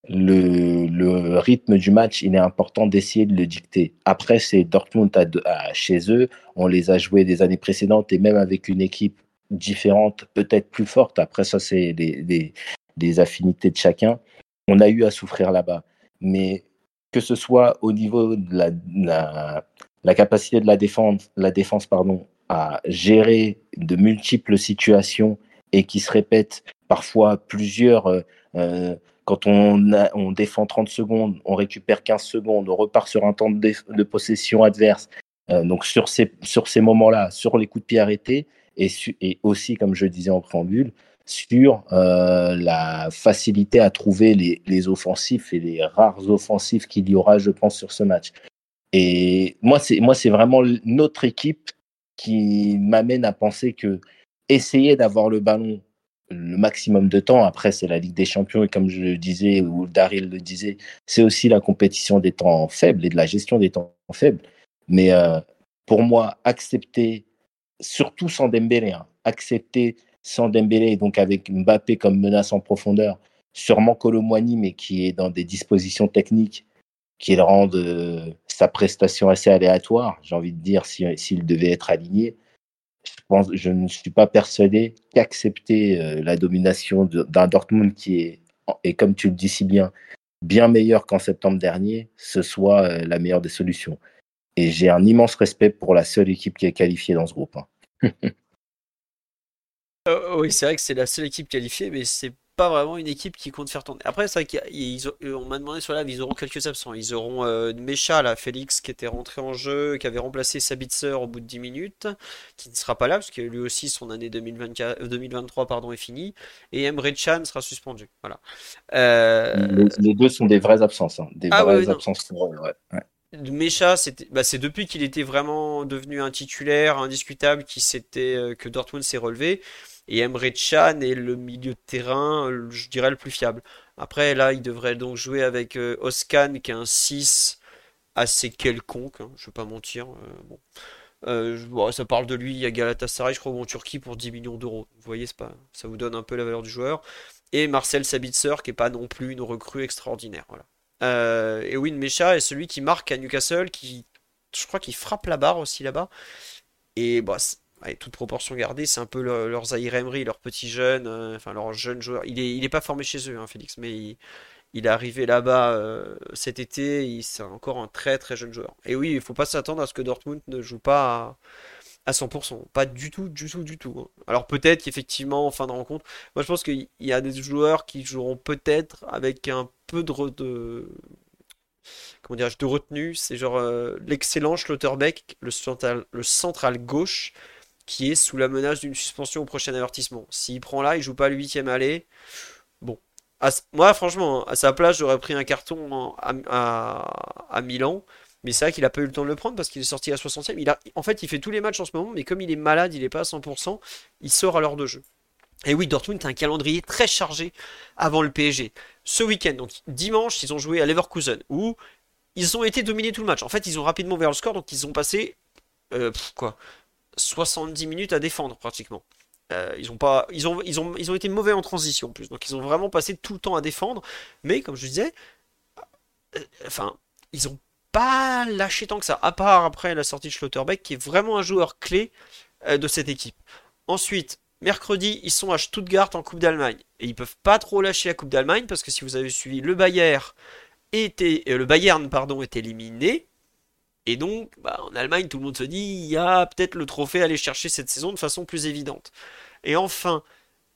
le, le, rythme du match, il est important d'essayer de le dicter. Après, c'est Dortmund à, chez eux. On les a joués des années précédentes et même avec une équipe différente, peut-être plus forte. Après, ça, c'est des, des, affinités de chacun. On a eu à souffrir là-bas. Mais que ce soit au niveau de la, la, la capacité de la défense, la défense pardon, à gérer de multiples situations et qui se répètent parfois plusieurs. Euh, euh, quand on, on, défend 30 secondes, on récupère 15 secondes, on repart sur un temps de, possession adverse. Euh, donc sur ces, sur ces moments-là, sur les coups de pied arrêtés, et, aussi, comme je disais en préambule, sur la facilité à trouver les, les, offensifs et les rares offensifs qu'il y aura, je pense, sur ce match. Et moi, c'est moi, c'est vraiment notre équipe qui m'amène à penser que essayer d'avoir le ballon le maximum de temps. Après, c'est la Ligue des Champions et comme je le disais, ou Daryl le disait, c'est aussi la compétition des temps faibles et de la gestion des temps faibles. Mais euh, pour moi, accepter, surtout sans Dembélé, hein, accepter sans Dembélé, donc avec Mbappé comme menace en profondeur, sûrement Colomwani, mais qui est dans des dispositions techniques qui le rendent euh, sa prestation assez aléatoire, j'ai envie de dire, s'il devait être aligné. Je, ne suis pas persuadé qu'accepter euh, la domination d'un Dortmund qui est, et comme tu le dis si bien, bien meilleur qu'en septembre dernier, ce soit euh, la meilleure des solutions. Et j'ai un immense respect pour la seule équipe qui est qualifiée dans ce groupe. Hein. <laughs> Euh, oui, c'est vrai que c'est la seule équipe qualifiée, mais c'est pas vraiment une équipe qui compte faire tourner. Après, c'est vrai qu'on m'a demandé sur la ils auront quelques absents. Ils auront euh, Mecha, là, Félix, qui était rentré en jeu, qui avait remplacé Sabitzer au bout de 10 minutes, qui ne sera pas là, parce que lui aussi, son année 2024, 2023 euh, pardon, est finie. Et Emre Chan sera suspendu. Voilà. Euh, les, deux sont des vraies absences. Hein. Des ah vraies absences pour eux, ouais. Mecha, bah, c'est depuis qu'il était vraiment devenu un titulaire indiscutable qui euh, que Dortmund s'est relevé. Et Emre Can est le milieu de terrain, je dirais, le plus fiable. Après, là, il devrait donc jouer avec euh, Oscan, qui est un 6 assez quelconque, hein, je ne vais pas mentir. Euh, bon. Euh, ça parle de lui à Galatasaray, je crois, en Turquie pour 10 millions d'euros. Vous voyez, pas, ça vous donne un peu la valeur du joueur. Et Marcel Sabitzer, qui n'est pas non plus une recrue extraordinaire. Et Win Mecha est celui qui marque à Newcastle, qui, je crois qu'il frappe la barre aussi là-bas. Et bah, toute proportion gardée, c'est un peu leur, Zahir Emery, leur euh, enfin leur jeune joueur. Il est, il pas formé chez eux, hein, Félix, mais il, est arrivé là-bas euh, cet été. C'est encore un très très jeune joueur. Et oui, il faut pas s'attendre à ce que Dortmund ne joue pas à, 100%, pas du tout, du tout, du tout. Hein. Alors peut-être qu'effectivement en fin de rencontre, moi je pense qu'il y a des joueurs qui joueront peut-être avec un peu de, comment de retenue. C'est genre euh, l'excellent Schlotterbeck, le central, le central gauche qui est sous la menace d'une suspension au prochain avertissement. S'il prend là, il joue pas le huitième aller. Bon. moi, franchement, à sa place, j'aurais pris un carton à, Milan. Mais c'est vrai qu'il a pas eu le temps de le prendre parce qu'il est sorti à 60e. Il a, en fait, il fait tous les matchs en ce moment, mais comme il est malade, il n'est pas à 100%, il sort à l'heure de jeu. Et oui, Dortmund a un calendrier très chargé avant le PSG. Ce week-end, donc dimanche, ils ont joué à Leverkusen, où ils ont été dominés tout le match. En fait, ils ont rapidement ouvert le score, donc ils ont passé euh, quoi 70 minutes à défendre pratiquement. Euh, ils ont pas, ils ont, ils ont, ils ont été mauvais en transition en plus, donc ils ont vraiment passé tout le temps à défendre. Mais comme je disais, euh, enfin, ils ont pas lâché tant que ça, à part après la sortie de Schlotterbeck, qui est vraiment un joueur clé euh, de cette équipe. Ensuite, mercredi, ils sont à Stuttgart en Coupe d'Allemagne et ils peuvent pas trop lâcher la Coupe d'Allemagne parce que si vous avez suivi le Bayern était, le Bayern pardon est éliminé et donc, bah, en Allemagne, tout le monde se dit, il y a peut-être le trophée à aller chercher cette saison de façon plus évidente. Et enfin,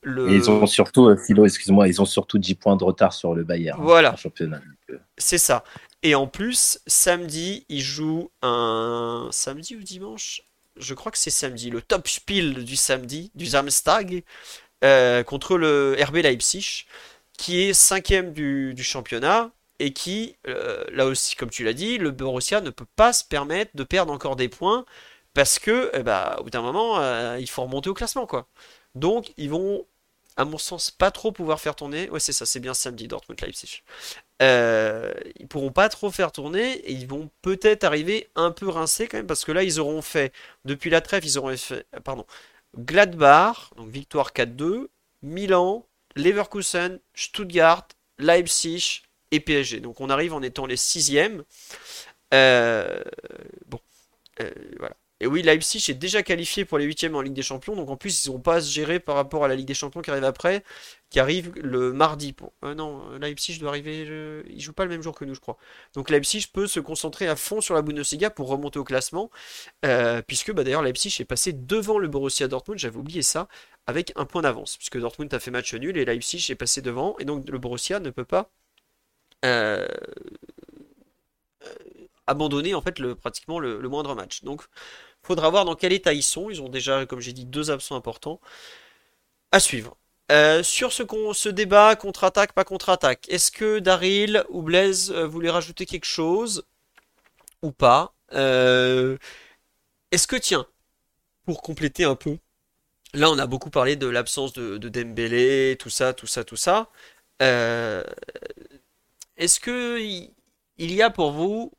le... ils ont surtout, euh, Philo, excuse-moi, ils ont surtout 10 points de retard sur le Bayern. Voilà. championnat. Euh. C'est ça. Et en plus, samedi, ils jouent un. Samedi ou dimanche? Je crois que c'est samedi. Le top spiel du samedi, du Samstag, euh, contre le RB Leipzig, qui est cinquième du, du championnat et qui, euh, là aussi, comme tu l'as dit, le Borussia ne peut pas se permettre de perdre encore des points parce que, eh ben, au bout d'un moment, euh, il faut remonter au classement, quoi. Donc, ils vont, à mon sens, pas trop pouvoir faire tourner. Ouais, c'est ça, c'est bien samedi, Dortmund Leipzig. Euh, ils pourront pas trop faire tourner et ils vont peut-être arriver un peu rincés quand même parce que là, ils auront fait, depuis la trêve, ils auront fait, pardon, Gladbach, donc victoire 4-2, Milan, Leverkusen, Stuttgart, Leipzig, et PSG. Donc on arrive en étant les sixièmes. Euh, bon, euh, voilà. Et oui, Leipzig est déjà qualifié pour les huitièmes en Ligue des Champions, donc en plus ils n'ont pas à se gérer par rapport à la Ligue des Champions qui arrive après, qui arrive le mardi. Euh, non, Leipzig doit arriver, je... il joue pas le même jour que nous, je crois. Donc Leipzig peut se concentrer à fond sur la Bundesliga pour remonter au classement, euh, puisque bah, d'ailleurs Leipzig est passé devant le Borussia Dortmund, j'avais oublié ça, avec un point d'avance, puisque Dortmund a fait match nul et Leipzig est passé devant, et donc le Borussia ne peut pas euh, abandonner en fait le, pratiquement le, le moindre match. Donc Faudra voir dans quel état ils sont. Ils ont déjà, comme j'ai dit, deux absents importants. À suivre. Euh, sur ce, débat, contre-attaque, pas contre-attaque, est-ce que Daryl ou Blaise euh, voulaient rajouter quelque chose ou pas? Euh, Est-ce que, tiens, pour compléter un peu, là on a beaucoup parlé de l'absence de, de, Dembélé, tout ça, tout ça, tout ça. Est-ce que il y a pour vous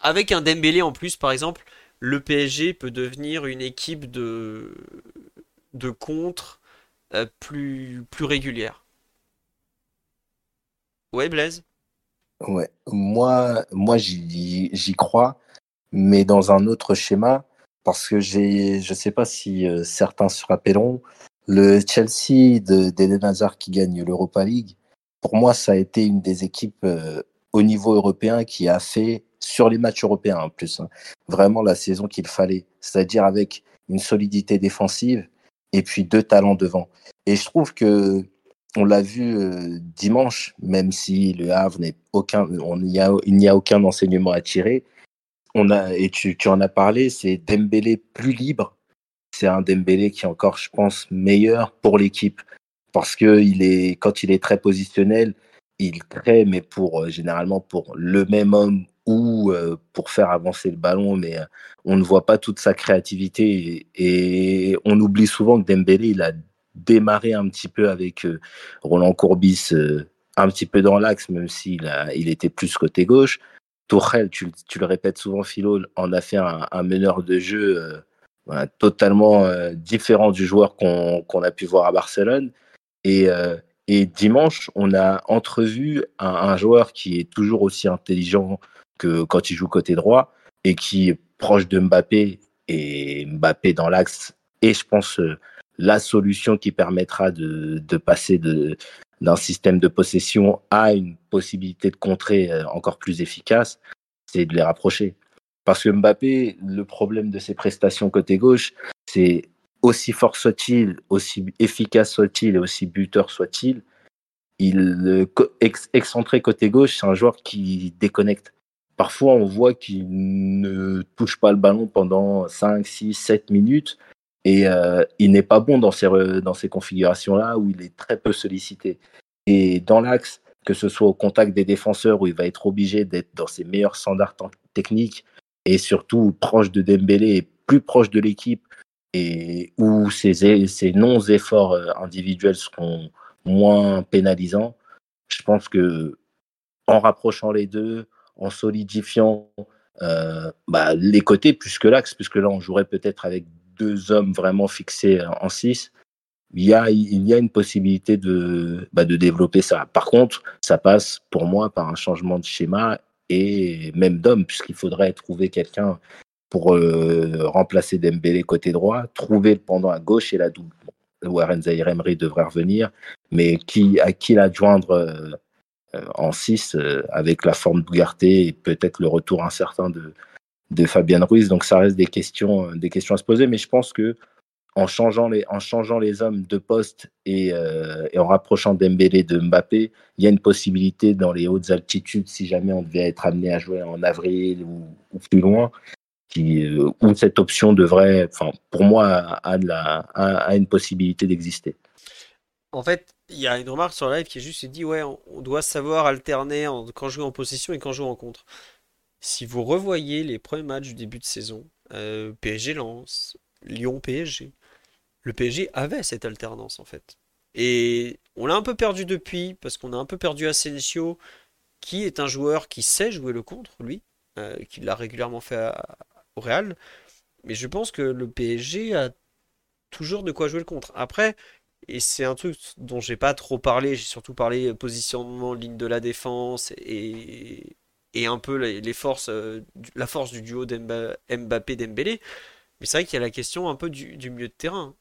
avec un Dembélé en plus, par exemple, le PSG peut devenir une équipe de, de contre euh, plus, plus régulière. Ouais, Blaise? Ouais, moi, moi j'y crois, mais dans un autre schéma, parce que je ne sais pas si euh, certains se rappelleront, le Chelsea d'Eden Hazard qui gagne l'Europa League, pour moi, ça a été une des équipes euh, au niveau européen qui a fait sur les matchs européens en plus. Hein. Vraiment la saison qu'il fallait, c'est-à-dire avec une solidité défensive et puis deux talents devant. Et je trouve que on l'a vu euh, dimanche, même si le Havre n'est aucun, on il n'y a aucun enseignement à tirer. On a, et tu, en as parlé, c'est Dembélé plus libre. C'est un Dembélé qui est encore, je pense, meilleur pour l'équipe parce que est, quand il est très positionnel, il crée, mais pour euh, généralement pour le même homme ou pour faire avancer le ballon, mais on ne voit pas toute sa créativité. Et, on oublie souvent que Dembélé, il a démarré un petit peu avec Roland Courbis un petit peu dans l'axe, même s'il il était plus côté gauche. Tourelle, tu, tu, le répètes souvent, Philo, en a fait un, meneur de jeu totalement différent du joueur qu'on a pu voir à Barcelone. Et, et dimanche, on a entrevu un, un, joueur qui est toujours aussi intelligent quand il joue côté droit et qui est proche de Mbappé et Mbappé dans l'axe et je pense euh, la solution qui permettra de, de passer de, d'un système de possession à une possibilité de contrer euh, encore plus efficace, c'est de les rapprocher. Parce que Mbappé, le problème de ses prestations côté gauche, c'est aussi fort soit-il, aussi efficace soit-il et aussi buteur soit-il, il, excentré côté gauche, c'est un joueur qui déconnecte. Parfois, on voit qu'il ne touche pas le ballon pendant 5, 6, 7 minutes et euh, il n'est pas bon dans ces, dans ces configurations-là où il est très peu sollicité. Et dans l'axe, que ce soit au contact des défenseurs où il va être obligé d'être dans ses meilleurs standards techniques et surtout proche de Dembélé et plus proche de l'équipe et où ses, non-efforts euh, individuels seront moins pénalisants, je pense que en rapprochant les deux, en solidifiant euh, bah, les côtés plus que l'axe, puisque là on jouerait peut-être avec deux hommes vraiment fixés en 6. Il y, a, il y a une possibilité de, bah, de développer ça. Par contre, ça passe pour moi par un changement de schéma et même d'homme, puisqu'il faudrait trouver quelqu'un pour euh, remplacer Dembélé côté droit, trouver le pendant à gauche et la double. Warren Zahir Emery devrait revenir, mais qui, à qui l'adjoindre euh, en 6 euh, avec la forme d'Ougarté et peut-être le retour incertain de, de Fabien Ruiz. Donc ça reste des questions, euh, des questions à se poser, mais je pense que en changeant les, en changeant les hommes de poste et, en rapprochant Dembélé de Mbappé, il y a une possibilité dans les hautes altitudes, si jamais on devait être amené à jouer en avril ou, plus loin, où cette option devrait, pour moi, a, la, a une possibilité d'exister. En fait, il y a une remarque sur live qui est juste dit ouais, on, doit savoir alterner quand jouer en position et quand jouer en contre. Si vous revoyez les premiers matchs du début de saison, euh, PSG lance, Lyon PSG, le PSG avait cette alternance en fait. Et on l'a un peu perdu depuis parce qu'on a un peu perdu Asensio, qui est un joueur qui sait jouer le contre, lui, euh, qui l'a régulièrement fait au Real. Mais je pense que le PSG a toujours de quoi jouer le contre. Après, et c'est un truc dont j'ai pas trop parlé, j'ai surtout parlé positionnement, ligne de la défense et, et un peu les, forces, la force du duo Mbappé-Dembélé. Mais c'est vrai qu'il y a la question un peu du, milieu de terrain.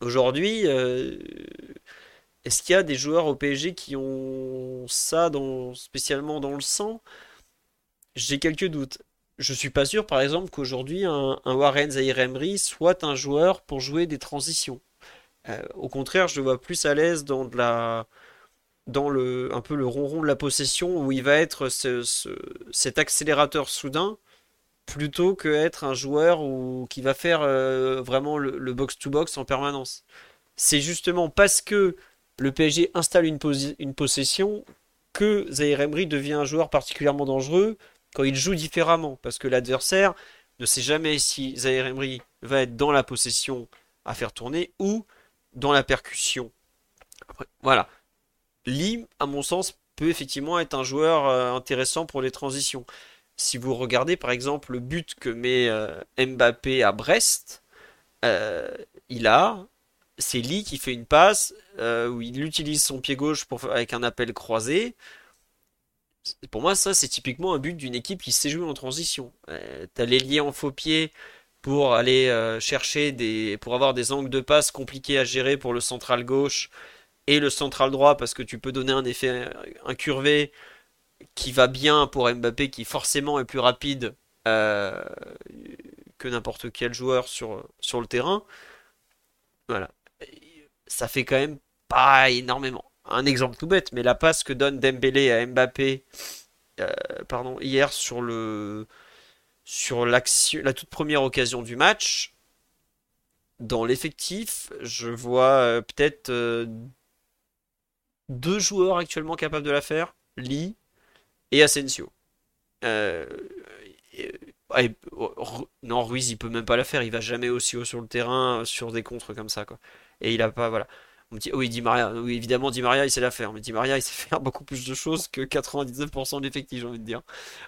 Aujourd'hui, est-ce qu'il y a des joueurs au PSG qui ont ça dans, spécialement dans le sang? J'ai quelques doutes. Je suis pas sûr, par exemple, qu'aujourd'hui un, Warren Zahir Emery soit un joueur pour jouer des transitions. Euh, au contraire, je le vois plus à l'aise dans le, un peu le ronron de la possession où il va être cet accélérateur soudain plutôt que être un joueur qui va faire euh, vraiment le box-to-box en permanence. C'est justement parce que le PSG installe une, possession que Zahir Emery devient un joueur particulièrement dangereux quand il joue différemment. Parce que l'adversaire ne sait jamais si Zahir Emery va être dans la possession à faire tourner ou dans la percussion. voilà. Lee, à mon sens, peut effectivement être un joueur euh, intéressant pour les transitions. Si vous regardez par exemple le but que met euh, Mbappé à Brest, euh, il a c'est Lee qui fait une passe où il utilise son pied gauche pour, avec un appel croisé. Pour moi, ça, c'est typiquement un but d'une équipe qui sait jouer en transition. Euh, T'as l'ailier en faux pied pour aller euh, chercher des. pour avoir des angles de passe compliqués à gérer pour le central gauche et le central droit parce que tu peux donner un effet incurvé qui va bien pour Mbappé qui forcément est plus rapide euh, que n'importe quel joueur sur, sur le terrain. Voilà ça fait quand même pas énormément. Un exemple tout bête, mais la passe que donne Dembélé à Mbappé euh, hier sur la toute première occasion du match, dans l'effectif, je vois euh, peut-être euh, deux joueurs actuellement capables de la faire, Lee et Asensio. non, Ruiz, il peut même pas la faire. Il va jamais aussi haut sur le terrain sur des contres comme ça, et il a pas voilà. On me dit oui, Maria, oui évidemment Di Maria il sait la faire, mais Di Maria il sait <laughs> faire beaucoup plus de choses que 99% de l'effectif, j'ai envie de dire.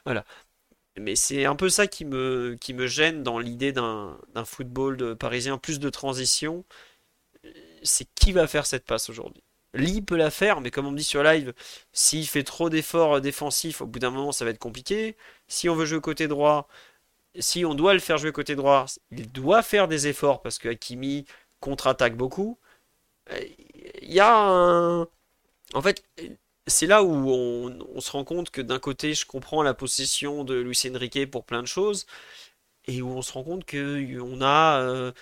Voilà. Mais c'est un peu ça qui me, qui me gêne dans l'idée d'un football de parisien, plus de transition. C'est qui va faire cette passe aujourd'hui? Lee peut la faire, mais comme on me dit sur live, s'il fait trop d'efforts défensifs, au bout d'un moment, ça va être compliqué. Si on veut jouer côté droit, si on doit le faire jouer côté droit, il doit faire des efforts parce que Hakimi, contre-attaque beaucoup. Il y a un... En fait, c'est là où on, se rend compte que d'un côté, je comprends la possession de Luis Enrique pour plein de choses, et où on se rend compte qu'on a euh,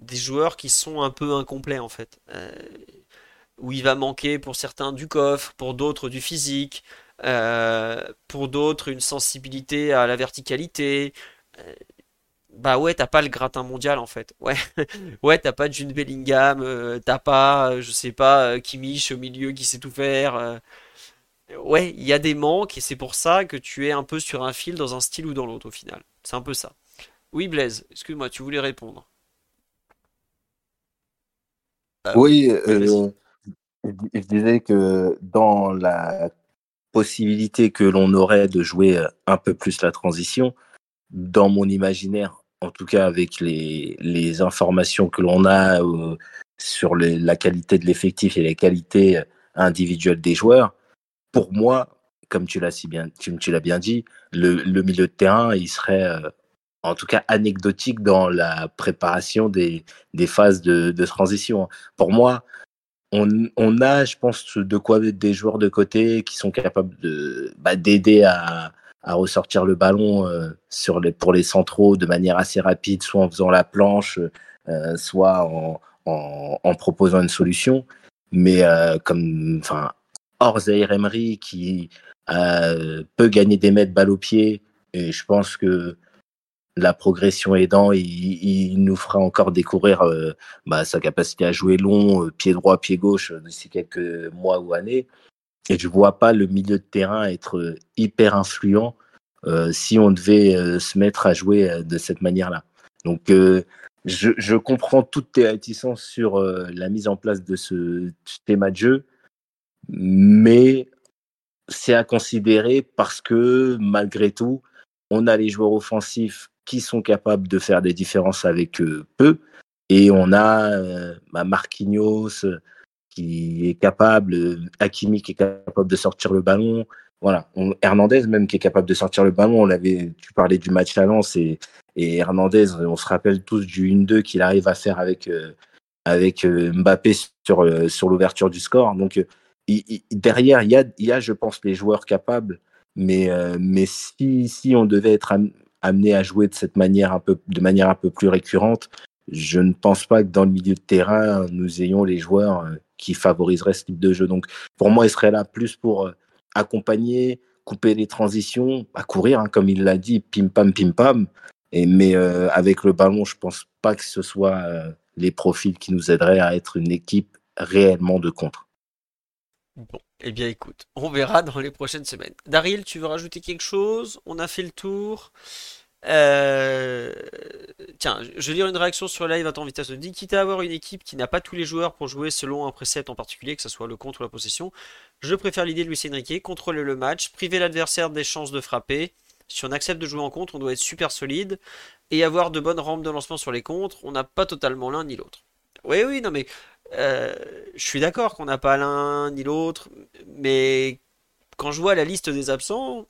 des joueurs qui sont un peu incomplets en fait. Euh, où il va manquer pour certains du coffre, pour d'autres du physique, euh, pour d'autres une sensibilité à la verticalité. Bah ouais, t'as pas le gratin mondial en fait. Ouais, <laughs> ouais, t'as pas June Bellingham, euh, t'as pas, euh, je sais pas, euh, Kimmich au milieu qui sait tout faire. Ouais, il y a des manques et c'est pour ça que tu es un peu sur un fil dans un style ou dans l'autre au final. C'est un peu ça. Oui, Blaise, excuse-moi, tu voulais répondre. Oui, je disais que dans la possibilité que l'on aurait de jouer un peu plus la transition, dans mon imaginaire, en tout cas avec les, informations que l'on a euh, sur la qualité de l'effectif et les qualités individuelles des joueurs, pour moi, comme tu l'as si bien, tu, tu l'as bien dit, le, milieu de terrain, il serait euh, en tout cas anecdotique dans la préparation des, phases de, transition. Pour moi, on, a, je pense, de quoi mettre des joueurs de côté qui sont capables bah, d'aider à, à ressortir le ballon euh, sur les, pour les centraux de manière assez rapide, soit en faisant la planche, euh, soit en, en, en, proposant une solution. Mais euh, comme, enfin, hors Zaire Emery qui peut gagner des mètres balle au pied, et je pense que la progression aidant, il, il nous fera encore découvrir bah, sa capacité à jouer long, pied droit, pied gauche d'ici quelques mois ou années. Et je vois pas le milieu de terrain être euh, hyper influent euh, si on devait euh, se mettre à jouer de cette manière-là. Donc, je, comprends toutes tes réticences sur la mise en place de ce schéma de jeu, mais c'est à considérer parce que malgré tout, on a les joueurs offensifs qui sont capables de faire des différences avec peu Et on a bah, Marquinhos qui est capable, Hakimi qui est capable de sortir le ballon. Voilà, Hernandez même qui est capable de sortir le ballon. On l'avait, tu parlais du match à Lens et, et Hernandez, on se rappelle tous du 1-2 qu'il arrive à faire avec, avec Mbappé sur, sur l'ouverture du score. Donc derrière, il y a, y a, je pense, les joueurs capables mais, euh, mais si, si on devait être amené à jouer de cette manière un peu, de manière un peu plus récurrente, je ne pense pas que dans le milieu de terrain, nous ayons les joueurs euh, qui favoriseraient ce type de jeu. Donc, pour moi, il serait là plus pour euh, accompagner, couper les transitions, à courir, hein, comme il l'a dit, pim pam, pim pam. Et, mais avec le ballon, je pense pas que ce soit les profils qui nous aideraient à être une équipe réellement de contre. Bon, eh bien écoute, on verra dans les prochaines semaines. Daryl, tu veux rajouter quelque chose? On a fait le tour. Euh, tiens, je vais lire une réaction sur live à ton vitesse. dit quitte à avoir une équipe qui n'a pas tous les joueurs pour jouer selon un précepte en particulier, que ce soit le contre ou la possession, je préfère l'idée de Luis Enrique, contrôler le match, priver l'adversaire des chances de frapper. Si on accepte de jouer en contre, on doit être super solide et avoir de bonnes rampes de lancement sur les contres. On n'a pas totalement l'un ni l'autre. Oui, oui, non mais euh, je suis d'accord qu'on n'a pas l'un ni l'autre, mais quand je vois la liste des absents,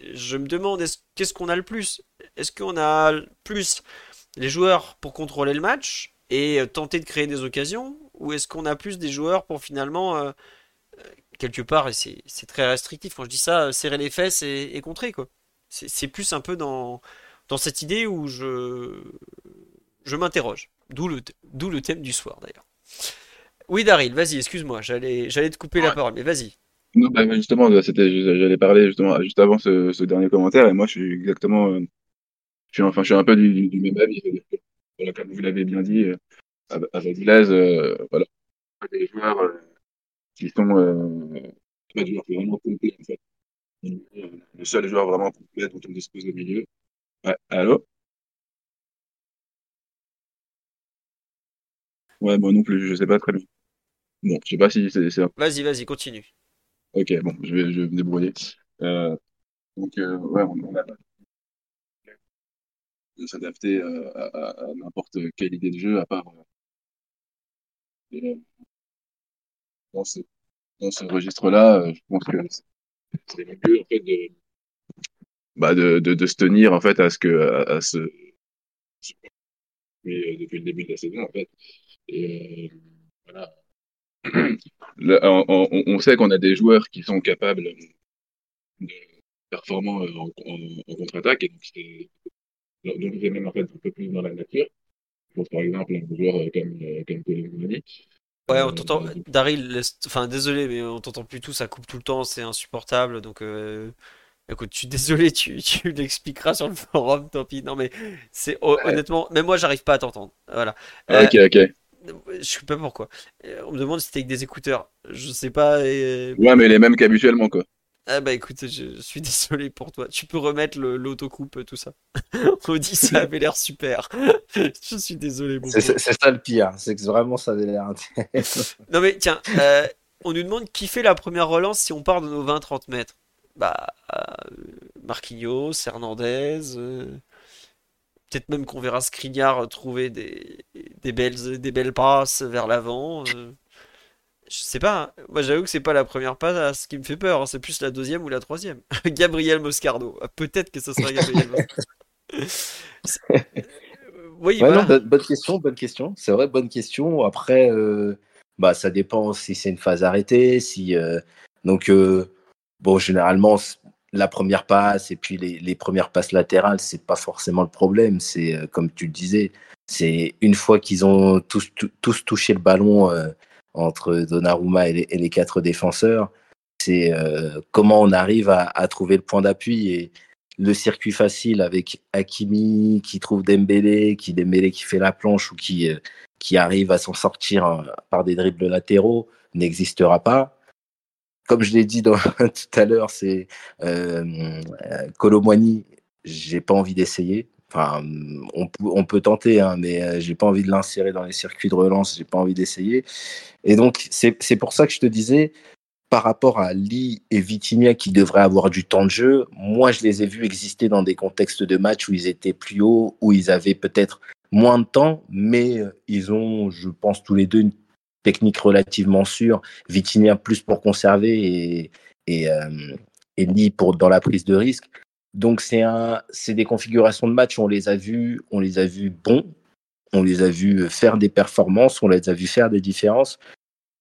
je me demande qu'est-ce qu'on a le plus? Est-ce qu'on a plus les joueurs pour contrôler le match et euh, tenter de créer des occasions? Ou est-ce qu'on a plus des joueurs pour finalement, euh, quelque part, et c'est très restrictif quand je dis ça, serrer les fesses et, contrer quoi? C'est plus un peu dans, dans cette idée où je, je m'interroge. D'où le, le thème du soir d'ailleurs. Oui, Daryl, vas-y, excuse-moi, j'allais, j'allais te couper la parole, mais vas-y. Non, bah, justement, c'était, j'allais parler justement juste avant ce, dernier commentaire, et moi, je suis exactement, euh, je suis, enfin, je suis un peu du, même avis. Voilà, comme vous l'avez bien dit, euh, avec Blaise, euh, voilà, des joueurs qui sont des joueurs vraiment complets, en fait. Le seul joueur vraiment complet dont on dispose au milieu. Ouais, allô? Ouais, moi non plus, je sais pas très bien. Bon, je sais pas si c'est. Vas-y, vas-y, continue. Ok, bon, je vais, je vais me débrouiller. Euh, donc, euh, ouais, on, a de s'adapter euh, à, n'importe quelle idée de jeu, à part dans ce, dans ce registre-là, je pense que c'est mieux en fait de, bah, de, de, de, se tenir en fait à ce que à, ce depuis, depuis le début de la saison en fait. Et voilà on, sait qu'on a des joueurs qui sont capables de performants en, en, contre-attaque, et donc c'est donc c'est même en fait un peu plus dans la nature. Je pense par exemple un joueur comme, comme Ouais, on t'entend. Daryl, enfin désolé, mais on t'entend plus tout, ça coupe tout le temps, c'est insupportable. Donc, euh, écoute, je suis désolé, tu, <laughs> tu l'expliqueras sur le forum, tant pis. Non, mais c'est honnêtement, même moi, j'arrive pas à t'entendre. Voilà. ok, ok. Je sais pas pourquoi. Euh, on me demande si c'était avec des écouteurs. Je sais pas. Euh, ouais, mais les mêmes qu'habituellement, quoi. Ah bah écoute, je suis <laughs> désolé pour toi. Tu peux remettre l'autocoupe, tout ça. <laughs> On dit ça avait l'air super. <laughs> je suis désolé. C'est ça le pire, c'est que vraiment ça avait l'air Non mais tiens, euh, on nous demande qui fait la première relance si on part de nos 20-30 mètres. Bah, Marquinhos, Hernandez, Peut-être même qu'on verra Skriniar trouver des, des, belles, des belles passes vers l'avant. Euh. Je sais pas. Hein. Moi, j'avoue que c'est pas la première passe qui me fait peur. Hein. C'est plus la deuxième ou la troisième. <laughs> Gabriel Moscardo. Ah, peut-être que ce sera Gabriel oui, voilà. bonne question, bonne question. C'est vrai, bonne question. Après, euh, bah, ça dépend si c'est une phase arrêtée. Si, euh, donc, bon, généralement, la première passe et puis les, premières passes latérales, c'est pas forcément le problème. C'est euh, comme tu le disais, c'est une fois qu'ils ont tous, tous, touché le ballon euh, entre Donnarumma et les, quatre défenseurs, c'est euh, comment on arrive à, trouver le point d'appui et le circuit facile avec Hakimi qui trouve Dembélé, qui Dembélé qui fait la planche ou qui qui arrive à s'en sortir par des dribbles latéraux n'existera pas comme je l'ai dit <laughs> tout à l'heure, c'est euh, Colomwani, j'ai pas envie d'essayer. Enfin, on, peut tenter, hein, mais euh, j'ai pas envie de l'insérer dans les circuits de relance, j'ai pas envie d'essayer. Et donc, c'est pour ça que je te disais, par rapport à Lee et Vitinha qui devraient avoir du temps de jeu, moi, je les ai vus exister dans des contextes de match où ils étaient plus hauts, où ils avaient peut-être moins de temps, mais ils ont, je pense, tous les deux une technique relativement sûre. Vitinha plus pour conserver et, et, et pour, dans la prise de risque. Donc, c'est un, des configurations de match, on les a vus, on les a vus bons, on les a vus faire des performances, on les a vus faire des différences,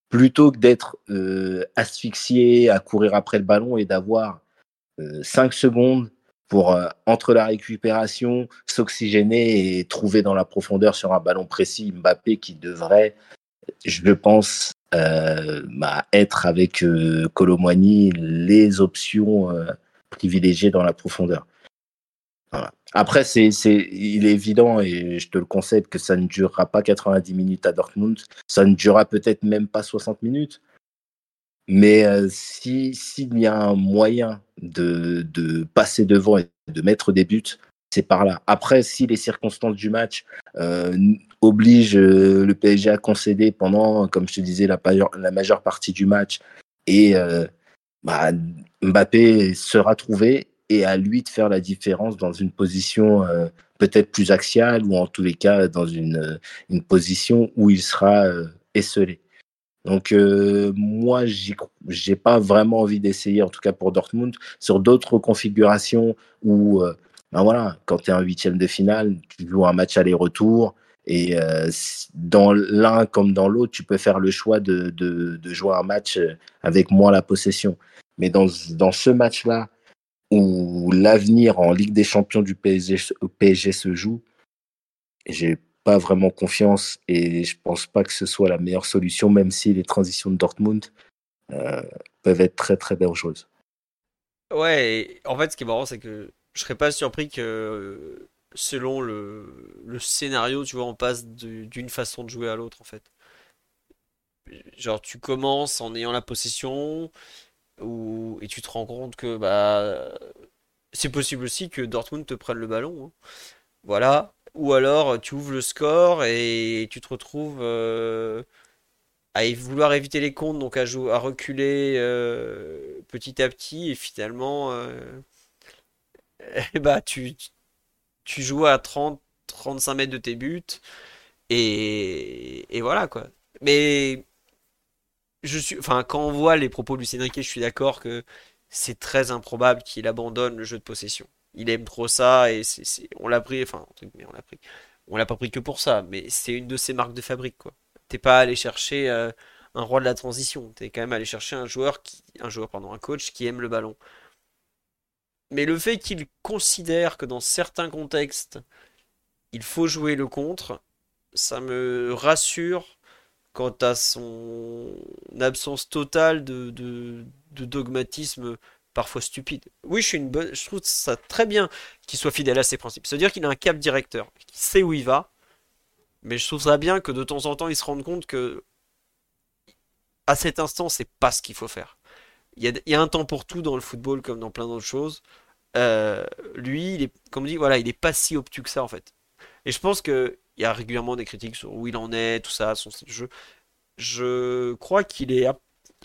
plutôt que d'être euh, asphyxié à courir après le ballon et d'avoir euh, 5 secondes pour, euh, entre la récupération, s'oxygéner et trouver dans la profondeur sur un ballon précis Mbappé qui devrait, je pense, euh, bah, être avec euh, Colomwani les options privilégiées dans la profondeur. Après, c'est, il est évident, et je te le concède, que ça ne durera pas 90 minutes à Dortmund. Ça ne durera peut-être même pas 60 minutes. Mais si, s'il y a un moyen de, de, passer devant et de mettre des buts, c'est par là. Après, si les circonstances du match euh, obligent le PSG à concéder pendant, comme je te disais, la, majeure partie du match, et bah, Mbappé sera trouvé et à lui de faire la différence dans une position euh, peut-être plus axiale ou en tous les cas dans une, euh, une position où il sera euh, esselé. Donc moi, j'ai pas vraiment envie d'essayer, en tout cas pour Dortmund, sur d'autres configurations où, ben voilà, quand tu es en huitième de finale, tu joues un match aller-retour, et dans l'un comme dans l'autre, tu peux faire le choix de, de, jouer un match avec moins la possession. Mais dans, dans ce match-là, où l'avenir en Ligue des Champions du PSG, PSG se joue, j'ai pas vraiment confiance et je pense pas que ce soit la meilleure solution, même si les transitions de Dortmund euh, peuvent être très très dangereuses. Ouais, en fait, ce qui est marrant, c'est que je serais pas surpris que selon le, scénario, tu vois, on passe d'une façon de jouer à l'autre, en fait. Genre, tu commences en ayant la possession, et tu te rends compte que bah c'est possible aussi que Dortmund te prenne le ballon. Hein. Voilà. Ou alors tu ouvres le score et tu te retrouves euh, à vouloir éviter les comptes, donc à reculer euh, petit à petit et finalement euh, bah tu, tu joues à 30 35 mètres de tes buts et, et voilà quoi. Mais je suis, quand on voit les propos de Lucien Riquet, je suis d'accord que c'est très improbable qu'il abandonne le jeu de possession. Il aime trop ça et c'est, on l'a pris, enfin, on l'a pris. On l'a pas pris que pour ça, mais c'est une de ses marques de fabrique, quoi. T'es pas allé chercher euh, un roi de la transition. T'es quand même allé chercher un joueur qui, un joueur, pardon, un coach qui aime le ballon. Mais le fait qu'il considère que dans certains contextes, il faut jouer le contre, ça me rassure quant à son absence totale de, dogmatisme parfois stupide. Oui, je, suis une bonne, je trouve ça très bien qu'il soit fidèle à ses principes. C'est-à-dire qu'il a un cap directeur, qu'il sait où il va, mais je trouve ça bien que de temps en temps il se rende compte que à cet instant, c'est pas ce qu'il faut faire. Il y, a, un temps pour tout dans le football comme dans plein d'autres choses. Euh, lui, il est, comme dit, voilà, il est pas si obtus que ça en fait. Et je pense que il y a régulièrement des critiques sur où il en est, tout ça, son style de jeu. Je crois qu'il est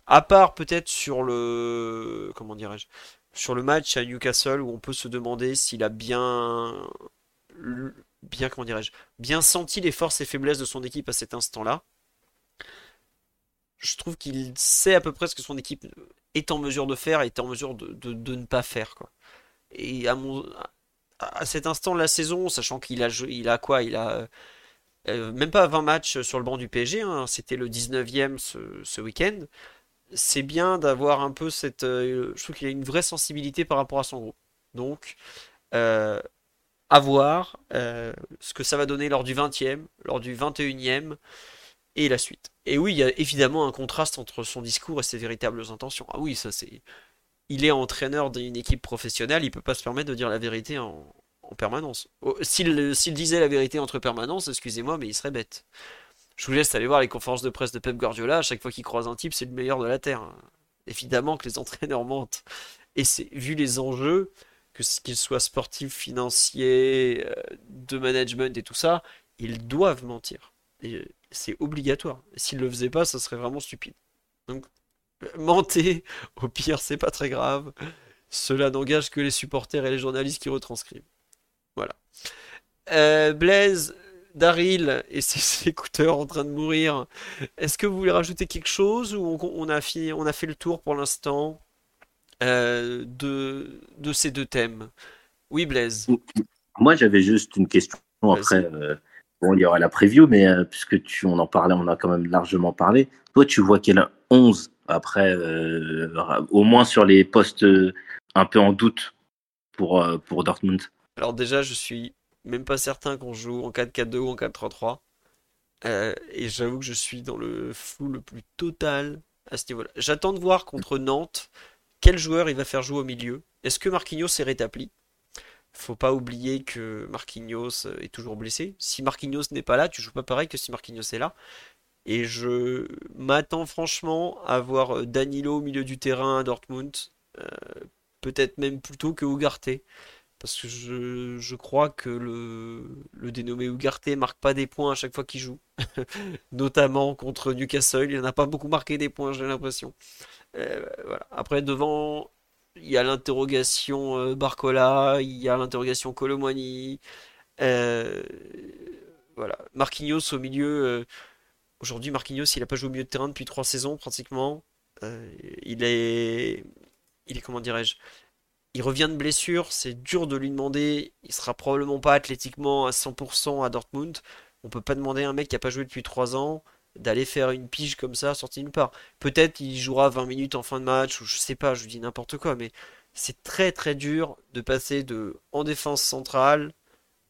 à, part peut-être sur le comment dirais-je sur le match à Newcastle où on peut se demander s'il a bien bien comment dirais-je bien senti les forces et faiblesses de son équipe à cet instant-là. Je trouve qu'il sait à peu près ce que son équipe est en mesure de faire et est en mesure de, de ne pas faire quoi. Et à à cet instant de la saison, sachant qu'il a, il a quoi Il a euh, même pas 20 matchs sur le banc du PSG, hein, c'était le 19e ce, week-end. C'est bien d'avoir un peu cette. Euh, je trouve qu'il a une vraie sensibilité par rapport à son groupe. Donc, euh, à voir ce que ça va donner lors du 20e, lors du 21e et la suite. Et oui, il y a évidemment un contraste entre son discours et ses véritables intentions. Ah oui, ça c'est il est entraîneur d'une équipe professionnelle, il peut pas se permettre de dire la vérité en, permanence. Oh, s'il disait la vérité entre permanence, excusez-moi, mais il serait bête. Je vous laisse aller voir les conférences de presse de Pep Guardiola. À chaque fois qu'il croise un type, c'est le meilleur de la terre. Évidemment que les entraîneurs mentent. Et c'est vu les enjeux, que qu'ils soient sportifs, financiers, euh, de management et tout ça, ils doivent mentir. Et c'est obligatoire. S'ils le faisaient pas, ça serait vraiment stupide. Donc Mentez, au pire, c'est pas très grave. Cela n'engage que les supporters et les journalistes qui retranscrivent. Voilà. Euh, Blaise, Daryl et ses <laughs> écouteurs en train de mourir. Est-ce que vous voulez rajouter quelque chose ou on, a, fini, on a fait le tour pour l'instant euh, de, de ces deux thèmes? Oui, Blaise. Moi, j'avais juste une question. Après, euh, bon, il y aura la preview, mais puisque tu, on en parlait, on a quand même largement parlé. Toi, tu vois qu'il y a 11 après, au moins sur les postes un peu en doute pour, pour Dortmund. Alors déjà, je suis même pas certain qu'on joue en 4-4-2 ou en 4-3-3. Euh, et j'avoue que je suis dans le flou le plus total à ce niveau-là. J'attends de voir contre Nantes quel joueur il va faire jouer au milieu. Est-ce que Marquinhos est rétabli? Faut pas oublier que Marquinhos est toujours blessé. Si Marquinhos n'est pas là, tu joues pas pareil que si Marquinhos est là. Et je m'attends franchement à voir Danilo au milieu du terrain à Dortmund. Euh, peut-être même plutôt que Ugarte. Parce que je, crois que le, le dénommé Ugarte marque pas des points à chaque fois qu'il joue. <laughs> Notamment contre Newcastle. Il n'a pas beaucoup marqué des points, j'ai l'impression. Euh, voilà. Après, devant, il y a l'interrogation euh, Barcola, il y a l'interrogation Colomwani. Euh, voilà. Marquinhos au milieu. Aujourd'hui, Marquinhos, il n'a pas joué au milieu de terrain depuis trois saisons pratiquement. il est. Il est, comment dirais-je il revient de blessure, c'est dur de lui demander. Il sera probablement pas athlétiquement à 100% à Dortmund. On peut pas demander à un mec qui a pas joué depuis 3 ans d'aller faire une pige comme ça sorti nulle part. Peut-être il jouera 20 minutes en fin de match ou je sais pas, je dis n'importe quoi, mais c'est très très dur de passer de en défense centrale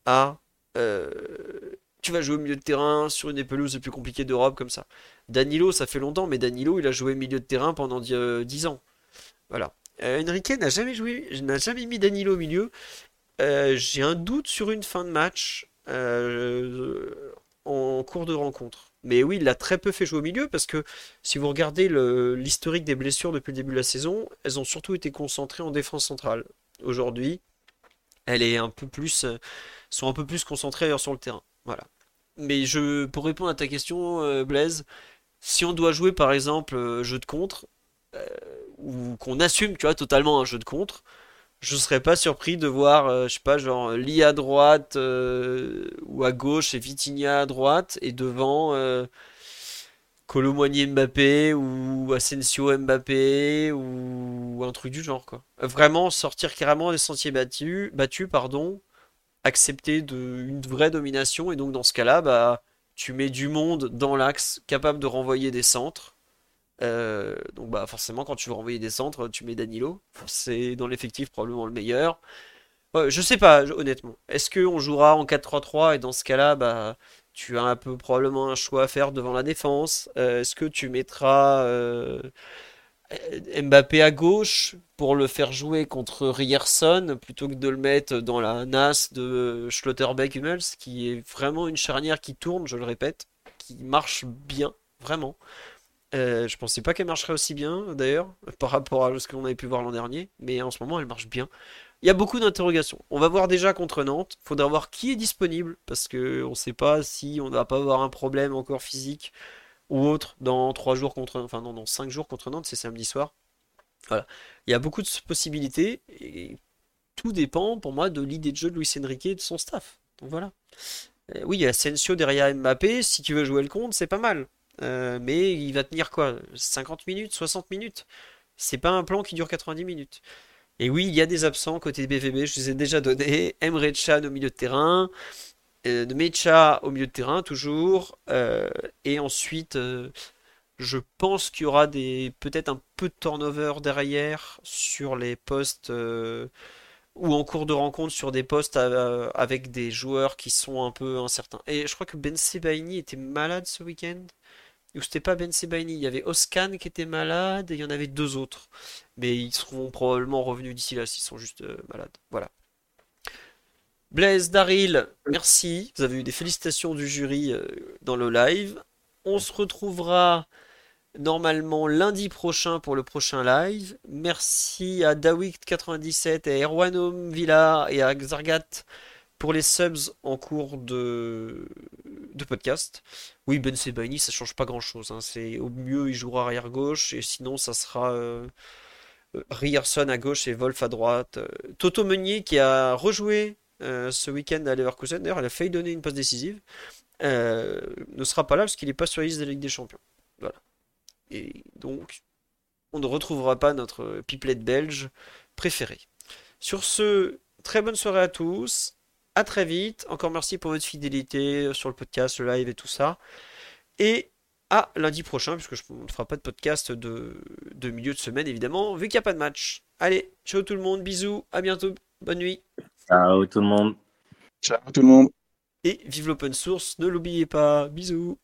à euh, tu vas jouer au milieu de terrain sur une des pelouses les plus compliquées d'Europe comme ça. Danilo, ça fait longtemps, mais Danilo, il a joué milieu de terrain pendant 10 euh, ans. Voilà. Euh, Enrique n'a jamais joué, n'a jamais mis Danilo au milieu. Euh, j'ai un doute sur une fin de match en cours de rencontre. Mais oui, il l'a très peu fait jouer au milieu parce que si vous regardez l'historique des blessures depuis le début de la saison, elles ont surtout été concentrées en défense centrale. Aujourd'hui, elles un sont un peu plus concentrées ailleurs sur le terrain. Voilà. Mais je, pour répondre à ta question, Blaise, si on doit jouer par exemple jeu de contre, ou qu'on assume, tu vois, totalement un jeu de contre, je serais pas surpris de voir, euh, je sais pas, genre Lee à droite euh, ou à gauche et Vitinha à droite et devant euh, Mbappé ou Asensio Mbappé ou un truc du genre quoi. Vraiment sortir carrément des sentiers battus, battus pardon, accepter de, une vraie domination et donc dans ce cas-là, bah tu mets du monde dans l'axe capable de renvoyer des centres euh, donc bah forcément quand tu veux renvoyer des centres, tu mets Danilo. C'est dans l'effectif probablement le meilleur. je sais pas honnêtement. Est-ce qu'on jouera en 4-3-3 et dans ce cas-là, bah tu as un peu probablement un choix à faire devant la défense? Euh, est-ce que tu mettras euh, Mbappé à gauche pour le faire jouer contre Rierson plutôt que de le mettre dans la NAS de Schlotterbeck-Hummels qui est vraiment une charnière qui tourne, je le répète, qui marche bien, vraiment. Euh, je pensais pas qu'elle marcherait aussi bien, d'ailleurs, <laughs> par rapport à ce qu'on avait pu voir l'an dernier, mais en ce moment, elle marche bien. Il y a beaucoup d'interrogations. On va voir déjà contre Nantes. Faudra voir qui est disponible, parce que on sait pas si on ne va pas avoir un problème encore physique ou autre dans 3 jours contre, enfin non, dans 5 jours contre Nantes, c'est samedi soir. Voilà. Il y a beaucoup de possibilités et tout dépend pour moi de l'idée de jeu de Luis Enrique et de son staff. Donc voilà. Euh, oui, il y a Asensio derrière Mbappé. Si tu veux jouer le compte, c'est pas mal. Euh, mais il va tenir quoi? 50 minutes 60 minutes? C'est pas un plan qui dure 90 minutes. Et oui, il y a des absents côté BVB, je les ai déjà donnés. Emre Can au milieu de terrain, euh, Mecha au milieu de terrain toujours. Euh, et ensuite, euh, je pense qu'il y aura peut-être un peu de turnover derrière sur les postes ou en cours de rencontre sur des postes avec des joueurs qui sont un peu incertains. Et je crois que Ben Sebaini était malade ce week-end ou c'était pas Ben Sebaini, il y avait Oscan qui était malade et il y en avait deux autres. Mais ils seront probablement revenus d'ici là s'ils sont juste malades. Voilà. Blaise, Daryl, merci. Vous avez eu des félicitations du jury euh, dans le live. On se retrouvera normalement lundi prochain pour le prochain live. Merci à Dawik97, à Erwanum Villa et à Xargat pour les subs en cours de, de podcast. Oui, Ben Sebaini, ça change pas grand chose. Hein. C'est au mieux, il jouera arrière gauche et sinon, ça sera euh, euh Rierson à gauche et Wolf à droite. Toto Meunier qui a rejoué euh, ce week-end à Leverkusen. D'ailleurs, il a failli donner une passe décisive. Euh, ne sera pas là parce qu'il n'est pas sur la liste de la Ligue des Champions. Voilà. Et donc, on ne retrouvera pas notre pipelette belge préféré. Sur ce, très bonne soirée à tous. À très vite. Encore merci pour votre fidélité sur le podcast, le live et tout ça. Et à lundi prochain, puisque je ne ferai pas de podcast de milieu de semaine, évidemment, vu qu'il n'y a pas de match. Allez, ciao tout le monde, bisous, à bientôt, bonne nuit. Ciao tout le monde. Ciao tout le monde. Et vive l'open source, ne l'oubliez pas, bisous.